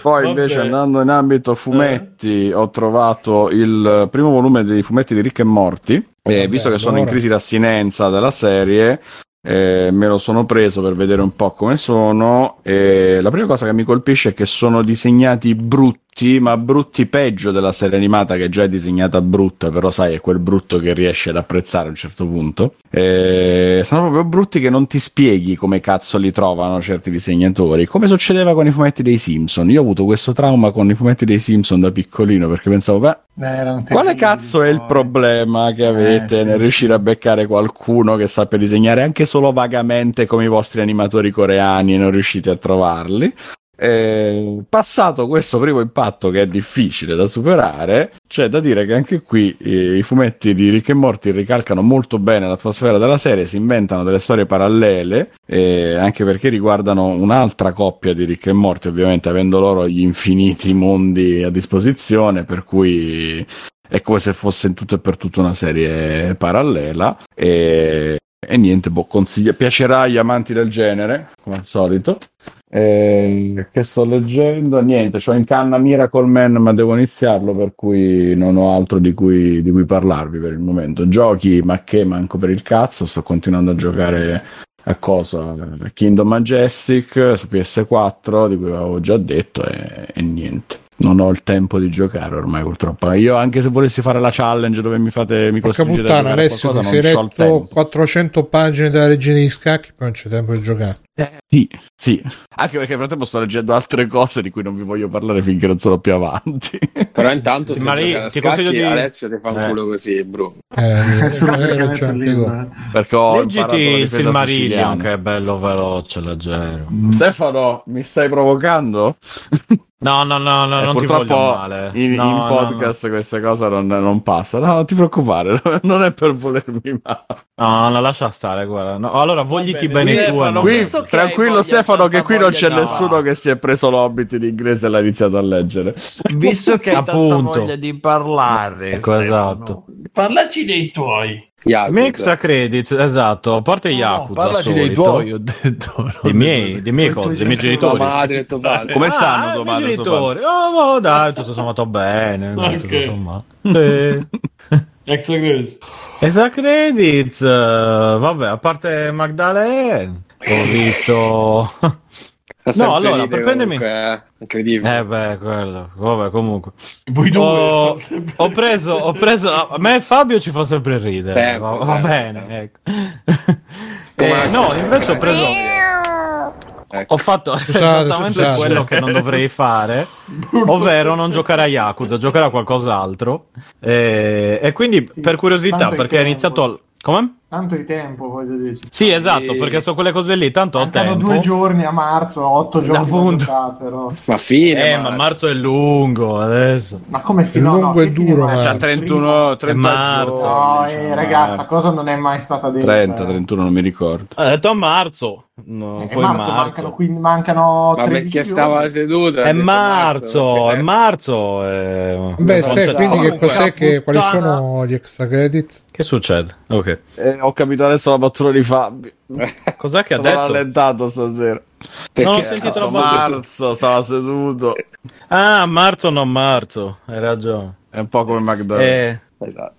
Poi invece andando in ambito fumetti ho trovato il primo volume dei fumetti di Rick e Morty e Vabbè, visto che sono in allora. crisi d'assinenza della serie eh, me lo sono preso per vedere un po' come sono e la prima cosa che mi colpisce è che sono disegnati brutti ma brutti peggio della serie animata che già è disegnata brutta però sai è quel brutto che riesci ad apprezzare a un certo punto Eh, sono proprio brutti che non ti spieghi come cazzo li trovano certi disegnatori come succedeva con i fumetti dei Simpson io ho avuto questo trauma con i fumetti dei Simpson da piccolino perché pensavo beh Eh, quale cazzo è il problema che avete Eh, sì. nel riuscire a beccare qualcuno che sappia disegnare anche solo vagamente come i vostri animatori coreani e non riuscite a trovarli? Eh, passato questo primo impatto che è difficile da superare, c'è da dire che anche qui eh, i fumetti di Rick e Morty ricalcano molto bene l'atmosfera della serie, si inventano delle storie parallele, eh, anche perché riguardano un'altra coppia di Rick e Morty, ovviamente avendo loro gli infiniti mondi a disposizione, per cui è come se fosse in tutto e per tutto una serie parallela e, e niente, boh, consiglia- piacerà agli amanti del genere, come al solito. Eh, che sto leggendo? Niente, ho in canna Miracle Man, ma devo iniziarlo, per cui non ho altro di cui, di cui parlarvi per il momento. Giochi, ma che manco per il cazzo, sto continuando a giocare a cosa? Kingdom Majestic su PS4, di cui avevo già detto, e, e niente. Non ho il tempo di giocare ormai, purtroppo. Io, anche se volessi fare la challenge dove mi fate mi costringete a puttana, giocare a Alessio, ti qualcosa, sei non c'ho il letto tempo. 400 pagine della Regina degli Scacchi, poi non c'è tempo di giocare. Sì, sì. Anche perché nel frattempo sto leggendo altre cose di cui non vi voglio parlare finché non sono più avanti. Però intanto Sì, se ma lì a ti scacchi, consiglio di- Alessio ti fa un Eh. culo così, bro. Eh, eh, perché quello. Perché ho Leggiti il Silmarillion che è bello veloce, leggero. Stefano, mi stai provocando? No, no, no, no Eh, non ti purtroppo voglio male. in, No, in no, podcast queste cose non, non passano. No, non ti preoccupare, non è per volermi male. No, no, no, lascia stare, guarda. No, allora vogliti bene, bene tu. Stefano, Qui, hai tranquillo voglia- Stefano, che qui non c'è di- nessuno che si è preso l'Hobbit in inglese e l'ha iniziato a leggere. Visto che hai tanta Appunto. voglia di parlare, Ecco, esatto. Parlaci dei tuoi. Yakult. Mix credits, esatto. A parte Yakuza, Parlaci solito. dei tuoi, ho detto. Dei miei, dei miei cose, dei miei Tua genitori. madre e tuo padre. Come Ah, stanno i tua miei madre e tuo genitori? Oh, oh, dai, tutto sommato bene. dai, Ok. tutto sommato. Sì. Extra credits. Extra credits, eh, vabbè, a parte Magdalene, ho visto No, allora, per prendermi... Comunque, eh, incredibile. Eh beh, quello, vabbè, comunque. Voi due. Ho, sempre- ho preso, ho preso, a me e Fabio ci fa sempre ridere, Sempre, va, va sempre, bene, ecco. Eh, no, invece ho preso, Ecco. ho fatto Scusate, esattamente scusate. quello che non dovrei fare, ovvero non giocare a Yakuza, giocare a qualcos'altro. E, e quindi, Sì, per curiosità, perché ha tempo. iniziato... al- Come? Tanto di tempo, voglio dire. ci Sì, esatto, Sì. perché sono quelle cose lì, tanto ho Mancano tempo. due giorni a marzo, otto giorni Appunto. però. Ma fine, Eh, ma marzo è lungo adesso. Ma come fino È lungo e che fine duro, marzo? ma- C'ha 31, 30 marzo. giorni. No, cioè, eh, ragazzi, sta marzo. cosa non è mai stata detta. 30, eh. 31, non mi ricordo. Ha detto a marzo. No, Eh, poi marzo, marzo. mancano, quindi mancano Ma 13 perché stava seduto? ha È marzo, è marzo. eh. Beh, Non Ste, c'è- quindi che cos'è che, quali sono gli extra credit? Che succede? Ok. Eh, ho capito adesso la battuta di Fabio. Cos'è che ha detto? rallentato stasera. Perché Non ho sentito la battuta. Marzo, stava seduto. Ah, marzo non marzo. Hai ragione. È un po' come McDonald's. Eh, Esatto.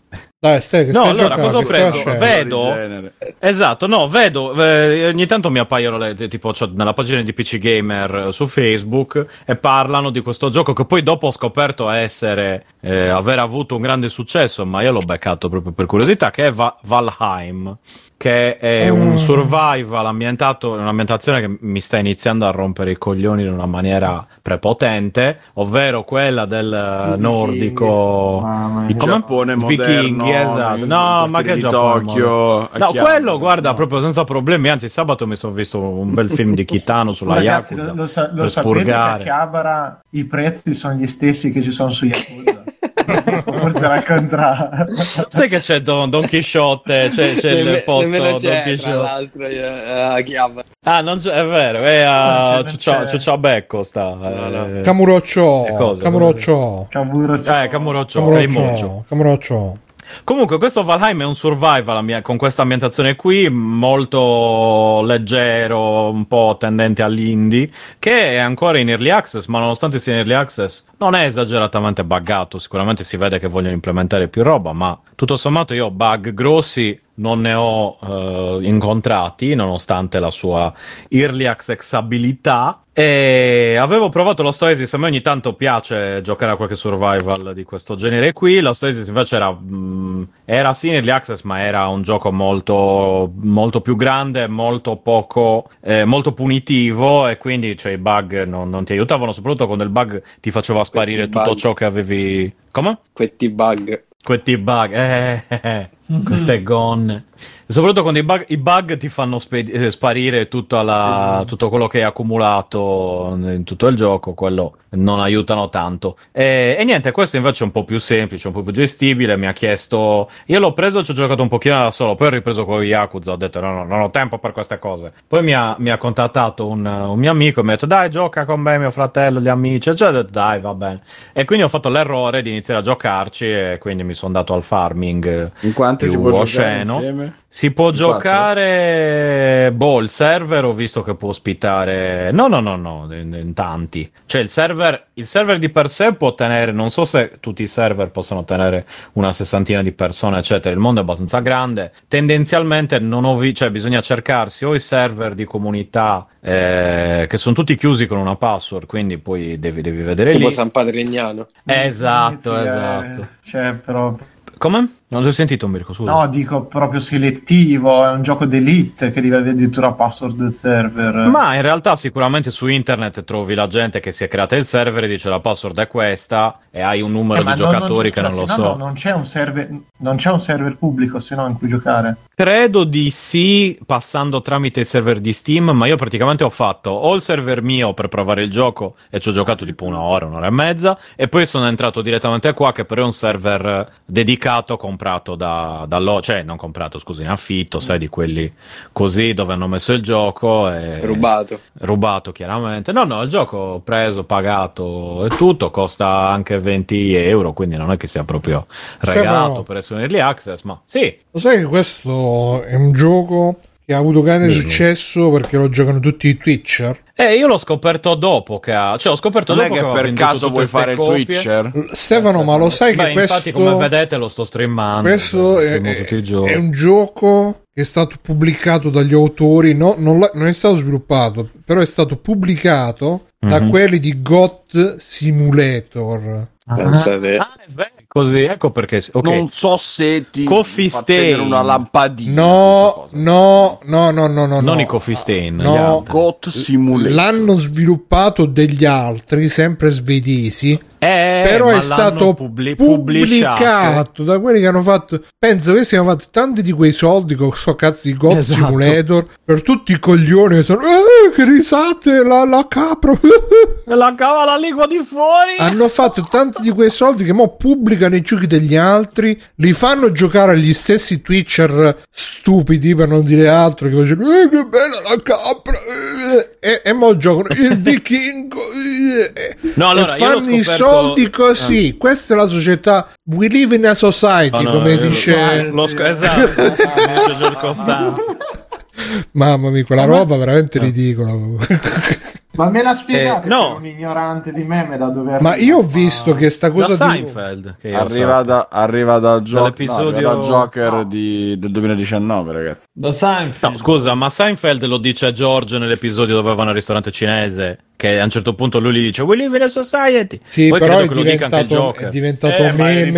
Dai, che No, stai allora, giocando? cosa ho stai preso? Vedo-. Esatto, no, vedo, eh, ogni tanto mi appaiono le, tipo c'ho nella pagina di PC Gamer eh, su Facebook e parlano di questo gioco che poi dopo ho scoperto essere, eh, aver avuto un grande successo, ma io l'ho beccato proprio per curiosità, che è Va- Valheim, che è un survival ambientato, un'ambientazione che mi sta iniziando a rompere i coglioni in una maniera prepotente, ovvero quella del I nordico... Il? Giappone Vichinghi, esatto. No, ma che Giappone Tokyo. No, quello guarda No. proprio senza problemi. Anzi, sabato mi sono visto un bel film di Kitano sulla Ragazzi, Yakuza lo, lo sa- lo per sapete che a spurgare. Chiabara i prezzi sono gli stessi che ci sono su Yakuza? Forse era il contrario. Sai che c'è Don, Don Chisciotte? C'è, c'è il Nemme- posto Don c'è, tra Chisciotte. l'altro, eh, a Chiava. Ah, non c'è, è vero, è a Ciuccia- c'è. Ciucciabecco sta. no. eh, Camuroccio? Camuroccio, Cavuro, Eh, Camuroccio. Camuroccio, Camuroccio. Comunque, questo Valheim è un survival con questa ambientazione qui, molto leggero, un po' tendente all'indie, che è ancora in early access, ma nonostante sia in early access, non è esageratamente buggato. Sicuramente si vede che vogliono implementare più roba, ma tutto sommato io bug grossi non ne ho eh, incontrati, nonostante la sua early accessibilità. E avevo provato Lost Oasis, a me ogni tanto piace giocare a qualche survival di questo genere qui. Lost Oasis invece era, mh, era sì in early access, ma era un gioco molto, molto più grande, molto poco, eh, molto punitivo e quindi cioè, i bug non, non ti aiutavano, soprattutto quando il bug ti faceva sparire Questi tutto bug. ciò che avevi. Come? Questi bug. Questi bug, eh, eh, eh, queste gonne. Soprattutto quando i bug, i bug ti fanno spe- eh, sparire la- tutto quello che hai accumulato in tutto il gioco, quello non aiutano tanto. E, e niente, questo invece è un po' più semplice, un po' più gestibile. Mi ha chiesto, io l'ho preso, ci ho giocato un pochino da solo, poi ho ripreso con Yakuza, ho detto no, no, non ho tempo per queste cose. Poi mi ha, mi ha contattato un, un mio amico e mi ha detto dai, gioca con me, mio fratello, gli amici, e cioè, ho detto dai, va bene. E quindi ho fatto l'errore di iniziare a giocarci e quindi mi sono dato al farming In quanti si può giocare osceno. insieme? Si può In quattro? giocare. Boh, il server ho visto che può ospitare. No, no, no, no, in, in tanti. Cioè, il server, il server di per sé può tenere. Non so se tutti i server possono tenere una sessantina di persone, eccetera. Il mondo è abbastanza grande. Tendenzialmente non ho vi- cioè, bisogna cercarsi o i server di comunità eh, che sono tutti chiusi con una password, quindi poi devi, devi vedere Tipo lì. San Patrignano. Esatto, Inizi, eh, esatto. Cioè, però... Come? Non ti ho sentito, Mirko, scusa. No, dico proprio selettivo, è un gioco d'elite che deve avere addirittura password del server. Ma in realtà sicuramente su internet trovi la gente che si è creata il server e dice la password è questa e hai un numero Eh, di non- giocatori non, che non lo so. no, no, non c'è un server, non c'è un server pubblico se no in cui giocare. Credo di sì, passando tramite il server di Steam, ma io praticamente ho fatto o il server mio per provare il gioco e ci ho giocato tipo un'ora, un'ora e mezza, e poi sono entrato direttamente qua che però è un server dedicato comprato da, dallo, cioè non comprato, scusi, in affitto, sai, di quelli così dove hanno messo il gioco e... Rubato. rubato chiaramente. No, no, il gioco preso, pagato e tutto costa anche 20 euro, quindi non è che sia proprio regalato Stefano. per essere un early access, ma sì. Lo sai che questo è un gioco che ha avuto grande Dimmi. successo perché lo giocano tutti i Twitcher? Eh, io l'ho scoperto dopo che ha, cioè ho scoperto Non è dopo che che, per caso vuoi fare il. Twitcher? Stefano, ma lo sai Beh, che infatti questo come vedete lo sto streamando, questo è, è un gioco che è stato pubblicato dagli autori, no, non, non è stato sviluppato, però è stato pubblicato da Mhm. quelli di GOT Simulator. Pensate. Ah, è vero, così, ecco perché. ok. Non so se ti Coffee Stain. una lampadina. No, no, no, no, no, no. non no. i Coffee Stain, No. gli altri. Got Simulator. L'hanno sviluppato degli altri, sempre svedesi, Eh, però è stato pubblic- pubblicato. pubblicato da quelli che hanno fatto. Penso che si hanno fatto tanti di quei soldi con sto cazzo di God Esatto. Simulator per tutti i coglioni che sono. "Eh, che risate, la, la capra. Me la cava la lingua di fuori. hanno fatto tanti di quei soldi che mo pubblicano i giochi degli altri, li fanno giocare agli stessi Twitcher stupidi per non dire altro che facevano eh, che bella la capra eh", e, e mo giocano il vichingo eh", No, allora, e fanno i scoperto- soldi così questa è la società. We live in a society No, no, come lo dice lo sc- esatto, dice mamma mia quella roba veramente ridicola Ma me la spiegate Eh, no. un ignorante di meme da dover... ma io ho visto che sta cosa Da di Seinfeld, che io Arriva, da, arriva dal gioco Dall'episodio- dal Joker di- del 2019, ragazzi. Da Seinfeld. No, scusa, ma Seinfeld lo dice a George nell'episodio dove vanno al ristorante cinese. Che a un certo punto lui gli dice We live in a society. sì Poi però credo è che lo dica anche il diventato, Joker. è diventato Eh, meme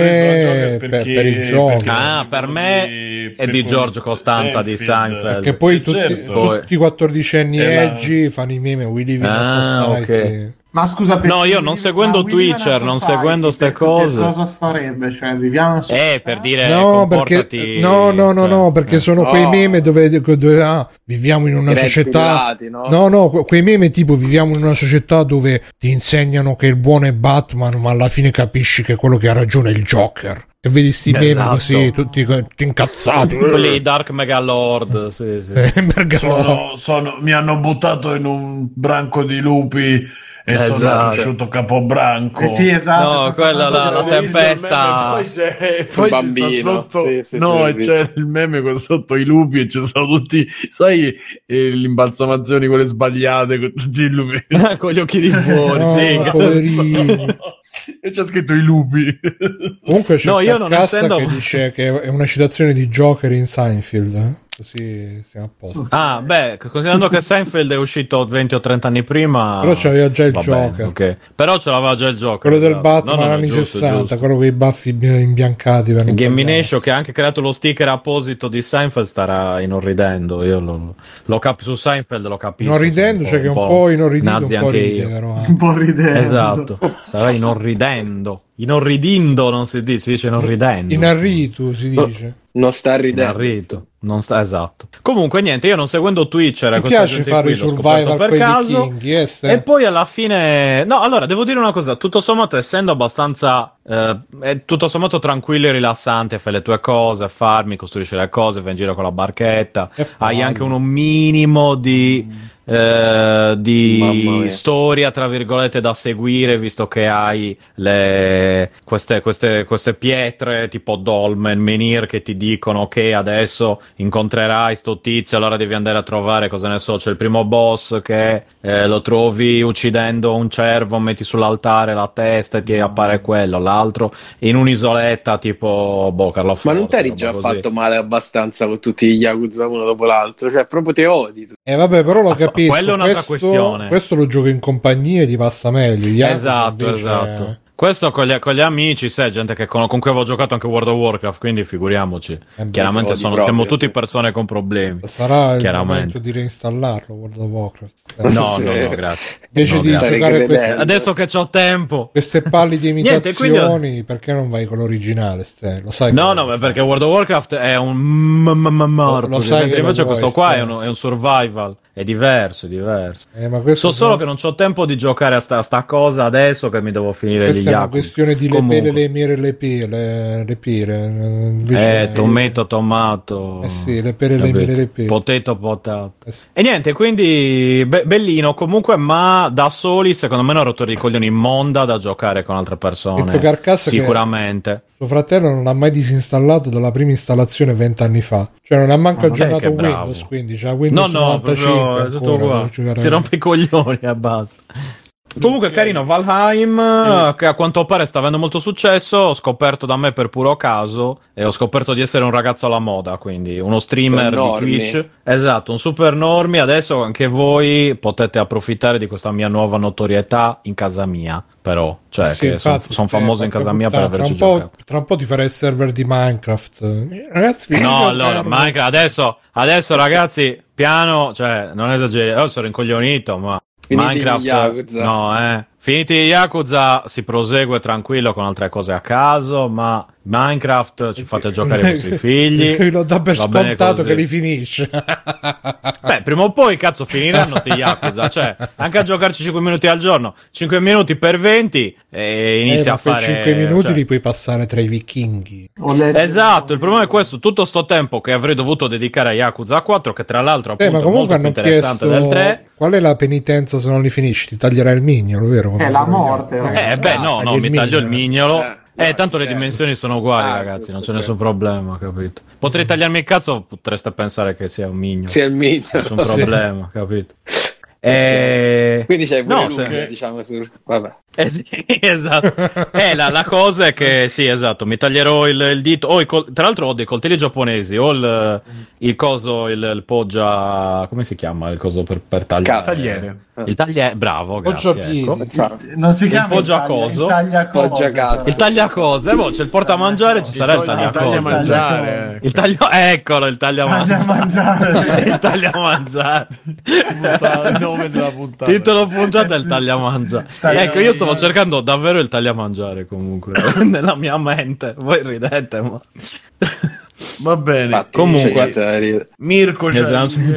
per, perché- per il gioco Ah, per me di- è per di Giorgio Costanza di Seinfeld. Seinfeld. Che poi tutti, certo. Tutti i 14 anni È la- Edgy fanno i meme We live in Ah, ok. Ma scusa, per No, io non seguendo Twitcher, non seguendo ste per- cose. Che cosa starebbe? Cioè, viviamo società? Eh, per dire No, perché, no, no, no, cioè, no, perché sono No. quei meme dove, dove, ah, viviamo in una società. Pilati, no? No, no, que- quei meme tipo viviamo in una società dove ti insegnano che il buono è Batman, ma alla fine capisci che quello che ha ragione è il Joker. E vedi sti meme Esatto. così, tutti, tutti incazzati. Quelli Dark Megalord, sì, sì. Eh, perché no? Sono, sono- mi hanno buttato in un branco di lupi e sono Esatto. cresciuto capobranco. Eh sì, esatto. No, sono quella la- la tempesta. Poi c'è, poi ci bambino. sotto, Sì, sì, no, sì, sì. c'è il meme con sotto i lupi e ci sono tutti, sai, eh, le imbalsamazioni quelle sbagliate con tutti i lupi. Con gli occhi di fuori, No, sì. e c'è scritto i lupi. Comunque c'è No, io no, non cassa essendo- che dice che è una citazione di Joker in Seinfeld. Così stiamo a posto. Ah, beh, considerando che Seinfeld è uscito 20 o 30 anni prima. Però c'aveva già il va bene, Joker. ok. Però ce l'aveva già il Joker. Quello del esatto. Batman No, no, no, anni giusto, 60, giusto. quello con i baffi bi- imbiancati. Gamination che ha anche creato lo sticker apposito di Seinfeld starà inorridendo. Io lo, lo cap- su Seinfeld lo capisco. Inorridendo, cioè che un po' inorridito, un po' anche ride, io. però. eh. Un po' ridendo. Esatto, starà inorridendo. Inorridindo non si dice, si dice inorridendo. Inarritu si dice. Non sta ridendo. Inarrito. Non sta esatto. Comunque, niente, io non seguendo Twitcher, Mi questa piace fare i survival per caso. vichinghi, eh, ste? E poi alla fine, no, allora devo dire una cosa: tutto sommato, essendo abbastanza, eh, è tutto sommato tranquillo e rilassante, fai le tue cose, farmi, costruisci le cose, vai in giro con la barchetta, hai anche un minimo di. Eh, di storia tra virgolette da seguire visto che hai le, queste, queste, queste pietre tipo Dolmen, Menir che ti dicono che adesso incontrerai sto tizio allora devi andare a trovare cosa ne so c'è il primo boss che eh, lo trovi uccidendo un cervo metti sull'altare la testa e ti appare quello l'altro in un'isoletta tipo boh Carlo Ma non t'eri roba già così. fatto male abbastanza con tutti gli Yakuza uno dopo l'altro? Cioè, proprio te odi. tu. Eh vabbè, però lo capisco. Quella è un'altra questo, questione. questo lo gioco in compagnia e ti passa meglio. Gli Esatto, invece- esatto. Questo con gli, con gli amici, sai, gente che con, con cui avevo giocato anche World of Warcraft, quindi figuriamoci. Eh Chiaramente sono- proprio, siamo tutti sì. persone con problemi. Sarà il momento di reinstallarlo World of Warcraft. No, Sì. no, no, grazie. Invece No, di grazie. giocare queste. Adesso che ho tempo. queste pallide Niente, quindi- imitazioni, perché non vai con l'originale? Ste? Lo sai No, no, ma perché World of Warcraft è un morto. Lo sai mentre invece questo qua è un survival. È diverso, è diverso. Eh, So solo sono- che non ho tempo di giocare a sta, a sta cosa adesso che mi devo finire gli Questa è una questione di le pele, le mire, le pire, le pire. eh, Invece, Eh, tomato, tomato. Eh sì, le pere, le mire, le pere. Potato, potato. Eh sì. E niente, quindi be- bellino comunque, ma da soli secondo me è una rottura di coglioni immonda da giocare con altre persone. Detto Carcassa che- Sicuramente. Suo fratello non ha mai disinstallato dalla prima installazione vent'anni fa. Cioè non ha manco Ma aggiornato. Windows, quindi c'ha No, Windows no, 95 proprio è tutto giocare. Si rompe i coglioni e basta. Comunque, carino, Valheim, eh, che a quanto pare sta avendo molto successo. Ho scoperto da me per puro caso e ho scoperto di essere un ragazzo alla moda, quindi uno streamer di. Twitch. Esatto, un super normie. Adesso anche voi potete approfittare di questa mia nuova notorietà in casa mia, però, cioè, Sì, sono infatti, famoso in casa mia per averci tra un, tra un po' ti farei il server di Minecraft. Ragazzi, No, allora. Minecraft, adesso, adesso ragazzi, piano, cioè, non esageri, io sono incoglionito, ma Minecraft, no, eh. Finiti gli Yakuza si prosegue tranquillo con altre cose a caso, ma Minecraft ci fate giocare i vostri figli. Lo dà per scontato che li finisce. Beh, prima o poi, cazzo, finiranno sti Yakuza, cioè, anche a giocarci 5 minuti al giorno, 5 minuti per 20 e Eh, inizia ma a fare... per 5 minuti cioè- li puoi passare tra i vichinghi. Esatto, il problema è questo, tutto sto tempo che avrei dovuto dedicare a Yakuza 4, che tra l'altro Eh, appunto ma è molto comunque più interessante chiesto del 3. qual è la penitenza se non li finisci? Ti taglierai il mignolo, vero? È la dicono gli morte, ragazzi. Eh beh, no, no, mi taglio il mignolo. mignolo. Eh, Eh, tanto le certo. dimensioni sono uguali, Ah, ragazzi, non c'è giusto, nessun problema, capito? Potrei tagliarmi il cazzo, potreste pensare che sia un mignolo. Sia il mito. Nessun problema, capito? Eh... Quindi c'è pure No, Luca, se- diciamo, sul... Vabbè. Eh sì, esatto. Eh, la, la cosa è che sì, esatto, mi taglierò il, il dito. ho i col- tra l'altro ho dei coltelli giapponesi, ho il, il coso, il, il poggia. Come si chiama il coso per, per tagliare? Tagliere. Il tagliere, bravo, grazie. Ecco. Non si Il chiama poggiacoso. Il tagliacose. Poggiacazzo. Il tagliacose, boh, c'è il portamangiare, ci sarà il taglia- tagliacose. taglia mangiare. Il taglio, eccolo, il Taglia tagliamangiare. mangiare. il tagliamangiare. il nome della puntata. Titolo puntato è il tagliamangiare. Taglia- Ecco, io stavo cercando davvero il tagliamangiare comunque nella mia mente. Voi ridete, ma Va bene. Infatti, Comunque-. Mirko, c'è il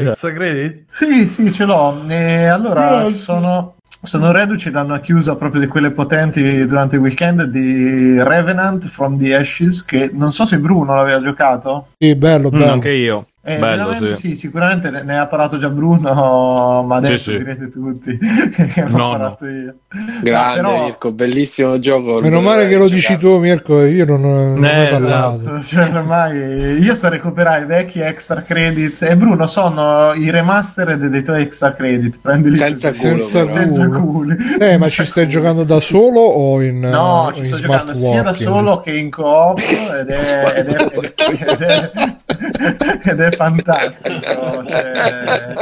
extra credit? Sì, sì, ce l'ho. E allora sono, sono reduce da una chiusa proprio di quelle potenti durante il weekend di Revenant from the Ashes, che non so se Bruno l'aveva giocato. Sì, bello, Mm, bello. anche io. Eh, Bello, sì. sì, sicuramente ne, ne ha parlato già Bruno, ma adesso Sì, sì. direte tutti che l'ho No, parlato io. Grande, No, però- Mirko, bellissimo gioco. Meno male che lo dici tu, Mirko, io non, non ho mai Eh, parlato. Esatto, cioè ormai io sto a recuperare i vecchi extra credits e Bruno sono i remastered dei tuoi extra credit prendili Senza tutti. culo, Senza senza culo. Eh, ma ci stai giocando da solo o in, no eh, ci in sto smart giocando sia da solo che in coop ed è, ed è, ed è, ed è fantastico cioè,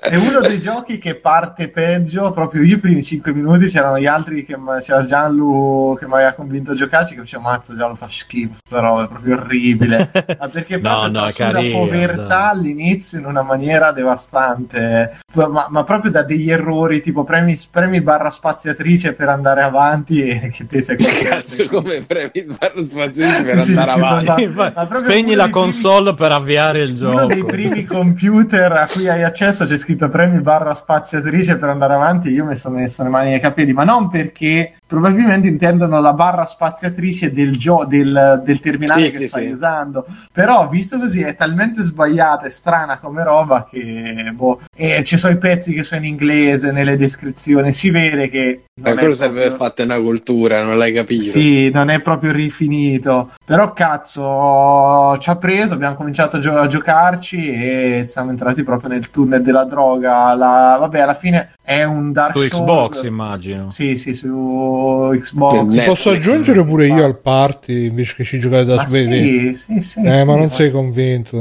è uno dei giochi che parte peggio proprio io i primi 5 minuti c'erano gli altri che ma- c'era Gianlu che mi aveva convinto a giocarci che faceva mazza Gianlu fa schifo sta roba è proprio orribile ma perché No, no, è carino, povertà dai. all'inizio in una maniera devastante ma, ma proprio da degli errori tipo premi, premi barra spaziatrice per andare avanti e che te sei Cazzo, come premi barro spazio per Sì, andare sì, avanti. ma- ma proprio Spegni la console per avviare il gioco. uno dei primi computer a cui hai accesso c'è scritto premi barra spaziatrice per andare avanti io mi sono messo le mani nei capelli ma non perché probabilmente intendono la barra spaziatrice del, gio- del, del terminale Sì, che sì, stai sì. usando però visto così è talmente sbagliata e strana come roba che boh, e ci sono i pezzi che sono in inglese nelle descrizioni si vede che Ma è quello serve per proprio- fatte una cultura, non l'hai capito. sì, non è proprio rifinito. Però cazzo, ci ha preso, abbiamo cominciato a, gio- a giocarci e siamo entrati proprio nel tunnel della droga. La- vabbè, alla fine è un Dark Su Souls. Xbox, immagino. Sì, sì, su Xbox. Netflix. Posso aggiungere pure io al party invece che ci giocare da solo? sì, sì, sì, Eh, sì, ma non sei convinto.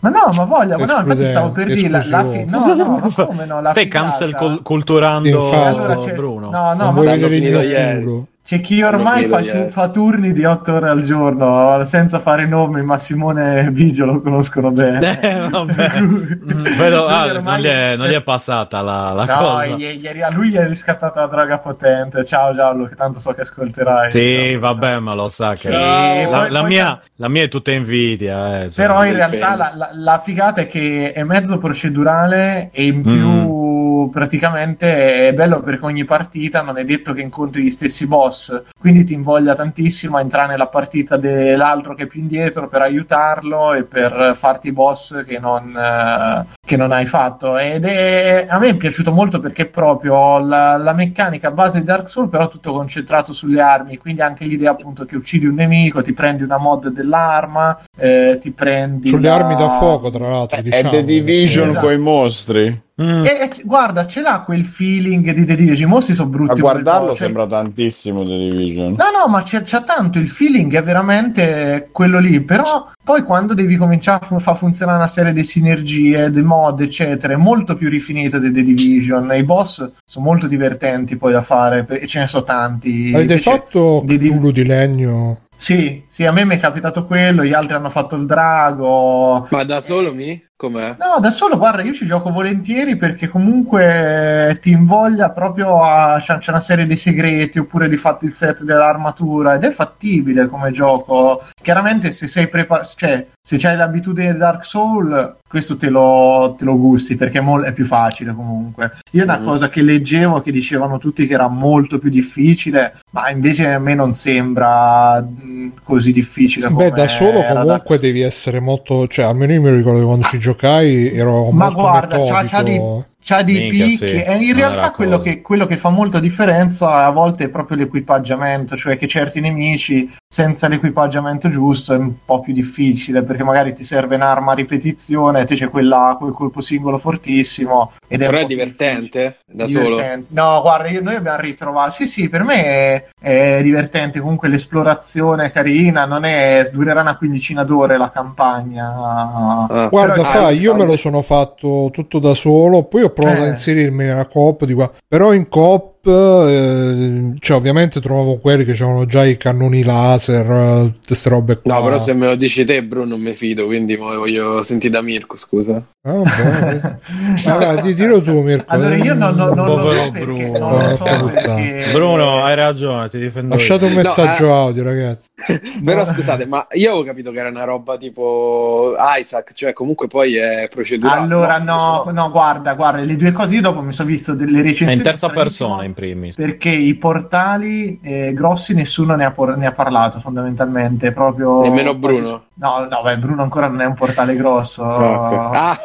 Ma no, ma voglia, ma no, infatti stavo per dire la, la fi- no, no, ma come no, la Stai figata- cancel col- culturando Infatti. Allora Bruno. No, no, non ma no, vedere il culo. C'è chi ormai fa, tu- fa turni di 8 ore al giorno senza fare nomi, ma Simone e Bigio lo conoscono bene. Eh, vabbè. Mm, ah, ormai- non, gli è, non gli è passata la, la No, cosa. ieri a lui gli è riscattata la droga potente. Ciao Giallo, che tanto so che ascolterai. Sì, vabbè, ma lo sa che Ciao. la, Poi- la poi mia, la mia è tutta invidia. Eh, cioè, Però in realtà la, la- la figata è che è mezzo procedurale e in più praticamente è bello perché ogni partita non è detto che incontri gli stessi boss, quindi ti invoglia tantissimo a entrare nella partita dell'altro che è più indietro per aiutarlo e per farti i boss che non, eh, che non hai fatto. Ed è, a me è piaciuto molto perché proprio la, la meccanica base di Dark Souls, però tutto concentrato sulle armi, quindi anche l'idea appunto che uccidi un nemico, ti prendi una mod dell'arma, eh, ti prendi... Sulle la- armi da fuoco, tra l'altro. È diciamo, The Division Esatto. con i mostri. Mm. E, e- guarda, ce l'ha quel feeling di The Division. I mostri sono brutti. A guardarlo cioè- sembra tantissimo The Division. No, no, ma c'è, c'ha tanto il feeling è veramente quello lì. Però poi quando devi cominciare a far funzionare una serie di sinergie, di mod, eccetera, è molto più rifinito di The Division. I boss sono molto divertenti poi da fare e ce ne sono tanti. Avete Invece- fatto di- di- di legno? Sì, sì, a me mi è capitato quello, gli altri hanno fatto il drago. Ma da solo mi? Com'è? No, da solo, guarda, io ci gioco volentieri perché comunque ti invoglia proprio a... C'è, una serie di segreti oppure di fatti il set dell'armatura ed è fattibile come gioco. Chiaramente se sei preparato, cioè se hai l'abitudine di Dark Soul, questo te lo, te lo gusti perché è, mol- è più facile comunque. Io una Mhm. cosa che leggevo che dicevano tutti che era molto più difficile, ma invece a me non sembra mh, così difficile. Beh, da solo comunque Dark- devi essere molto. Cioè, almeno io mi ricordo quando ci giocai ero Ma guarda, c'ha, c'ha dei, c'ha dei Minchia, picchi. sì, e in realtà quello che, quello che fa molta differenza a volte è proprio l'equipaggiamento, cioè che certi nemici senza l'equipaggiamento giusto è un po' più difficile perché magari ti serve un'arma a ripetizione e te c'è quella quel colpo singolo fortissimo. Ed è Però è po' più divertente da solo. No, guarda, io- noi abbiamo ritrovato. Sì, sì, per me è, è divertente. Comunque l'esplorazione è carina. Non è, durerà una quindicina d'ore la campagna. Ah. Guarda, fa, io me lo sono fatto tutto da solo, poi ho provato Eh. a inserirmi nella coop di qua. Però in coop, eh, cioè ovviamente trovavo quelli che avevano già i cannoni laser, tutte queste robe qua. No, però se me lo dici te, Bruno, non mi fido, quindi voglio sentire da Mirko, scusa. Ah, vabbè. Allora, di- dillo tu, Mirko. Allora, io non, non- non lo Povero so perché, Bruno. non lo so perché- Bruno, hai ragione, ti difendo. Lasciate un No, messaggio eh. audio, ragazzi. Però scusate, ma io avevo capito che era una roba tipo Isaac, cioè comunque poi è procedurale. Allora, no, invece no, guarda, guarda, le due cose io dopo mi sono visto delle È recensioni. in terza persona in primis. Perché i portali eh, grossi nessuno ne ha, por- ne ha parlato fondamentalmente. Proprio Nemmeno Bruno. No, no, beh, Bruno ancora non è un portale grosso. Ah,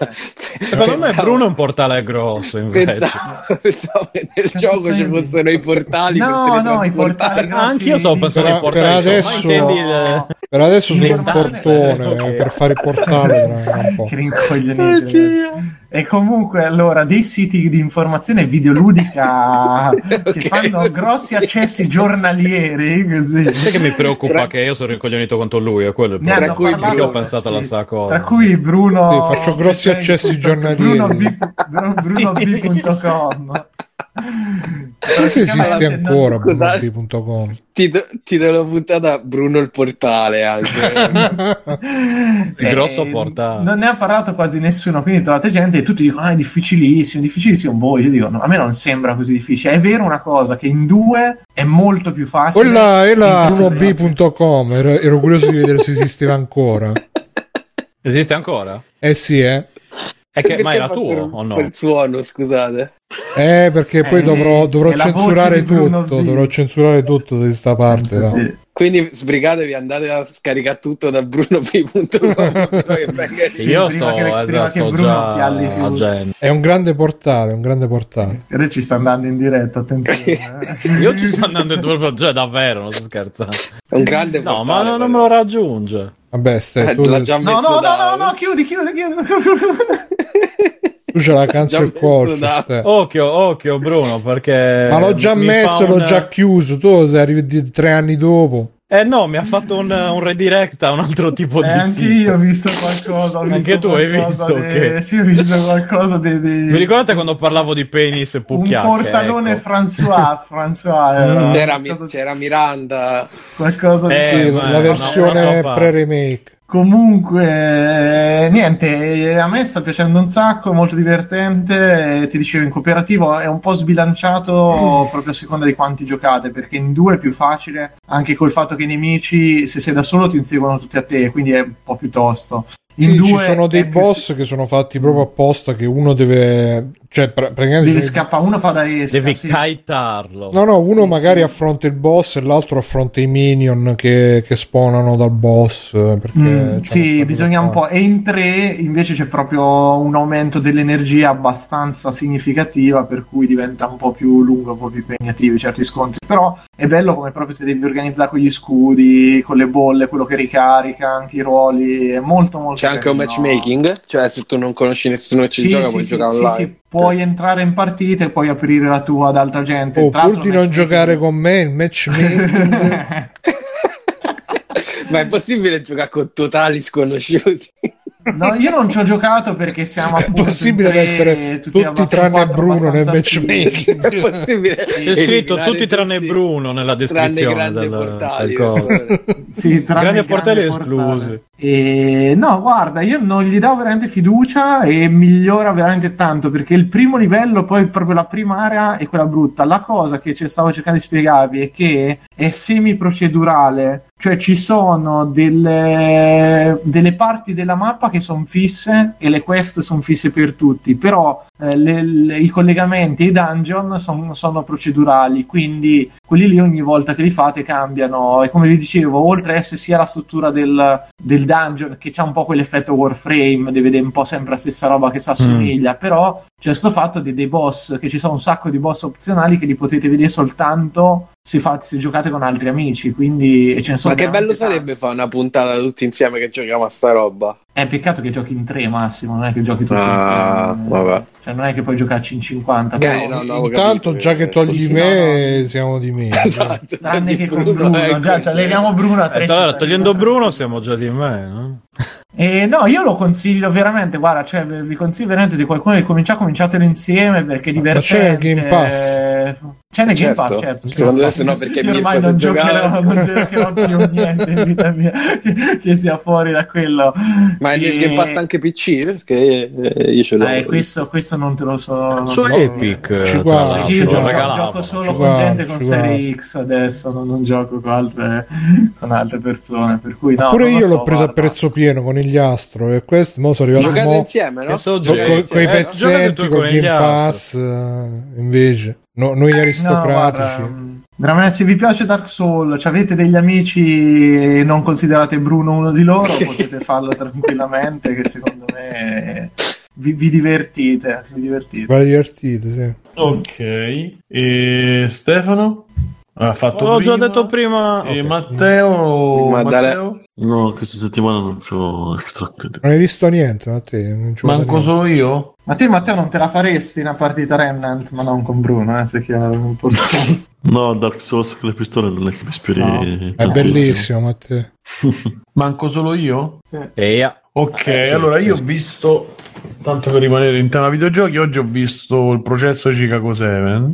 Secondo me Bruno è un portale grosso, invece. Pensavo, pensavo che nel Cazzo gioco ci fossero i portali No, no, i portali grossi. Anch'io stavo pensando Per- ai portali. per adesso- il- Per adesso sono un portone, per fare il portale tra un po'. che rincoglionite. E comunque, allora, dei siti di informazione videoludica che Ok. fanno grossi accessi giornalieri, così. Sai che mi preoccupa Tra- che io sono rincoglionito contro lui, è quello il problema. hanno cui parlato, ho pensato alla sì. stessa cosa. Tra cui Bruno. Sì, faccio grossi accessi giornalieri. Bruno B- Bru- brunob.com. Sì, sì, esiste ancora brunob.com. Ti, do- ti do la puntata Bruno il portale anche. Il grosso portale. Eh, Non ne ha parlato quasi nessuno, quindi trovate gente e tutti dicono: Ah, è difficilissimo, difficilissimo. Boh, io dico: no, a me non sembra così difficile. È vero una cosa che in due è molto più facile. Quella è la brunob.com, ero, ero curioso di vedere se esisteva ancora. Esiste ancora? Eh sì, eh. È che, ma era tuo per- o no? Per suono, scusate. Eh, perché poi Eh, dovrò, dovrò censurare tutto, dovrò censurare tutto di sta parte. no? Sì. Quindi sbrigatevi, andate a scaricare tutto da venga- Io prima sto, che- eh, prima che sto Bruno già. Gen. È un grande portale, un grande portale. Ora ci sta andando in diretta, attenzione. eh. Io ci sto andando in cioè davvero, non sto scherzando. È un grande No, portale, ma non, non me lo raggiunge. Vabbè, stai, Eh, tu, No, no, no, no, no, chiudi, chiudi, chiudi. tu c'è la canzone corso. Occhio, occhio Bruno, perché... Ma l'ho già messo, fa l'ho già chiuso. Tu sei arrivi di- tre anni dopo. Eh no, mi ha fatto un, un redirect a un altro tipo Eh, di anche sito. io ho visto qualcosa. Ho Anche visto tu hai visto di- che- Sì, ho visto qualcosa di. di... Vi ricordate quando parlavo di penis e Un pucchiacche? portalone ecco. François, François era C'era, Mi- qualcosa, c'era Miranda. qualcosa di... Eh, Sì, ma la no, versione fare. pre-remake. Comunque, niente, eh, a me sta piacendo un sacco, è molto divertente. eh, Ti dicevo, in cooperativo è un po' sbilanciato proprio a seconda di quanti giocate, perché in due è più facile, anche col fatto che i nemici, se sei da solo, ti inseguono tutti a te, quindi è un po' più tosto. In Sì, ci due sono dei è più- boss che sono fatti proprio apposta che uno deve... Cioè, pra- praticamente... Devi scappare, uno fa da esca. Devi sì. kaitarlo. No, no, uno Sì, magari sì. affronta il boss e l'altro affronta i minion che, che spawnano dal boss. eh, Perché Mm, sì, bisogna un po'. E in tre invece c'è proprio un aumento dell'energia abbastanza significativa, per cui diventa un po' più lungo, un po' più impegnativi certi scontri. Però è bello come proprio se devi organizzare con gli scudi, con le bolle, quello che ricarica, anche i ruoli. È molto molto C'è anche un matchmaking? Cioè, se tu non conosci nessuno che ci Sì, gioca, sì, puoi sì, giocare sì, online. sì, puoi entrare in partita e poi aprire la tua ad altra gente. Oh, pur di non giocare con me, il matchmaking. Ma è possibile giocare con totali sconosciuti? No, io non ci ho giocato perché siamo È possibile mettere tutti abbast- tranne Bruno nel matchmaking. è possibile. C'è scritto tutti tranne tutti, Bruno nella descrizione del, portali. del coso. Sì, tranne Grandi il portali portale. E, no, guarda, io non gli do veramente fiducia e migliora veramente tanto perché il primo livello, poi proprio la prima area è quella brutta. La cosa che ci stavo cercando di spiegarvi è che è semi-procedurale, cioè ci sono delle, delle parti della mappa che sono fisse e le quest sono fisse per tutti, però eh, le- le- i collegamenti e i dungeon son- sono procedurali, quindi quelli lì ogni volta che li fate cambiano. E come vi dicevo, oltre a essere sia la struttura del, del dungeon che c'ha un po' quell'effetto Warframe, di vedere un po' sempre la stessa roba che si assomiglia, però c'è questo fatto di- dei boss, che ci sono un sacco di boss opzionali che li potete vedere soltanto se, fate, se giocate con altri amici, quindi e ce ne sono Ma che bello tanti. sarebbe fare una puntata tutti insieme che giochiamo a sta roba. È peccato che giochi in tre massimo, non è che giochi tutti Ah, insieme. vabbè. Cioè non è che puoi giocarci in 50. Ok, però- no, no, Intanto, capito, già che eh, togli me, siamo di meno. Esatto. Tranne che con Bruno, Bruno, ecco, già, cioè. leghiamo Bruno a tre. Eh, allora, togliendo Bruno siamo già di me, no? Eh, no, io lo consiglio veramente, guarda, cioè, vi consiglio veramente di qualcuno che comincia, cominciatelo insieme perché è Ma divertente. c'è nel Game Pass? C'è nel Game Certo. Pass, certo. Secondo te se no perché Io ormai non giocherò, non giocherò più niente in vita mia che, che sia fuori da quello. Ma è nel E- Game Pass anche PC? Perché eh, io ce l'ho. Eh, questo, questo non te lo so. Su no. Epic, ci guarda, Io gioco, gioco solo Ci con guarda, gente con serie X adesso, non, non gioco con altre, con altre persone. Per cui no, Pure io so, l'ho preso a prezzo pieno con il astro e questo mo sono arrivato Giocate mo, insieme, no? Con, quei Eh, tu con Game gli. Pass eh, invece no, noi No, aristocratici guarda, mm, veramente se vi piace Dark Souls, ci avete degli amici e non considerate Bruno uno di loro, potete farlo tranquillamente che secondo me vi, vi divertite, vi divertite. va divertite sì. Ok. E Stefano? Ha fatto L'ho già prima. detto prima. E Ok. Matteo? Ma Matteo? No, questa settimana non c'ho extra credit. non hai visto niente Matteo non Manco solo io? Ma te Matteo non te la faresti una partita Remnant, ma non con Bruno, eh, se chiaro. importante. No, Dark Souls con le pistole non è che mi ispiri No. è bellissimo Matteo Manco solo io? Sì. Eia. Ok, Eh, sì, allora io sì. ho visto, tanto per rimanere in tema videogiochi, oggi ho visto il processo Chicago 7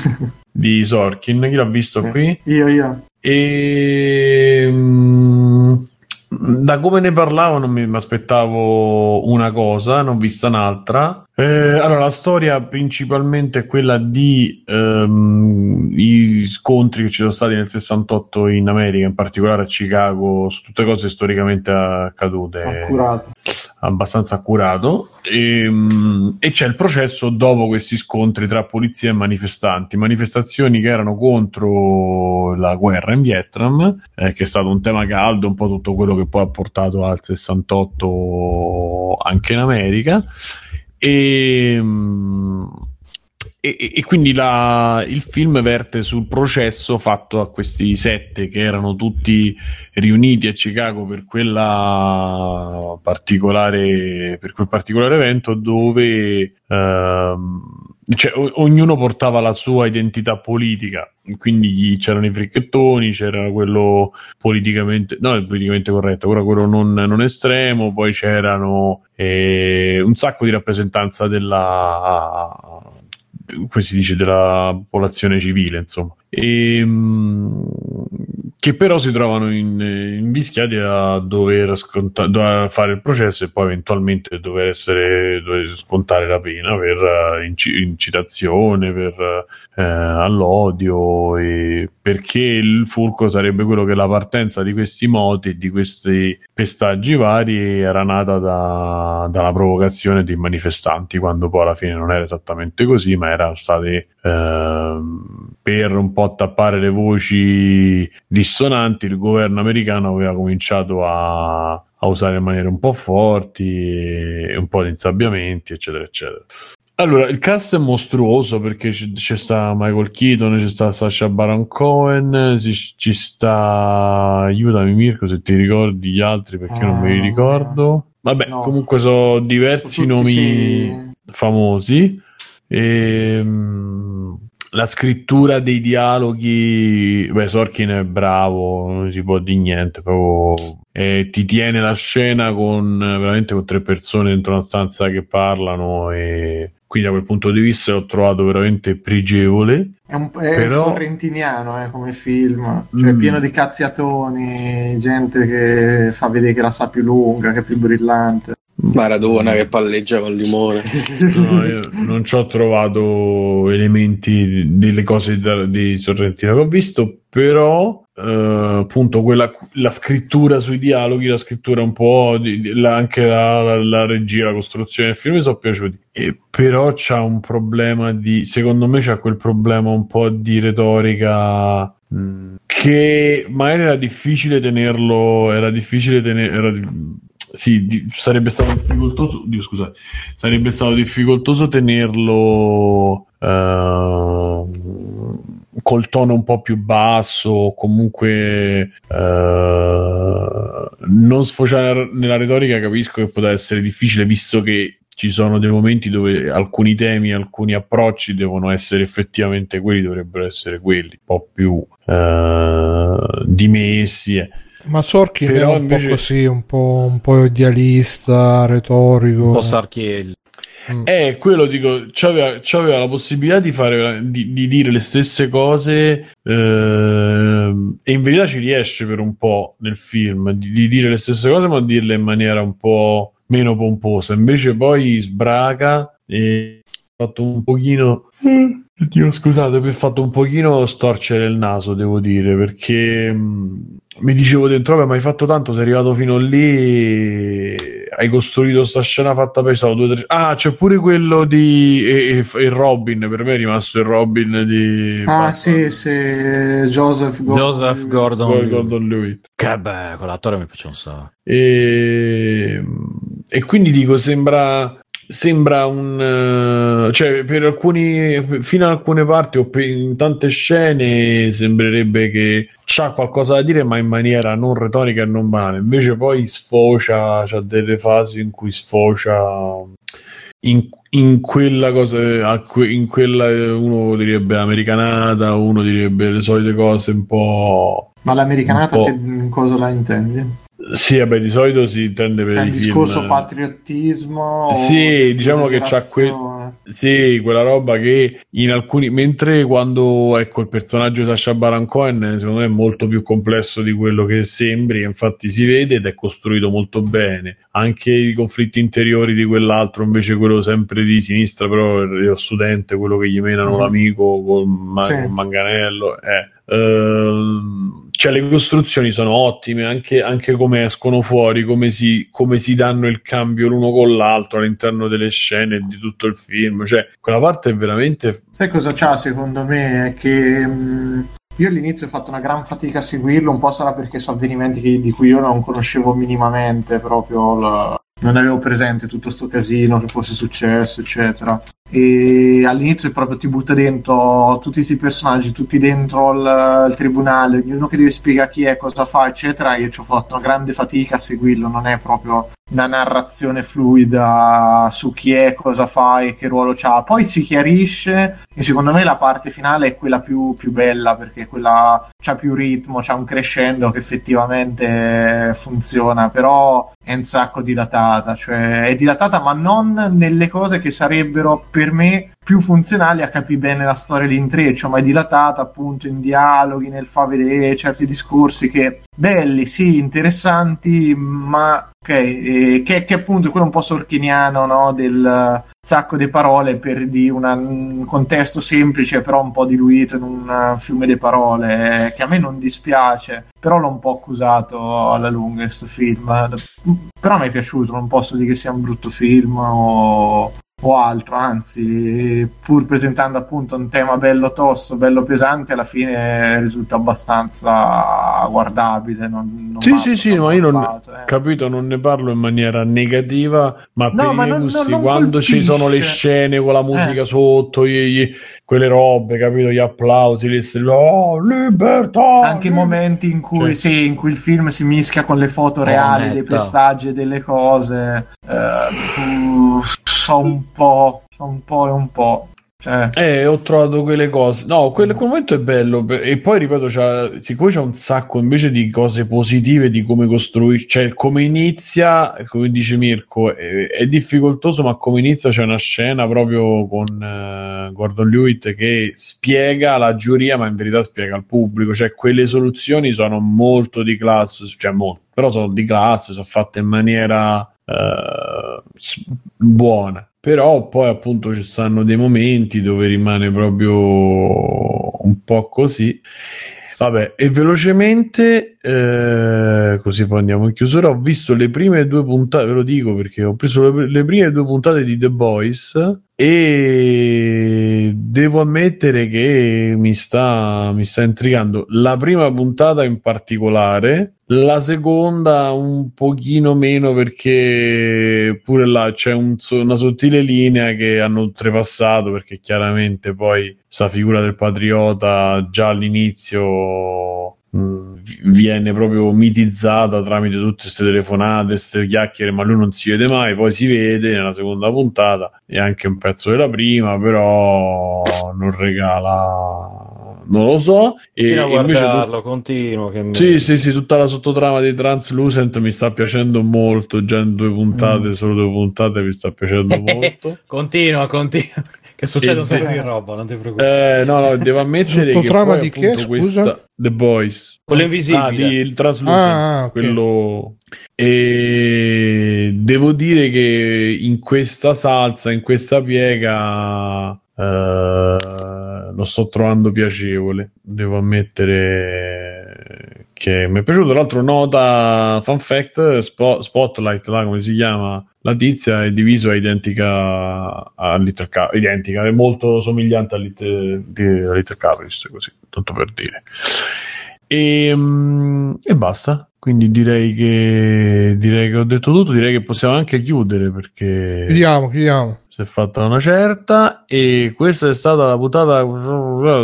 di Sorkin. Chi l'ha visto qui? Io, io. E mm, da come ne parlavo non mi aspettavo una cosa, ho vista un'altra. Eh, allora, la storia principalmente è quella di ehm, i scontri che ci sono stati nel 68 in America, in particolare a Chicago, su tutte cose storicamente accadute Accurato. Abbastanza accurato. E, mm, e c'è il processo dopo questi scontri tra polizia e manifestanti. Manifestazioni che erano contro la guerra in Vietnam eh, che è stato un tema caldo un po' tutto quello che poi ha portato al 68 anche in America. E, mm, e, e- quindi la- il film verte sul processo fatto a questi sette che erano tutti riuniti a Chicago per quella particolare per quel particolare evento dove ehm, cioè, o- ognuno portava la sua identità politica. Quindi c'erano i fricchettoni c'era quello politicamente no politicamente corretto però quello non, non estremo poi c'erano eh, un sacco di rappresentanza della come si dice della popolazione civile insomma. E, mh, che però si trovano in, invischiati a dover, sconta- dover fare il processo e poi eventualmente dover, essere, dover scontare la pena per uh, inci- incitazione, per, uh, all'odio, perché il fulcro sarebbe quello che la partenza di questi moti, di questi pestaggi vari, era nata da, dalla provocazione dei manifestanti, quando poi alla fine non era esattamente così, ma era state uh, per un po' tappare le voci dissonanti, il governo americano aveva cominciato a, a usare in maniere un po' forti, e un po' di insabbiamenti, eccetera, eccetera. Allora, il cast è mostruoso perché c- c'è sta Michael Keaton, c'è sta Sasha Baron Cohen, ci, ci sta... aiutami Mirko se ti ricordi gli altri perché non me li ricordo. Vabbè, No. comunque sono diversi Tutti nomi sì. famosi. Ehm, la scrittura dei dialoghi, beh, Sorkin è bravo, non si può dire niente, proprio eh, ti tiene la scena con eh, veramente con tre persone dentro una stanza che parlano e quindi da quel punto di vista l'ho trovato veramente pregevole. È, un, è Però- sorrentiniano eh, come film, cioè Mm. pieno di cazziatoni, gente che fa vedere che la sa più lunga, che è più brillante. Maradona che palleggia con limone. No, io non ci ho trovato elementi delle cose di Sorrentino che ho visto, però eh, appunto quella, la scrittura sui dialoghi, la scrittura un po' di, la- anche la, la- la regia, la costruzione del film mi sono piaciuti. E però c'ha un problema di, secondo me c'ha quel problema un po' di retorica mh, che magari era difficile tenerlo, era difficile tenere, sì, di- sarebbe stato Dio, sarebbe stato difficoltoso tenerlo ehm, col tono un po' più basso, comunque eh, non sfociare nella retorica. Capisco che poteva essere difficile, visto che ci sono dei momenti dove alcuni temi, alcuni approcci devono essere effettivamente quelli, dovrebbero essere quelli, un po' più eh, dimessi. eh. Ma Sorkin Però è un invece- po' così, un po', un po' idealista, retorico. Un po' Sarchielli. Eh, quello dico, c'aveva, c'aveva la possibilità di fare di, di dire le stesse cose ehm, e in verità ci riesce per un po' nel film di, di dire le stesse cose, ma dirle in maniera un po' meno pomposa. Invece poi sbraga e ha fatto un pochino. Dio, scusate, mi ha fatto un pochino storcere il naso, devo dire, perché mh, mi dicevo dentro, vabbè, ma hai fatto tanto, sei arrivato fino lì, hai costruito sta scena fatta per solo due, tre... Ah, c'è pure quello di... E, e- e Robin, per me è rimasto il Robin di... Ah sì, sì, Joseph Gordon. Joseph Gordon. Gordon, Gordon Lewitt. Che beh, quell'attore mi piace un sacco. E, e quindi dico, sembra, sembra un... eh, cioè, per alcuni... fino ad alcune parti o in tante scene sembrerebbe che c'ha qualcosa da dire, ma in maniera non retorica e non banale. Invece poi sfocia, c'ha delle fasi in cui sfocia in, in quella cosa, a in quella uno direbbe americanata, uno direbbe le solite cose un po'... Ma l'americanata po'. cosa la intendi? Sì, vabbè, di solito si intende per Cioè il film- discorso patriottismo? o Sì, diciamo che c'ha que-? Sì, quella roba che in alcuni mentre quando ecco il personaggio di Sacha Baron Cohen secondo me è molto più complesso di quello che sembri, infatti si vede ed è costruito molto bene. Anche i conflitti interiori di quell'altro, invece quello sempre di sinistra, però lo studente, quello che gli menano Mhm. l'amico col, ma- Sì. col manganello, eh. Ehm, cioè le costruzioni sono ottime anche, anche come escono fuori, come si, come si danno il cambio l'uno con l'altro all'interno delle scene di tutto il film. Cioè, quella parte è veramente. Sai cosa c'ha secondo me? È che mh, io all'inizio ho fatto una gran fatica a seguirlo, un po' sarà perché sono avvenimenti che- di cui io non conoscevo minimamente, proprio la- non avevo presente tutto sto casino che fosse successo, eccetera. E all'inizio proprio ti butta dentro tutti questi personaggi, tutti dentro il, il tribunale, ognuno che deve spiegare chi è, cosa fa, eccetera. Io ci ho fatto una grande fatica a seguirlo, non è proprio una narrazione fluida su chi è, cosa fa e che ruolo ha. Poi si chiarisce e secondo me la parte finale è quella più, più bella perché quella c'ha più ritmo, c'ha un crescendo che effettivamente funziona, però è un sacco dilatata, cioè è dilatata ma non nelle cose che sarebbero per per me più funzionali a capire bene la storia di intreccio, ma è dilatata appunto in dialoghi, nel fa vedere certi discorsi che belli, sì, interessanti, ma ok, eh, che, che appunto è quello un po' sorchiniano no? del sacco di parole per di una- un contesto semplice però un po' diluito in un fiume di parole eh, che a me non dispiace però l'ho un po' accusato alla lunga questo film però mi è piaciuto non posso dire che sia un brutto film o, o altro anzi pur presentando appunto un tema bello tosto bello pesante alla fine risulta abbastanza guardabile non, non Sì, sì, sì, ma io non eh. capito, non ne parlo in maniera negativa, ma No, per ma i non- gusti, non- quando ci sono le colpisce. scene con la musica Eh. sotto, gli- gli- quelle robe, capito, gli applausi, le stelle, oh, libertà! anche i momenti in cui, Cioè. sì, in cui il film si mischia con le foto reali dei netta. paesaggi e delle cose eh, uh, so un po' so un po' e un po' cioè, Eh, ho trovato quelle cose. No, quel, quel momento è bello. E poi ripeto, c'ha, siccome c'è un sacco invece di cose positive di come costruisce, cioè come inizia, come dice Mirko, è, è difficoltoso, ma come inizia c'è una scena proprio con eh, Gordon Lewitt che spiega la giuria, ma in verità spiega al pubblico. Cioè, quelle soluzioni sono molto di classe, cioè molto, però sono di classe, sono fatte in maniera s- buona. Però poi appunto ci stanno dei momenti dove rimane proprio un po' così. Vabbè, e velocemente, eh, così poi andiamo in chiusura. Ho visto le prime due puntate, ve lo dico perché ho preso le, le prime due puntate di The Boys e devo ammettere che mi sta, mi sta intrigando. La prima puntata in particolare, la seconda un pochino meno perché pure là c'è un una sottile linea che hanno oltrepassato perché chiaramente poi sta figura del patriota già all'inizio viene proprio mitizzata tramite tutte queste telefonate, queste chiacchiere, ma lui non si vede mai, poi si vede nella seconda puntata e anche un pezzo della prima, però non regala non lo so e a invece tu- guardarlo, continuo. Che mi- sì, sì, sì, tutta la sottotrama di Translucent mi sta piacendo molto. Già in due puntate, Mm. solo due puntate, mi sta piacendo molto. Continua, continua. Che succede un Sì, sacco sì. di roba, non ti preoccupare. Eh, no, no, devo ammettere che poi, di appunto, scusa? questa The Boys. Quello Ah, invisibile. di, il Translucent, Ah, ok. quello... E devo dire che in questa salsa, in questa piega, eh, lo sto trovando piacevole. Devo ammettere che mi è piaciuto. Tra l'altro, nota fun fact: Spo- Spotlight, là, come si chiama? La tizia è diviso a identica a Little Ca- identica, è molto somigliante a di- a Little Caprice, così, tanto per dire. E, mm, e basta. Quindi direi che, direi che ho detto tutto. Direi che possiamo anche chiudere perché Chiudiamo, chiudiamo. si è fatta una certa. E questa è stata la puntata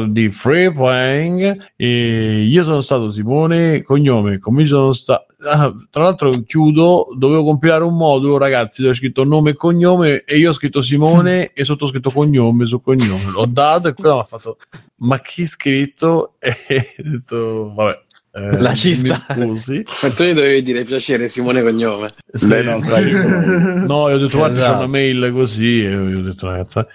di Free Playing. E io sono stato Simone, cognome, come sono stato. Ah, tra l'altro chiudo, dovevo compilare un modulo ragazzi dove ho scritto nome e cognome e io ho scritto Simone e sotto ho scritto cognome su cognome l'ho dato e quello mi ha fatto ma chi ha scritto e ho detto vabbè eh, Lasci mi stare. scusi Ma tu gli dovevi dire piacere Simone Cognome. Sì, Lei non sa chi sono. No, io ho detto guarda c'è Esatto. una mail così e io ho detto ragazza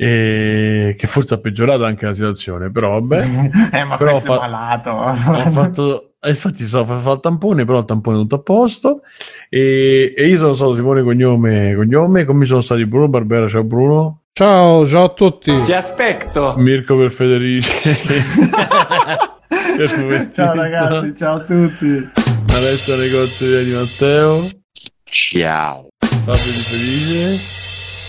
e che forse ha peggiorato anche la situazione però vabbè eh, ma Però questo fa- è malato ho fatto eh, infatti stavo facendo il tampone però il tampone è tutto a posto e, e io sono stato Simone Cognome Cognome come sono stati Bruno Barbera ciao Bruno Ciao, ciao a tutti. Ti aspetto. Mirko per Federici ciao ragazzi ciao a tutti Alessio Negozio di Matteo Ciao. Fabio di Felice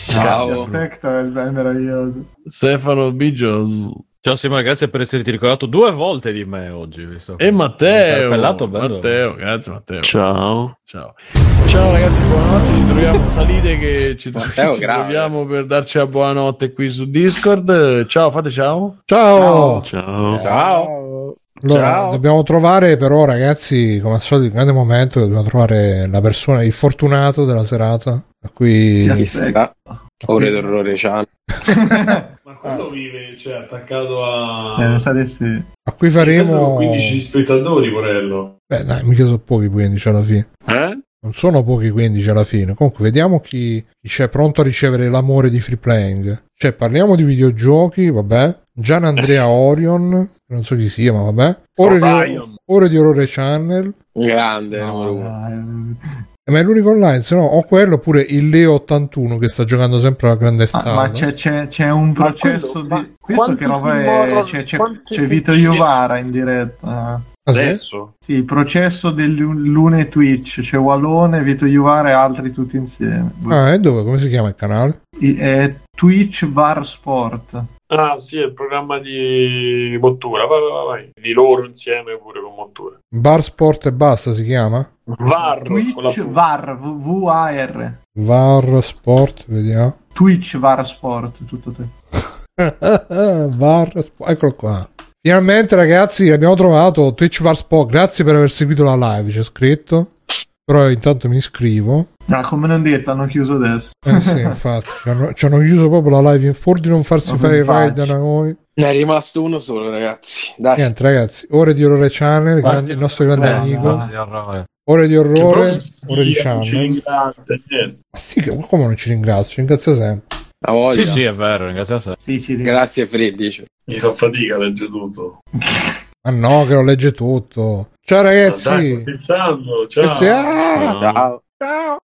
Ciao. aspetto è è meraviglioso Stefano Bigios Ciao Simone, grazie per esserti ricordato due volte di me oggi. Visto e Matteo. Matteo grazie Matteo Ciao. Ciao. Ciao ragazzi, buonanotte. Ci troviamo salite che ci, Matteo, ci troviamo per darci la buonanotte qui su Discord. Ciao, fate ciao. Ciao. Ciao. Ciao. Allora, Ciao. dobbiamo trovare però ragazzi, come al solito, il grande momento, dobbiamo trovare la persona, il fortunato della serata. A cui... Ti aspetto. Ah, Ore d'orrore, ciao. Ma quello vive, cioè, attaccato a... eh, sì. A cui faremo... 15 spettatori, Porello. Beh dai, mica so pochi 15 alla fine. Eh? Non sono pochi 15 alla fine. Comunque, vediamo chi, chi c'è pronto a ricevere l'amore di free playing. Cioè, parliamo di videogiochi, vabbè. Gian Andrea Orion, non so chi sia, ma vabbè. Ore, di, ore di Orrore Channel. Grande, No, numero uno. dai. Eh, Ma è l'unico online, se no, o quello oppure il Leo 81 che sta giocando sempre alla grande Ah, strada. ma c'è, c'è- c'è un processo quello- di. Questo che roba è. C'è, c'è, c'è Vito Iovara in diretta. Ah? Adesso? Sì, il processo del lu- Lune Twitch. C'è Wallone, Vito Iovara e altri tutti insieme. Ah, e dove? Come si chiama il canale? I- È Twitch Var Sport. Ah, sì, è il programma di Mottura. Vai, vai, vai. Di loro insieme pure con Mottura. Bar Sport e basta si chiama? VAR Twitch. Var, V- V-A-R. VAR Sport, vediamo. Twitch Var Sport, tutto te. VAR Sport, eccolo qua. Finalmente ragazzi abbiamo trovato Twitch VAR Sport, grazie per aver seguito la live, c'è scritto. Però intanto mi iscrivo. Ah, come non detto, hanno chiuso adesso. Eh sì, infatti, ci hanno, chiuso proprio la live in pur di non farsi Ma fare il raid da noi. Ne è rimasto uno solo, ragazzi. Dai. Niente ragazzi, ore di orrore channel, il, grande- il nostro grande Eh, amico. no. Ore di orrore, proprio ore di non ci channel. ringrazia. Ma sì, come non ci ringrazio? Ci ringrazio sempre. La voglia. Sì, sì, è vero, ringrazio a sé. Sì, sì, Grazie, Fred, dice. Mi fa fatica a leggere tutto. Ma no, che lo legge tutto. Ciao Dai, ragazzi. sto pensando. Ciao. Ragazzi, ah! Ciao.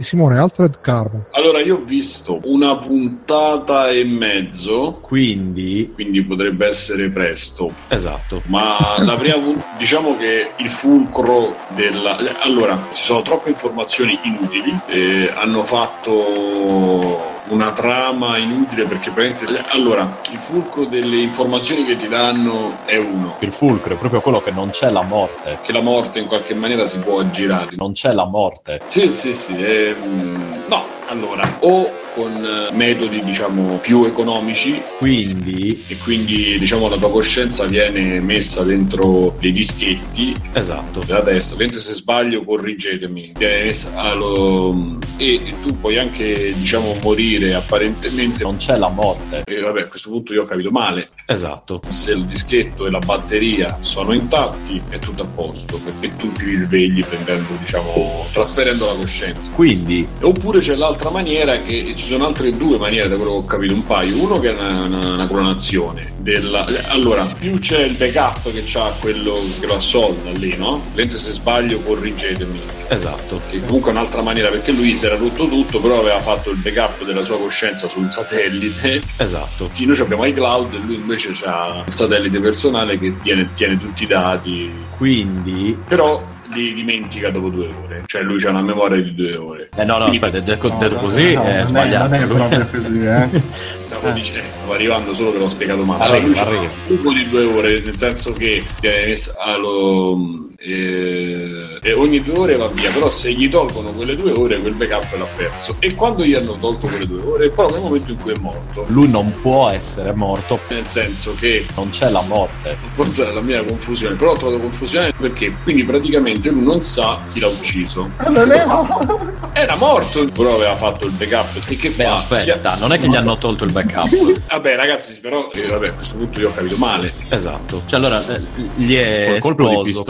Di Simone Alfred Carbon. Allora, io ho visto una puntata e mezzo, Quindi, quindi potrebbe essere presto. esatto. Ma la prima diciamo che il fulcro della. Allora, ci sono troppe informazioni inutili. eh, hanno fatto una trama inutile perché praticamente. Allora, il fulcro delle informazioni che ti danno è uno: Il fulcro è proprio quello che non c'è la morte. che la morte in qualche maniera si può aggirare. Non c'è la morte. Sì, sì, sì. ehm, no, allora, o con eh, metodi diciamo più economici. Quindi, e quindi diciamo la tua coscienza viene messa dentro dei dischetti. Esatto. della testa, mentre se sbaglio corrigetemi, viene messa allo- e tu puoi anche diciamo morire apparentemente. Non c'è la morte. e vabbè a questo punto io ho capito male Esatto. se il dischetto e la batteria sono intatti è tutto a posto perché tu ti risvegli prendendo diciamo trasferendo la coscienza Quindi, oppure c'è l'altra maniera che ci sono altre due maniere da quello che ho capito un paio uno che è una, una- una clonazione della allora più c'è il backup che c'ha quello che lo assolda lì no? mentre se sbaglio corrigetemi esatto. che comunque è un'altra maniera perché lui si era rotto tutto però aveva fatto il backup della sua coscienza sul satellite Esatto. sì noi abbiamo iCloud e lui invece ha il satellite personale che tiene, tiene tutti i dati Quindi, però li dimentica dopo due ore cioè lui ha una memoria di due ore eh no, no, aspetta, detto, detto così no, è non sbagliato. non è proprio così, eh. stavo dicendo stavo arrivando solo che l'ho spiegato male Arriva, lui c'ha arriva. un buco di due ore nel senso che viene messa allo- eh, e ogni due ore va via però se gli tolgono quelle due ore quel backup l'ha perso e quando gli hanno tolto quelle due ore è proprio nel momento in cui è morto Lui non può essere morto. nel senso che Non c'è la morte. forse era la mia confusione però ho trovato confusione perché quindi praticamente lui non sa chi l'ha ucciso Non è era morto però aveva fatto il backup e che Beh, fa? aspetta, non è che gli hanno tolto il backup. vabbè ragazzi però eh, vabbè, a questo punto io ho capito male Esatto. Cioè, allora, eh, gli è Col colpo di esploso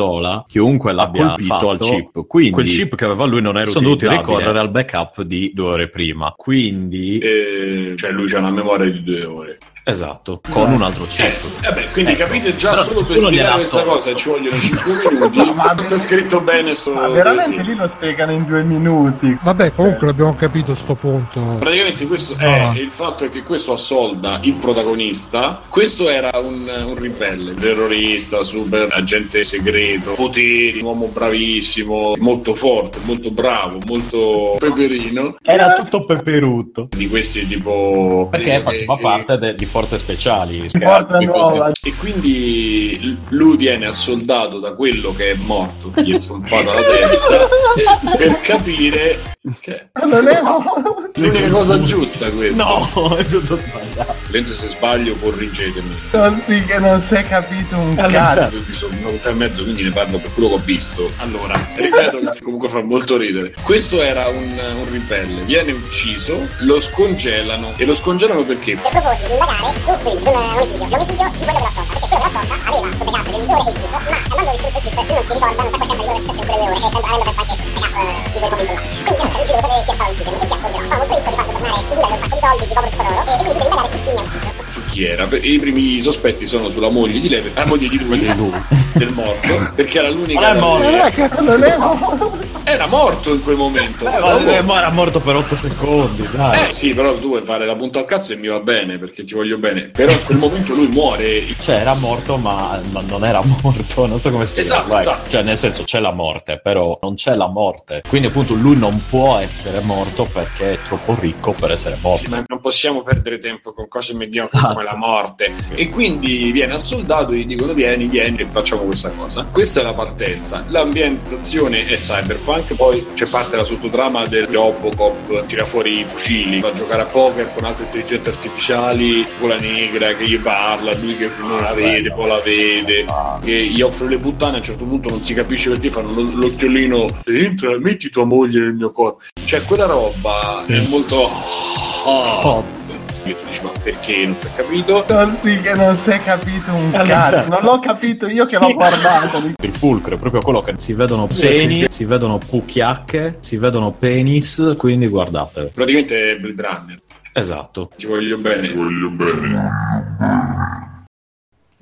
chiunque ha l'abbia colpito fatto, al chip. Quindi quel chip che aveva lui non era sono dovuti ricorrere al backup di due ore prima. Quindi, Eh, cioè lui c'ha una memoria di due ore esatto, con un altro Eh, chip. vabbè, quindi capite già Però solo per spiegare questa cosa ci vogliono 5 minuti. Ma- È scritto bene sto. Ma veramente sì. lì lo spiegano in due minuti. Vabbè, comunque l'abbiamo capito sto punto. Praticamente questo No. è il fatto è che questo assolda il protagonista. Questo era un, un ribelle, terrorista, super agente segreto, poteri, un uomo bravissimo, molto forte, molto bravo, molto peperino. era tutto peperutto. Di questi tipo. Perché che- faceva che- parte de- di forze speciali. Forza nuova. E quindi lui viene assoldato da quello che è morto, gli è zompata la testa, per capire che Non è l'unica cosa giusta questa. No, è tutto sbagliato. Lente se sbaglio corrigetemi. Non sì che non si è capito un Allora, cazzo. Io ci sono un'ora e mezzo, quindi ne parlo per quello che ho visto. Allora, ripeto che comunque fa molto ridere. Questo era un, un ribelle, viene ucciso, lo scongelano. E lo scongelano perché? e proposti di indagare su qui, sull'omicidio. L'omicidio di quello della sonda, perché quello della sonda aveva sottogato le ore e il chip, ma avendo distrutto il chip non si ricorda, non c'è coscienza di quello che è successo in quelle ore, e sempre avendo perso anche il backup eh, di quel momento là. Quindi viene ucciso, lo sapete chi è stato a uccidermi e chi ha soldato. Sono molto ricco, ti faccio tornare in con un sacco di soldi, ti copro tutto d'oro, e, e quindi tu devi su chi era? I primi sospetti sono sulla moglie di Lever, la moglie di lui, del morto, perché era l'unica. Non è morto. Non è morto. Era morto in quel momento. Eh, ma, ma era morto per 8 secondi, dai. Eh sì, però tu vuoi fare la punta al cazzo e mi va bene perché ti voglio bene. Però in quel momento lui muore. Cioè, era morto, ma, ma non era morto. Non so come spiegarlo. Esatto, eh. esatto. Cioè, nel senso, c'è la morte, però non c'è la morte. Quindi, appunto, lui non può essere morto perché è troppo ricco per essere morto. Sì, ma non possiamo perdere tempo con cose mediocri Esatto. come la morte. E quindi viene assoldato e gli dicono vieni, vieni e facciamo questa cosa. Questa è la partenza. L'ambientazione è cyberpunk, poi c'è parte la sottotrama del Robocop, tira fuori i fucili, va a giocare a poker con altre intelligenze artificiali, con la negra che gli parla, lui che non la vede, poi la vede, che gli offre le puttane, a un certo punto non si capisce perché fanno lo- l'occhiolino, entra, metti tua moglie nel mio corpo. Cioè quella roba è molto... Oh, E tu dici, ma perché non si è capito? Non sì che non si è capito un cazzo. Non l'ho capito io che l'ho guardato. Il fulcro è proprio quello che si vedono peni, si vedono pucchiacche, si vedono penis, quindi guardate. Praticamente è Blade Runner. Esatto. Ti voglio bene. Ti voglio bene.